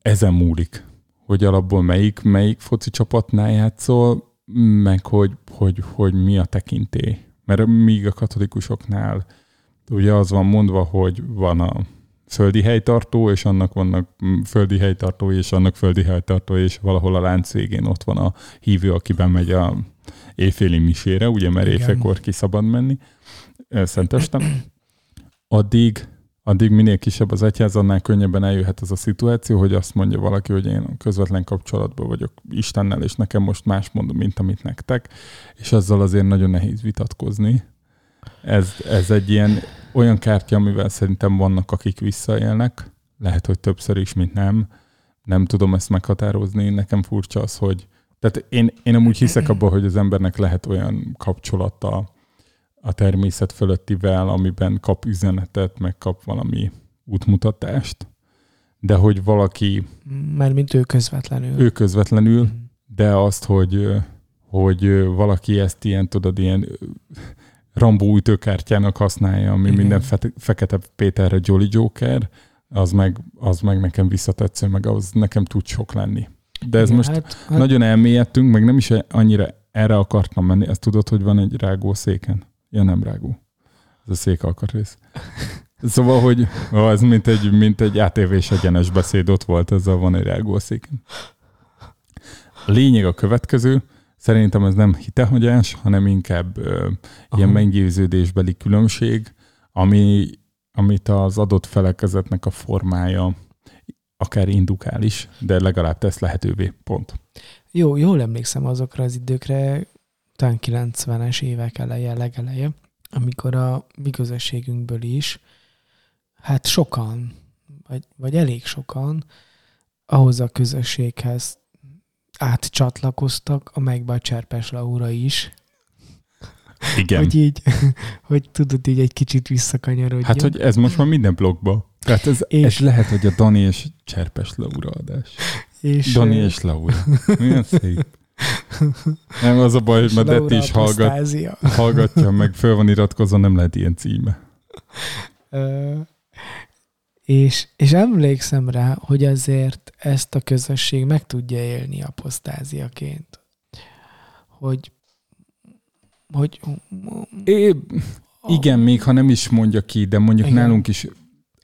ezen múlik, hogy alapból melyik, melyik foci csapatnál játszol, meg hogy, hogy, hogy mi a tekintély. Mert míg a katolikusoknál ugye az van mondva, hogy van a földi helytartó, és annak vannak mm, földi helytartói, és annak földi helytartói, és valahol a lánc végén ott van a hívő, aki bemegy a éjféli misére, ugye, mert Igen. éjfélkor ki szabad menni Szentestem. Addig, addig minél kisebb az egyház, annál könnyebben eljöhet az a szituáció, hogy azt mondja valaki, hogy én közvetlen kapcsolatban vagyok Istennel, és nekem most más mondom, mint amit nektek, és azzal azért nagyon nehéz vitatkozni. Ez, ez egy ilyen olyan kártya, amivel szerintem vannak, akik visszaélnek, lehet, hogy többször is, mint nem. Nem tudom ezt meghatározni. Nekem furcsa az, hogy tehát én, én amúgy hiszek abban, hogy az embernek lehet olyan kapcsolata a természet fölöttivel, amiben kap üzenetet, meg kap valami útmutatást, de hogy valaki, Mert mint ő közvetlenül. ő közvetlenül, Mhm. de azt, hogy, hogy valaki ezt ilyen, tudod, ilyen Rambó ütőkártyának használja, ami Igen. minden fe- fekete Péterre Jolly Joker, az meg, az meg nekem visszatetsző, meg az nekem tud sok lenni. De ez Igen, most hát, hát, nagyon elmélyedtünk, meg nem is annyira erre akartam menni. Ezt tudod, hogy van egy rágó széken? Ja, nem rágó. Ez a szék alkatrész. Szóval, hogy ó, ez mint egy, mint egy ATV-s egyenes beszéd ott volt, ezzel van egy rágó a széken. A lényeg a következő, szerintem ez nem hitehagyás, hanem inkább ö, ilyen Aha. meggyőződésbeli különbség, ami, amit az adott felekezetnek a formája akár indukál is, de legalább tesz lehetővé. Pont. Jó, jól emlékszem azokra az időkre, talán 90-es évek eleje, legeleje, amikor a mi közösségünkből is, hát sokan, vagy, vagy elég sokan ahhoz a közösséghez átcsatlakoztak, amelyikbe a Cserpes Laura is, Igen. hogy így, hogy tudod így egy kicsit visszakanyarodjon. Hát, hogy ez most már minden blogban. Tehát ez, És- ez lehet, hogy a Dani és Cserpes Laura adás. és, Dani ö, és Laura. Milyen szép. Nem az a baj, hogy Laura Detti is hallgat, hallgatja, meg föl van iratkozva, nem lehet ilyen címe. És, és emlékszem rá, hogy azért ezt a közösség meg tudja élni apostáziaként. Hogy, hogy É, igen, még ha nem is mondja ki, de mondjuk Igen. nálunk is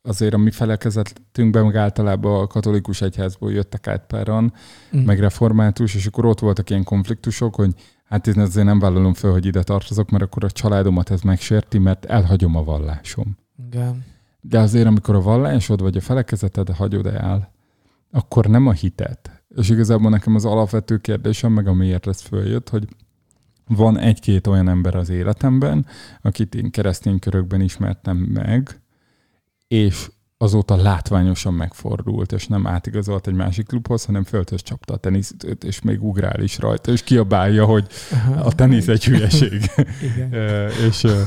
azért a mi felekezetünkben meg általában a katolikus egyházból jöttek át páran, Mm. meg református, és akkor ott voltak ilyen konfliktusok, hogy hát én azért nem vállalom fel, hogy ide tartozok, mert akkor a családomat ez megsérti, mert elhagyom a vallásom. Igen. De azért, amikor a vallásod vagy a felekezeted hagyod el, akkor nem a hitet. És igazából nekem az alapvető kérdésem, meg amiért ez följött, hogy van egy-két olyan ember az életemben, akit én keresztény körökben ismertem meg, és azóta látványosan megfordult, és nem átigazolt egy másik klubhoz, hanem földhöz csapta a teniszütőt, és még ugrál is rajta, és kiabálja, hogy a tenisz egy hülyeség. Igen. Ö, és ö,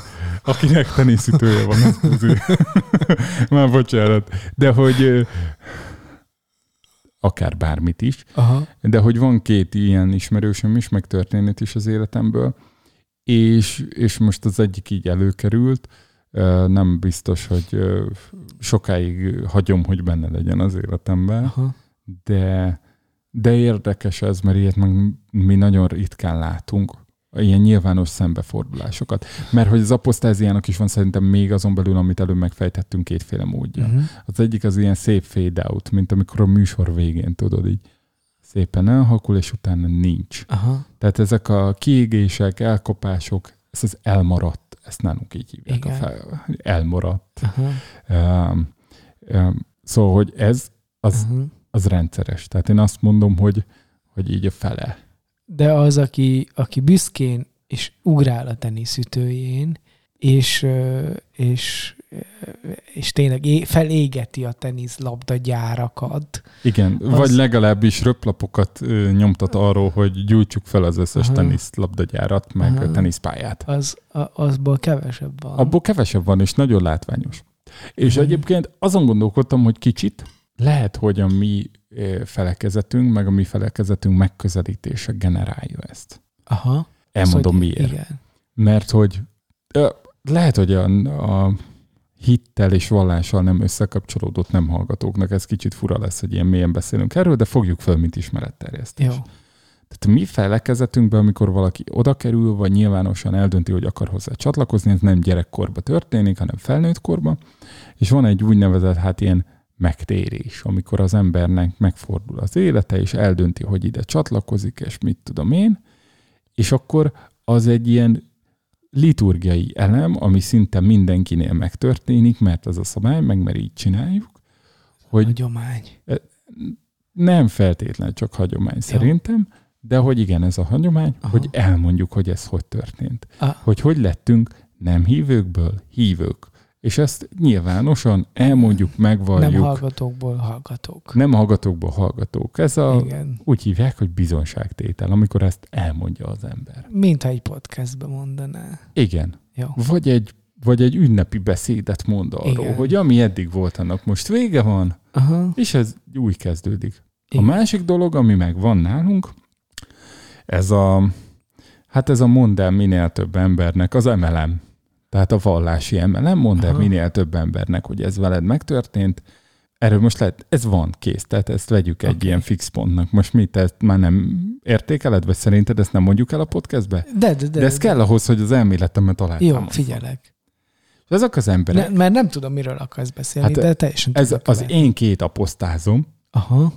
akinek teniszütője van, az buzi. Már bocsánat. De hogy akár bármit is, Aha. de hogy van két ilyen ismerősöm is, meg történet is az életemből, és, és most az egyik így előkerült, nem biztos, hogy sokáig hagyom, hogy benne legyen az életemben, Aha. de, de érdekes ez, mert ilyet meg mi nagyon ritkán látunk, ilyen nyilvános szembefordulásokat. Mert hogy az apostáziának is van szerintem még azon belül, amit előbb megfejtettünk, kétféle módja. Uh-huh. Az egyik az ilyen szép fade out, mint amikor a műsor végén, tudod, így szépen elhakul, és utána nincs. Aha. Tehát ezek a kiégések, elkopások, ez az elmaradt, ezt nálunk így hívják. A Igen. fel, elmaradt. Aha. Um, um, szóval, hogy ez az, Aha. az rendszeres. Tehát én azt mondom, hogy, hogy így a fele. De az, aki, aki büszkén és ugrál a teniszütőjén, és, és, és tényleg é- felégeti a teniszlabda gyárakat. Igen, Az- az... vagy legalábbis röplapokat ö, nyomtat arról, hogy gyújtsuk fel az összes Aha. teniszlabdagyárat, meg Aha. a teniszpályát. Az, a, azból kevesebb van. Abból kevesebb van, és nagyon látványos. És Mhm. egyébként azon gondolkodtam, hogy kicsit lehet, hogy a mi felekezetünk, meg a mi felekezetünk megközelítése generálja ezt. Hittel és vallással nem összekapcsolódott nem hallgatóknak. Ez kicsit fura lesz, hogy ilyen mélyen beszélünk erről, de fogjuk föl, mint ismeretterjesztés. Jó. Tehát mi felekezetünkben, amikor valaki oda kerül, vagy nyilvánosan eldönti, hogy akar hozzá csatlakozni, ez nem gyerekkorba történik, hanem felnőtt korba, és van egy úgynevezett, hát ilyen megtérés, amikor az embernek megfordul az élete, és eldönti, hogy ide csatlakozik, és mit tudom én, és akkor az egy ilyen liturgiai elem, ami szinte mindenkinél megtörténik, mert ez a szabály, meg mert így csináljuk, hogy Hagyomány. nem feltétlen csak hagyomány szerintem, de hogy igen, ez a hagyomány, Aha. hogy elmondjuk, hogy ez hogy történt. Ah. Hogy hogy lettünk nem hívőkből hívők. És ezt nyilvánosan elmondjuk, megvalljuk. Nem hallgatókból hallgatók. nem hallgatókból hallgatók. Ez a, Igen. úgy hívják, hogy bizonságtétel, amikor ezt elmondja az ember. Mint ha egy podcastbe mondaná. Igen. Jó. Vagy egy, vagy egy ünnepi beszédet mond arról, Igen. hogy ami eddig volt, annak most vége van, Aha. és ez úgy kezdődik. Igen. A másik dolog, ami meg van nálunk, ez a, hát ez a mondd el minél több embernek, az MLM. Tehát a vallási MLM, mondd el Aha. minél több embernek, hogy ez veled megtörtént. Erről most lehet, ez van, kész, tehát ezt vegyük egy Oké. ilyen fix pontnak. Most mit, te ezt már nem értékeled, vagy szerinted ezt nem mondjuk el a podcastbe? De, de, de, De ez kell ahhoz, hogy az elméletemet Jó, találtam. figyelek. Ezek az emberek, Ne, mert nem tudom, miről akarsz beszélni, Hát de teljesen ez tudok az én két apostázom, Aha.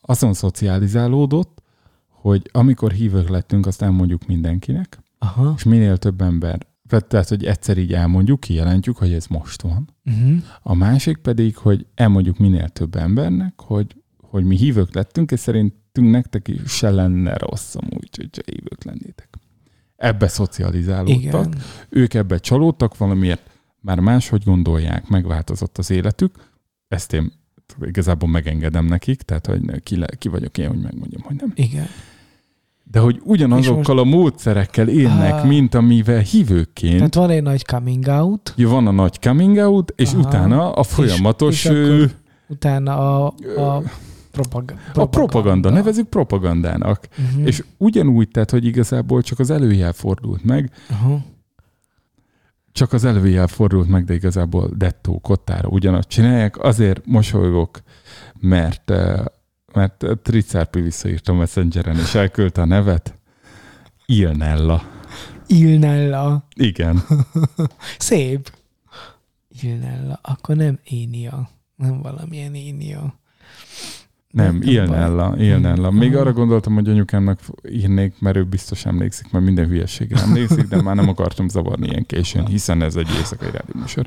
azon szocializálódott, hogy amikor hívők lettünk, azt elmondjuk mindenkinek, Aha. és minél több ember, tehát, hogy egyszer így elmondjuk, kijelentjük, hogy ez most van. Uh-huh. A másik pedig, hogy elmondjuk minél több embernek, hogy, hogy mi hívők lettünk, és szerintünk nektek is se lenne rossz amúgy, hogy se hívők lennétek. Ebbe szocializálódtak. Igen. Ők ebbe csalódtak valamiért, már máshogy gondolják, megváltozott az életük. Ezt én igazából megengedem nekik, tehát hogy ki, le, ki vagyok én, hogy megmondjam, hogy nem. Igen. De hogy ugyanazokkal a módszerekkel élnek, Ah. mint amivel hívőkként. Tehát van egy nagy coming out, Ja, van a nagy coming out, és Aha. utána a folyamatos... és akkor ö, utána a, a, propag- a propaganda, nevezük propagandának. Uh-huh. És ugyanúgy, tehát, hogy igazából csak az előjel fordult meg, Aha. csak az előjel fordult meg, de igazából dettó, kottára ugyanazt csinálják. Azért mosolygok, mert, mert Tricárpi visszaírta Messengeren, és elküldte a nevet. Ilnella. Ilnella. Igen. Szép. Ilnella. Akkor nem Énia. Nem valamilyen Énia. Nem. Ilnella, Ilnella. Még Aha. arra gondoltam, hogy anyukámnak írnék, mert ő biztos emlékszik, mert minden hülyeségre emlékszik, de már nem akartam zavarni ilyen későn, hiszen ez egy éjszakai rádióműsor.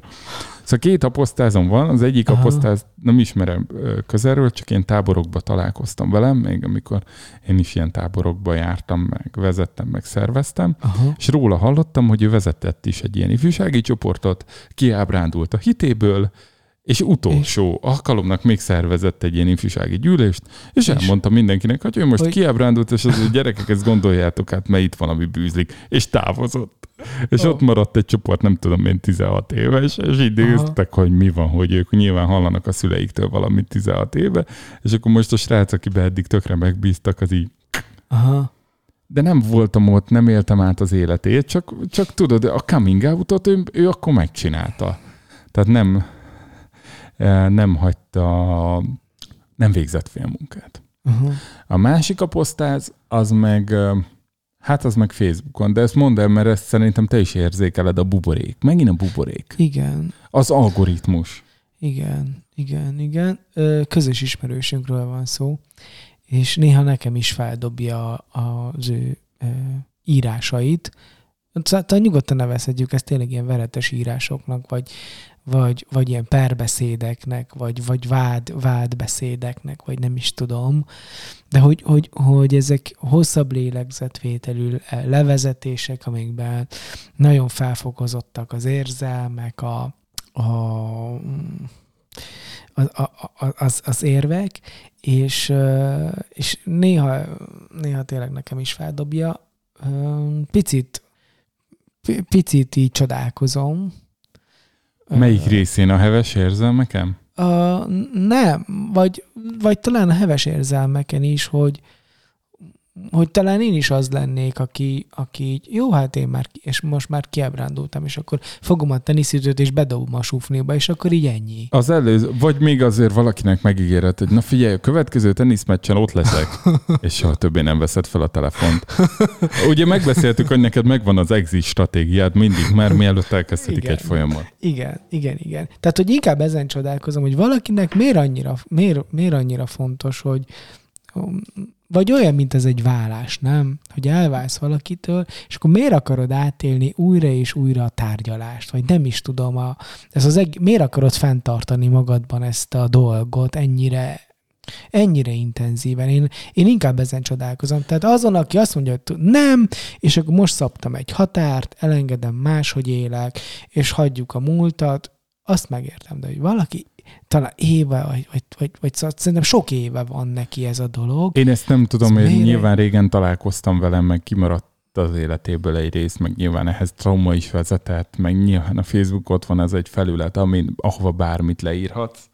Szóval két aposztázom van, az egyik Aha. apostáz nem ismerem közelről, csak én táborokba találkoztam velem, még amikor én is ilyen táborokba jártam, meg vezettem, meg szerveztem, Aha. és róla hallottam, hogy ő vezetett is egy ilyen ifjúsági csoportot, kiábrándult a hitéből, és utolsó alkalomnak még szervezett egy ilyen ifjúsági gyűlést, és, És- elmondta mindenkinek, hogy ő most hogy... Hogy- kiábrándult, és az gyerekek, ezt gondoljátok át, mert itt valami bűzlik, és távozott. És Ó. ott maradt egy csoport, nem tudom én, 16 éves, és így néztek, hogy mi van, hogy ők nyilván hallanak a szüleiktől valamit 16 éve, és akkor most a srác, akiben eddig tökre megbíztak, az így Aha. de nem voltam ott, nem éltem át az életét, csak, csak tudod, a coming out ő, ő akkor megcsinálta. Tehát nem, nem hagyta, nem végzett félmunkát. Aha. A másik apostáz, az meg, eh, hát az meg Facebookon, de ezt mondd el, mert ezt szerintem te is érzékeled, a buborék. Megint a buborék. Igen. Az algoritmus. Igen, igen, igen. Közös ismerősünkről van szó, és néha nekem is feldobja az ő írásait. Szóval nyugodtan nevezhetjük ezt tényleg ilyen veretes írásoknak, vagy, vagy, vagy ilyen perbeszédeknek, vagy, vagy vád, vádbeszédeknek, vagy nem is tudom. De hogy, hogy, hogy ezek hosszabb lélegzetvételű levezetések, amikben nagyon felfokozottak az érzelmek, a, a, a, a- az, az érvek, és, és néha, néha tényleg nekem is feldobja. Picit, pi- picit így csodálkozom. Melyik részén a heves érzelmekem? Uh, nem, vagy, vagy talán a heves érzelmeken is, hogy, hogy talán én is az lennék, aki, aki így, jó, hát én már, és most már kiábrándultam, és akkor fogom a teniszütőt, és bedobom a sufniba, és akkor így ennyi. Az előző, vagy még azért valakinek megígéred, hogy na figyelj, a következő teniszmeccsen ott leszek, és soha többé nem veszed fel a telefont. Ugye megbeszéltük, hogy neked megvan az exit stratégiád mindig, már mielőtt elkezdhetik Igen. egy folyamat. Igen, igen, igen. Tehát, hogy inkább ezen csodálkozom, hogy valakinek miért annyira, miért, miért annyira fontos, hogy vagy olyan, mint ez egy vállás, nem? Hogy elválsz valakitől, és akkor miért akarod átélni újra és újra a tárgyalást? Vagy nem is tudom, a, ez az eg- miért akarod fenntartani magadban ezt a dolgot ennyire ennyire intenzíven. Én, én inkább ezen csodálkozom. Tehát azon, aki azt mondja, hogy nem, és akkor most szabtam egy határt, elengedem máshogy élek, és hagyjuk a múltat, azt megértem, de hogy valaki talán éve, vagy, vagy, vagy, vagy szóval szerintem sok éve van neki ez a dolog. Én ezt nem tudom, Ez én miért? nyilván régen találkoztam velem, meg kimaradt az életéből egy rész, meg nyilván ehhez trauma is vezetett, meg nyilván a Facebook ott van ez egy felület, amin, ahova bármit leírhatsz.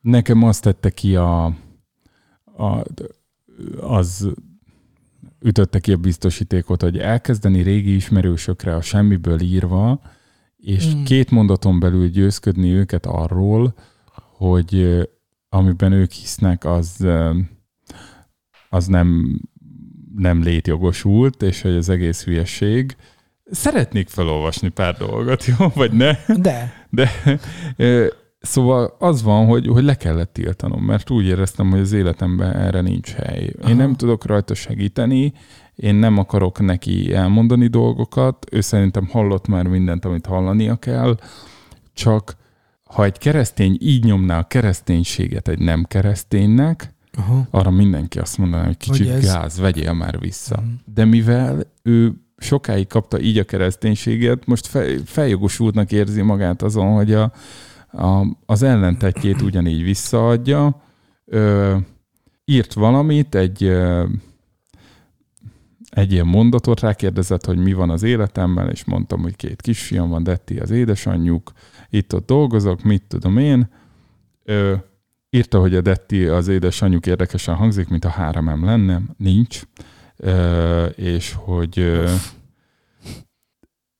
Nekem azt tette ki a, a az ütötte ki a biztosítékot, hogy elkezdeni régi ismerősökre a semmiből írva, és Mm. két mondaton belül győzködni őket arról, hogy amiben ők hisznek, az, az nem, nem létjogosult, és hogy az egész hülyeség. Szeretnék felolvasni pár dolgot, jó? Vagy ne? De, De szóval az van, hogy, hogy le kellett tiltanom, mert úgy éreztem, hogy az életemben erre nincs hely. Én Aha. nem tudok rajta segíteni, én nem akarok neki elmondani dolgokat, ő szerintem hallott már mindent, amit hallania kell, csak ha egy keresztény így nyomná a kereszténységet egy nem kereszténynek, aha. arra mindenki azt mondaná, hogy kicsit Hogy ez... gáz, vegyél már vissza. Mhm. De mivel ő sokáig kapta így a kereszténységet, most fel, feljogosultnak érzi magát azon, hogy a, a, az ellentetjét ugyanígy visszaadja. Ö, írt valamit, egy, ö, egy ilyen mondatot rákérdezett, hogy mi van az életemmel, és mondtam, hogy két kisfiam van, Detti az édesanyjuk, itt-ott dolgozok, mit tudom én. Ö, írta, hogy a Detti az édesanyjuk érdekesen hangzik, mint a három lenne, nincs. Ö, és hogy ö,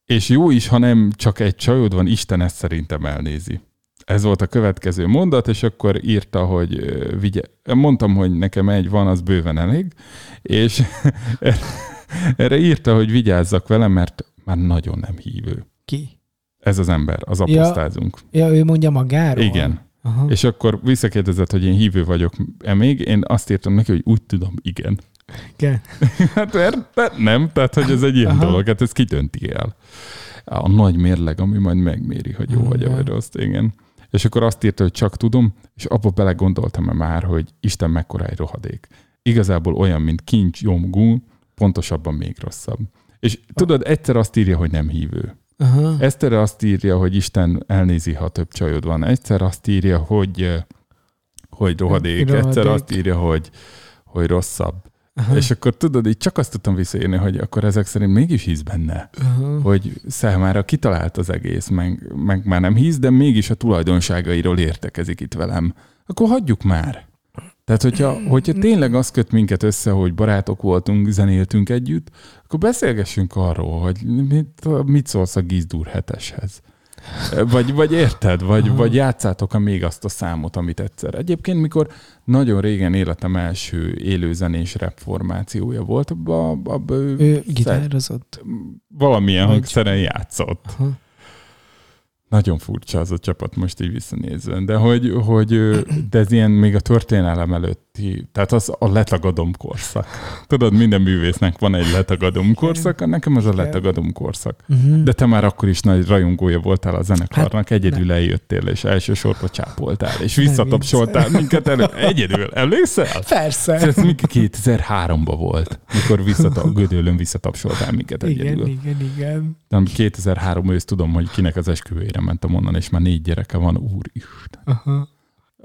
és jó is, ha nem csak egy csajod van, Isten ezt szerintem elnézi. Ez volt a következő mondat, és akkor írta, hogy vigye, mondtam, hogy nekem egy van, az bőven elég, és erre írta, hogy vigyázzak vele, mert már nagyon nem hívő. Ki? Ez az ember, az Ja. apostázunk. Ja, ő mondja magáról? Igen. Aha. És akkor visszakérdezett, hogy én hívő vagyok-e még, én azt írtam neki, hogy úgy tudom, igen. Igen. Hát de nem, tehát hogy ez egy ilyen Aha. dolog, hát ez kitönti el. A nagy mérleg, ami majd megméri, hogy jó vagy vagy rossz, igen. És akkor azt írta, hogy csak tudom, és abba belegondoltam már, hogy Isten mekkora egy rohadék. Igazából olyan, mint Kim Jong-un, pontosabban még rosszabb. És tudod, egyszer azt írja, hogy nem hívő. Aha. Egyszer azt írja, hogy Isten elnézi, ha több csajod van. Egyszer azt írja, hogy, eh, hogy rohadék. Rohadék. Egyszer azt írja, hogy, hogy rosszabb. Aha. És akkor tudod, így csak azt tudtam visszaírni, hogy akkor ezek szerint mégis hisz benne, Aha. hogy számára kitalált az egész, meg, meg már nem hisz, de mégis a tulajdonságairól értekezik itt velem. Akkor hagyjuk már. Tehát, hogyha, hogyha tényleg az köt minket össze, hogy barátok voltunk, zenéltünk együtt, akkor beszélgessünk arról, hogy mit, mit szólsz a Gizdur heteshez. Vagy, vagy érted, vagy, vagy játszátok a még azt a számot, amit egyszer. Egyébként, mikor nagyon régen életem első élőzenés rap formációja volt, abban abba ő, gitározott. valamilyen Vagy- hangszeren játszott. Aha. Nagyon furcsa az a csapat most így visszanézve, de hogy, hogy de ez ilyen még a történelem előtti, tehát az a letagadom korszak. Tudod, minden művésznek van egy letagadom korszak, nekem az a letagadom korszak. Uh-huh. De te már akkor is nagy rajongója voltál a zenekarnak, Hát, egyedül eljöttél, és elsősorban csápoltál, és visszatapsoltál minket elő. Egyedül, emlékszel? Persze. Ez még 2003-ban volt, mikor visszatap, Gödöllön visszatapsoltál minket egyedül. Igen, igen, igen. Nem, 2003 ősz tudom, hogy kinek az esküvőjére mentem onnan, és már négy gyereke van, úristen. Aha.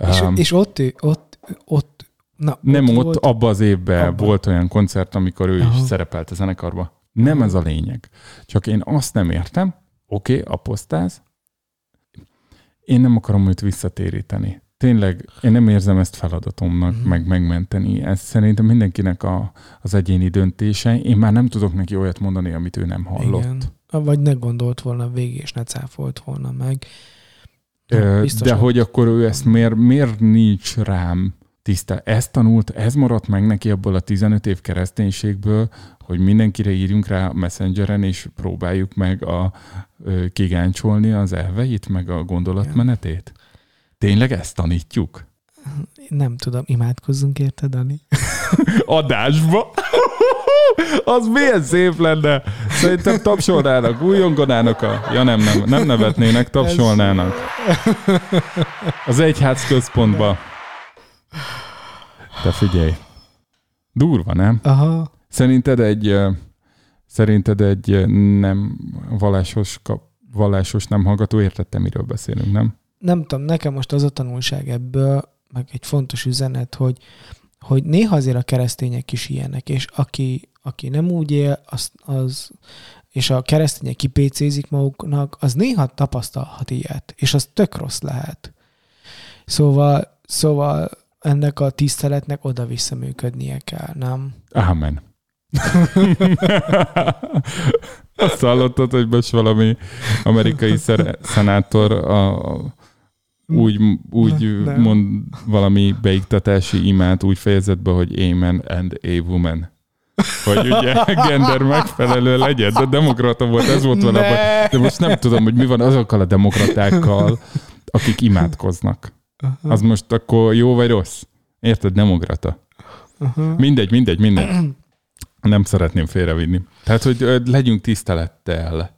És, Um, és ott, ő- ott, ott, na, nem ott, volt, abban az évben Abba. volt olyan koncert, amikor ő Aha. is szerepelt a zenekarba. Nem ez a lényeg. Csak én azt nem értem, oké, okay, apostáz, én nem akarom őt visszatéríteni. tényleg én nem érzem ezt feladatomnak, Mhm. meg megmenteni. Ez szerintem mindenkinek a, az egyéni döntése. Én már nem tudok neki olyat mondani, amit ő nem hallott. Igen. Vagy ne gondolt volna végig, és ne cáfolt volna meg. Ö, biztos, De hogy- akkor ő ezt miért, miért nincs rám tiszta? Ezt tanult, ez maradt meg neki abból a 15 év kereszténységből, hogy mindenkire írjunk rá a messengeren, és próbáljuk meg a, kigáncsolni az elveit, meg a gondolatmenetét? Tényleg ezt tanítjuk? Nem tudom, imádkozzunk érte, Dani? Adásba? Az milyen szép lenne. Szerintem tapsolnának, újonganának a... Ja nem, nem, nem nevetnének, tapsolnának. Az egyház központba. Te figyelj. Durva, nem? Aha. Szerinted egy, szerinted egy nem vallásos, kap- vallásos nem hallgató értette, miről beszélünk, nem? Nem tudom, nekem most az a tanulság ebből, meg egy fontos üzenet, hogy, hogy néha azért a keresztények is ilyenek, és aki, aki nem úgy él, az, az és a keresztények kipécézik maguknak, az néha tapasztalhat ilyet, és az tök rossz lehet. Szóval, szóval ennek a tiszteletnek oda-vissza működnie kell, nem? Ámen. Azt hallottad, hogy most valami amerikai szenátor a, a, úgy, úgy Nem. mond valami beiktatási imát úgy fejezett be, hogy amen and a woman. Hogy ugye gender megfelelő legyen, de demokrata volt, ez volt. Ne! De most nem tudom, hogy mi van azokkal a demokratákkal, akik imádkoznak. Az most akkor jó vagy rossz? Érted? Demokrata. Aha. Mindegy, mindegy, mindegy. Nem szeretném félrevinni. Tehát, hogy legyünk tisztelettel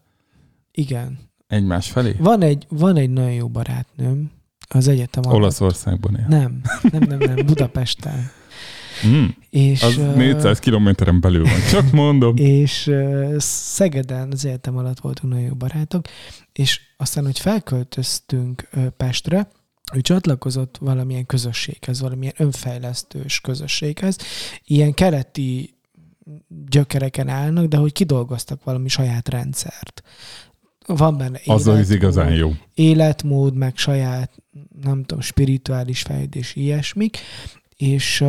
Igen. egymás felé. Van egy, van egy nagyon jó barátnőm az egyetem alatt. Olaszországban él. Nem, nem, nem, nem, Budapesten. Mm, És, az ö, 400 kilométeren belül van. Csak mondom. és ö, Szegeden az egyetem alatt voltunk nagyon jó barátok, és aztán, hogy felköltöztünk ö, Pestre, ő csatlakozott valamilyen közösséghez, valamilyen önfejlesztős közösséghez. Ilyen keleti gyökereken állnak, de hogy kidolgoztak valami saját rendszert. Van benne Az az életmód, igazán jó. életmód, meg saját, nem tudom, spirituális fejlődés, ilyesmik, és,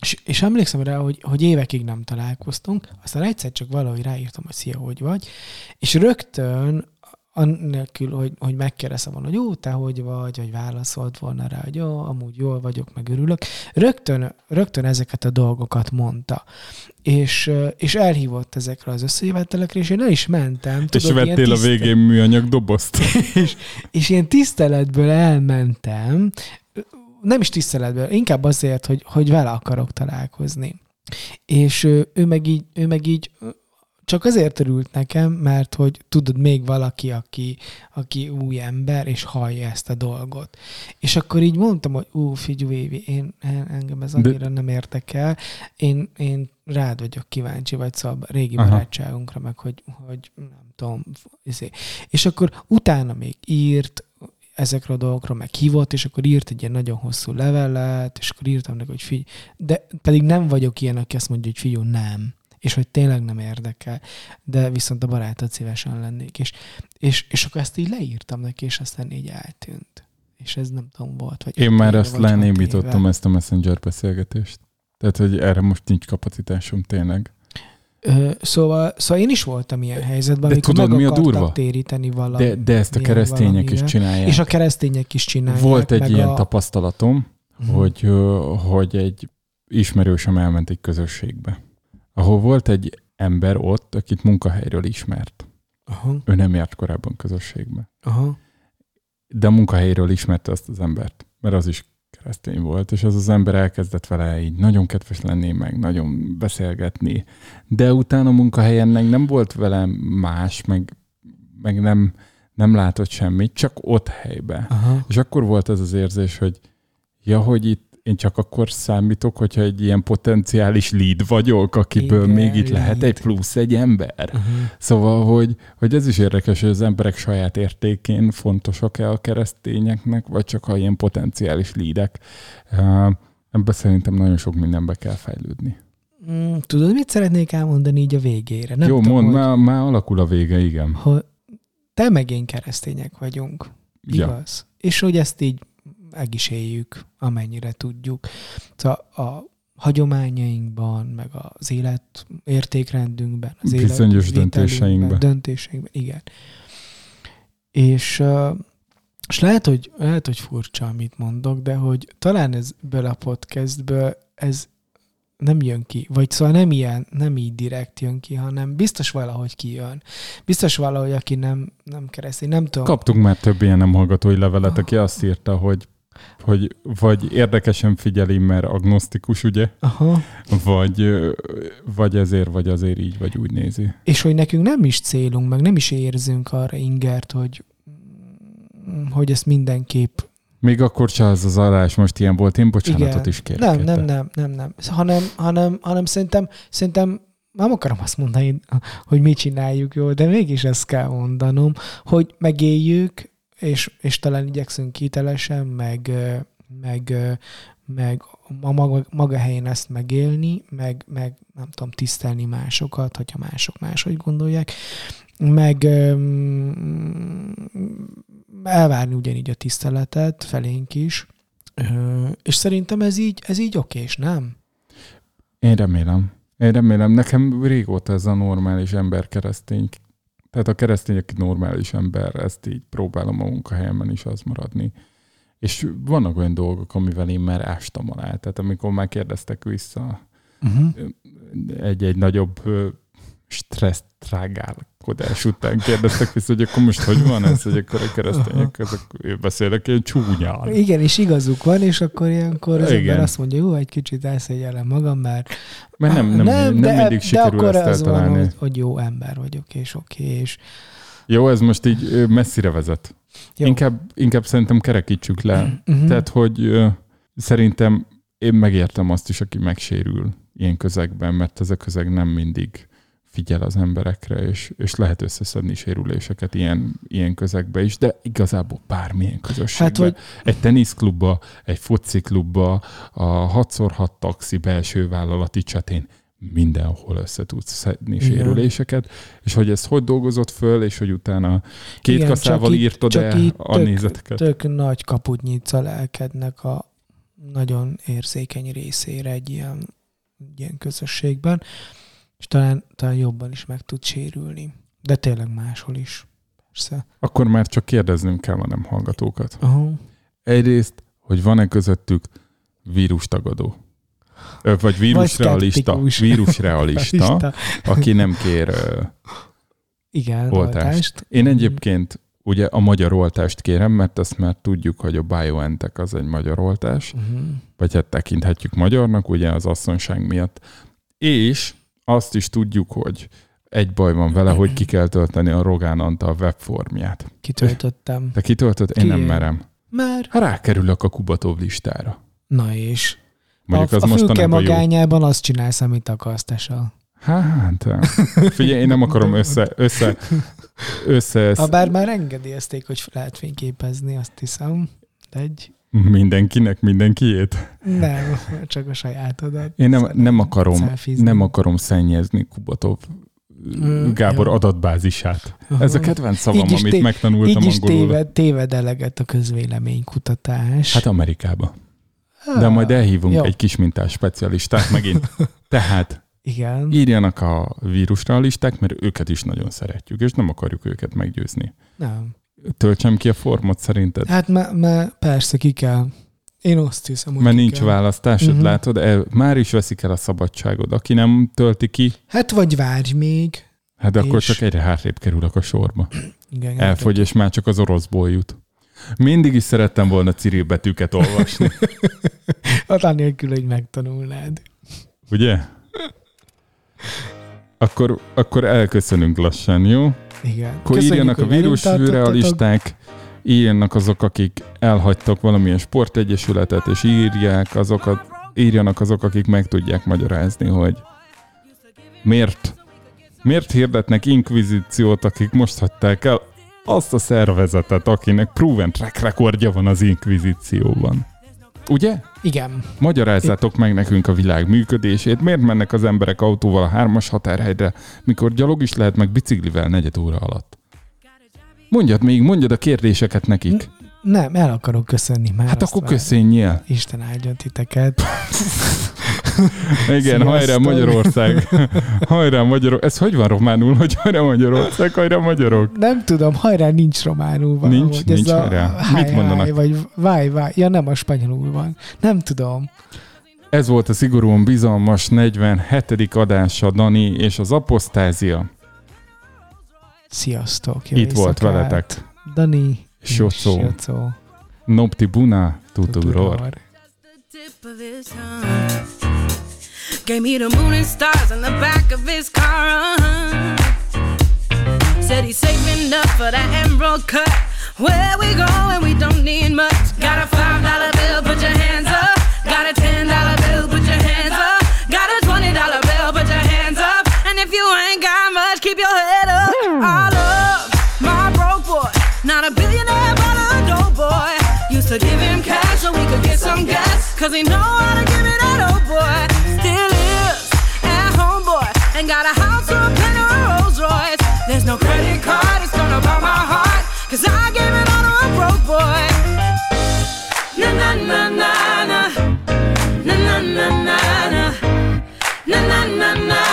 és, és emlékszem rá, hogy, hogy évekig nem találkoztunk, aztán egyszer csak valahogy ráírtam, hogy szia, hogy vagy, és rögtön annélkül, hogy, hogy megkérdezem volna, hogy jó, te hogy vagy, vagy válaszolt volna rá, hogy jó, amúgy jól vagyok, meg örülök. Rögtön, rögtön ezeket a dolgokat mondta. És, és elhívott ezekre az összejövetelekre, és én el is mentem. És tudod, ilyen vettél a tiszte- végén műanyag dobozt. és, és ilyen tiszteletből elmentem, nem is tiszteletből, inkább azért, hogy, hogy vele akarok találkozni. És ő, ő, meg így, ő meg így csak azért örült nekem, mert hogy tudod, még valaki, aki, aki új ember, és hallja ezt a dolgot. És akkor így mondtam, hogy ú, figyelj, Évi, én, en- engem ez De- annyira nem érdekel, én, én rád vagyok kíváncsi, vagy szóval régi Aha. barátságunkra, meg hogy, hogy nem tudom, izé. és akkor utána még írt, ezekről a dolgokról meg hívott, és akkor írt egy ilyen nagyon hosszú levelet, és akkor írtam neki, hogy figyelj, de pedig nem vagyok ilyen, aki azt mondja, hogy figyelj, nem. És hogy tényleg nem érdekel, de viszont a barátod szívesen lennék. És, és, és akkor ezt így leírtam neki, és aztán így eltűnt. És ez nem tudom, volt. Vagy Én már azt lenémítottam ezt a messenger beszélgetést. Tehát, hogy erre most nincs kapacitásom tényleg. Ö, szóval, szóval én is voltam ilyen helyzetben, De amikor tudod, meg mi a durva? téríteni valami. De, de ezt a keresztények is valamire. csinálják. És a keresztények is csinálják. Volt egy ilyen a... tapasztalatom, Mhm. hogy, hogy egy ismerősöm elment egy közösségbe, ahol volt egy ember ott, akit munkahelyről ismert. Aha, Ő nem járt korábban közösségbe. aha. De a munkahelyről ismerte azt az embert, mert az is keresztény volt, és az az ember elkezdett vele így nagyon kedves lenni, meg nagyon beszélgetni. De utána a munkahelyen meg nem volt vele más, meg, meg nem, nem látott semmit, csak ott helybe. Aha. És akkor volt ez az érzés, hogy ja, hogy itt én csak akkor számítok, hogyha egy ilyen potenciális lead vagyok, akiből Igen, még itt lehet lead. egy plusz egy ember. Uh-huh. Szóval, hogy, hogy ez is érdekes, hogy az emberek saját értékén fontosak-e a keresztényeknek, vagy csak a ilyen potenciális lídek. Ebben szerintem nagyon sok mindenbe kell fejlődni. Mm, tudod, mit szeretnék elmondani így a végére? Nem Jó, tudom, hogy, már, már alakul a vége, igen. hogy te meg én keresztények vagyunk. Ja. Igaz? És hogy ezt így meg is éljük, amennyire tudjuk. Szóval a hagyományainkban, meg az élet értékrendünkben, az Bizonyos döntéseinkben. döntéseinkben, igen. És, és lehet, hogy, lehet, hogy furcsa, amit mondok, de hogy talán ez bele a podcastből ez nem jön ki, vagy szóval nem ilyen, nem így direkt jön ki, hanem biztos valahogy kijön. Biztos valahogy, aki nem, nem keresztény, nem tudom. Kaptunk már több ilyen nem hallgatói levelet, aki azt írta, hogy hogy vagy érdekesen figyeli, mert agnosztikus, ugye? Aha. Vagy, vagy ezért, vagy azért így, vagy úgy nézi. És hogy nekünk nem is célunk, meg nem is érzünk arra ingert, hogy, hogy ezt mindenképp Még akkor se az az adás most ilyen volt, én bocsánatot Igen. is kérek. Nem, nem, nem, nem, nem. Hanem, hanem, hanem szerintem, szerintem nem akarom azt mondani, hogy mit csináljuk jól, de mégis ezt kell mondanom, hogy megéljük, és, és talán igyekszünk hitelesen, meg, meg, meg a maga, maga helyén ezt megélni, meg, meg nem tudom, tisztelni másokat, hogyha mások máshogy gondolják, meg elvárni ugyanígy a tiszteletet felénk is, és szerintem ez így, ez így okés, nem? Én remélem. Én remélem. Nekem régóta ez a normális ember keresztény. Tehát a keresztény, aki normális ember, ezt így próbálom a munkahelyemen is az maradni. És vannak olyan dolgok, amivel én már ástam alá. Tehát amikor már kérdeztek vissza Uh-huh. egy-egy nagyobb stressz trágálkodás után kérdeztek vissza, hogy akkor most hogy van ez, hogy akkor a keresztények, én beszélek ilyen csúnyán. Igen, és igazuk van, és akkor ilyenkor az Igen. ember azt mondja, jó, egy kicsit elszégyellem magam, mert Mert nem, nem, nem, nem de, mindig de sikerül akkor ezt az van, hogy, hogy jó ember vagyok, és oké, és Jó, ez most így messzire vezet. Jó. Inkább, inkább szerintem kerekítsük le. uh-huh. Tehát, hogy szerintem én megértem azt is, aki megsérül ilyen közegben, mert ez a közeg nem mindig figyel az emberekre, és, és lehet összeszedni sérüléseket ilyen, ilyen közegbe is, de igazából bármilyen közösségben. Hát, hogy- Egy teniszklubba, egy fociklubba, a 6x6 taxi belső vállalati csetén mindenhol össze tudsz szedni Igen. sérüléseket, és hogy ez hogy dolgozott föl, és hogy utána két Igen, kaszával csak írtad csak el a tök- nézeteket. tök nagy kaput nyitsz a lelkednek a nagyon érzékeny részére egy ilyen, ilyen közösségben, és talán, talán jobban is meg tud sérülni. De tényleg máshol is. Persze. Akkor már csak kérdeznünk kell a nem hallgatókat. Aha. Egyrészt, hogy van-e közöttük vírustagadó? Vagy vírusrealista. Vírusrealista, Realista. aki nem kér ö, Igen, oltást. oltást. Én egyébként ugye a magyar oltást kérem, mert azt már tudjuk, hogy a BioNTech az egy magyar oltás, Uh-huh. vagy hát tekinthetjük magyarnak, ugye az asszonyság miatt. És azt is tudjuk, hogy egy baj van vele, hogy ki kell tölteni a Rogán Antal webformját. Kitöltöttem. Te kitöltöd? Én nem Ki? merem. Már. Ha rákerülök a Kubatov listára. Na és. Mondjuk a, az a fülke mostanában jó. magányában azt csinálsz, amit akarsz, tesó. Hát, figyelj, én nem akarom össze, össze, össze Ha bár már engedélyezték, hogy lehet fényképezni, azt hiszem. De egy... mindenkinek mindenkiét. Nem, csak a sajátodat. Én nem, nem akarom, nem akarom szennyezni Kubatov Gábor jó. adatbázisát. Aha. Ez a kedvenc szavam, amit té- megtanultam Így is angolul. téved, téved eleget a közvéleménykutatás. Hát Amerikába. De majd elhívunk jó. egy kis mintás specialistát megint. Tehát Igen. írjanak a vírusrealisták, mert őket is nagyon szeretjük, és nem akarjuk őket meggyőzni. Nem. Töltsem ki a formot szerinted? Hát már, már persze ki kell. Én azt hiszem, hogy Mert nincs kell. választásod, Mhm. uh-huh. látod? El, már is veszik el a szabadságod. Aki nem tölti ki, Hát vagy várj még. hát de akkor És- csak egyre hátrébb kerülök a sorba. Igen, Elfogy, és már csak az oroszból jut. Mindig is szerettem volna Cyril betűket olvasni, Hát anélkül, hogy megtanulnád. ugye? Akkor, akkor elköszönünk lassan, jó? Igen. Akkor Köszönjük, írjanak a hogy velünk vírus tartottatok. realisták, írjanak azok, akik elhagytak valamilyen sportegyesületet, és írják azokat, írjanak azok, akik meg tudják magyarázni, hogy miért, miért hirdetnek inkvizíciót, akik most hagyták el azt a szervezetet, akinek proven track rekordja van az inkvizícióban. Ugye? Igen. Magyarázzátok meg nekünk a világ működését. Miért mennek az emberek autóval a hármas határhelyre, mikor gyalog is lehet meg biciklivel negyed óra alatt? Mondjad még, mondjad a kérdéseket nekik. Nem, el akarok köszönni már. Hát akkor már. köszönjél. Isten áldjon titeket. Igen, hajrá Magyarország. hajrá Magyarország. Ez hogy van románul, hogy hajrá Magyarország, hajrá magyarok? Nem tudom, hajrá nincs románul van. Nincs? Nincs hajrá? Mit mondanak? Vagy váj, váj. Ja, nem a spanyolul van. Nem tudom. Ez volt a szigorúan bizalmas 47. adása Dani és az apostázia. Sziasztok. Jó Itt volt veletek. Dani. Jocó. Nopti buna tuturor. Tuturor. Gave me the moon and stars on the back of his car. uh-huh. Said he's saving up for that emerald cut. Where we go and we don't need much. Got a five dollar bill, put your hands up. Got a ten dollar bill, put your hands up. Got a twenty dollar bill, put your hands up. And if you ain't got much, keep your head up. I love my broke boy, not a billionaire, but a dope boy. Used to give him cash so we could get some gas. Cause he know how to give Cause I gave it all to a broke boy. Na na na na na. Na na na na na. Na na na na.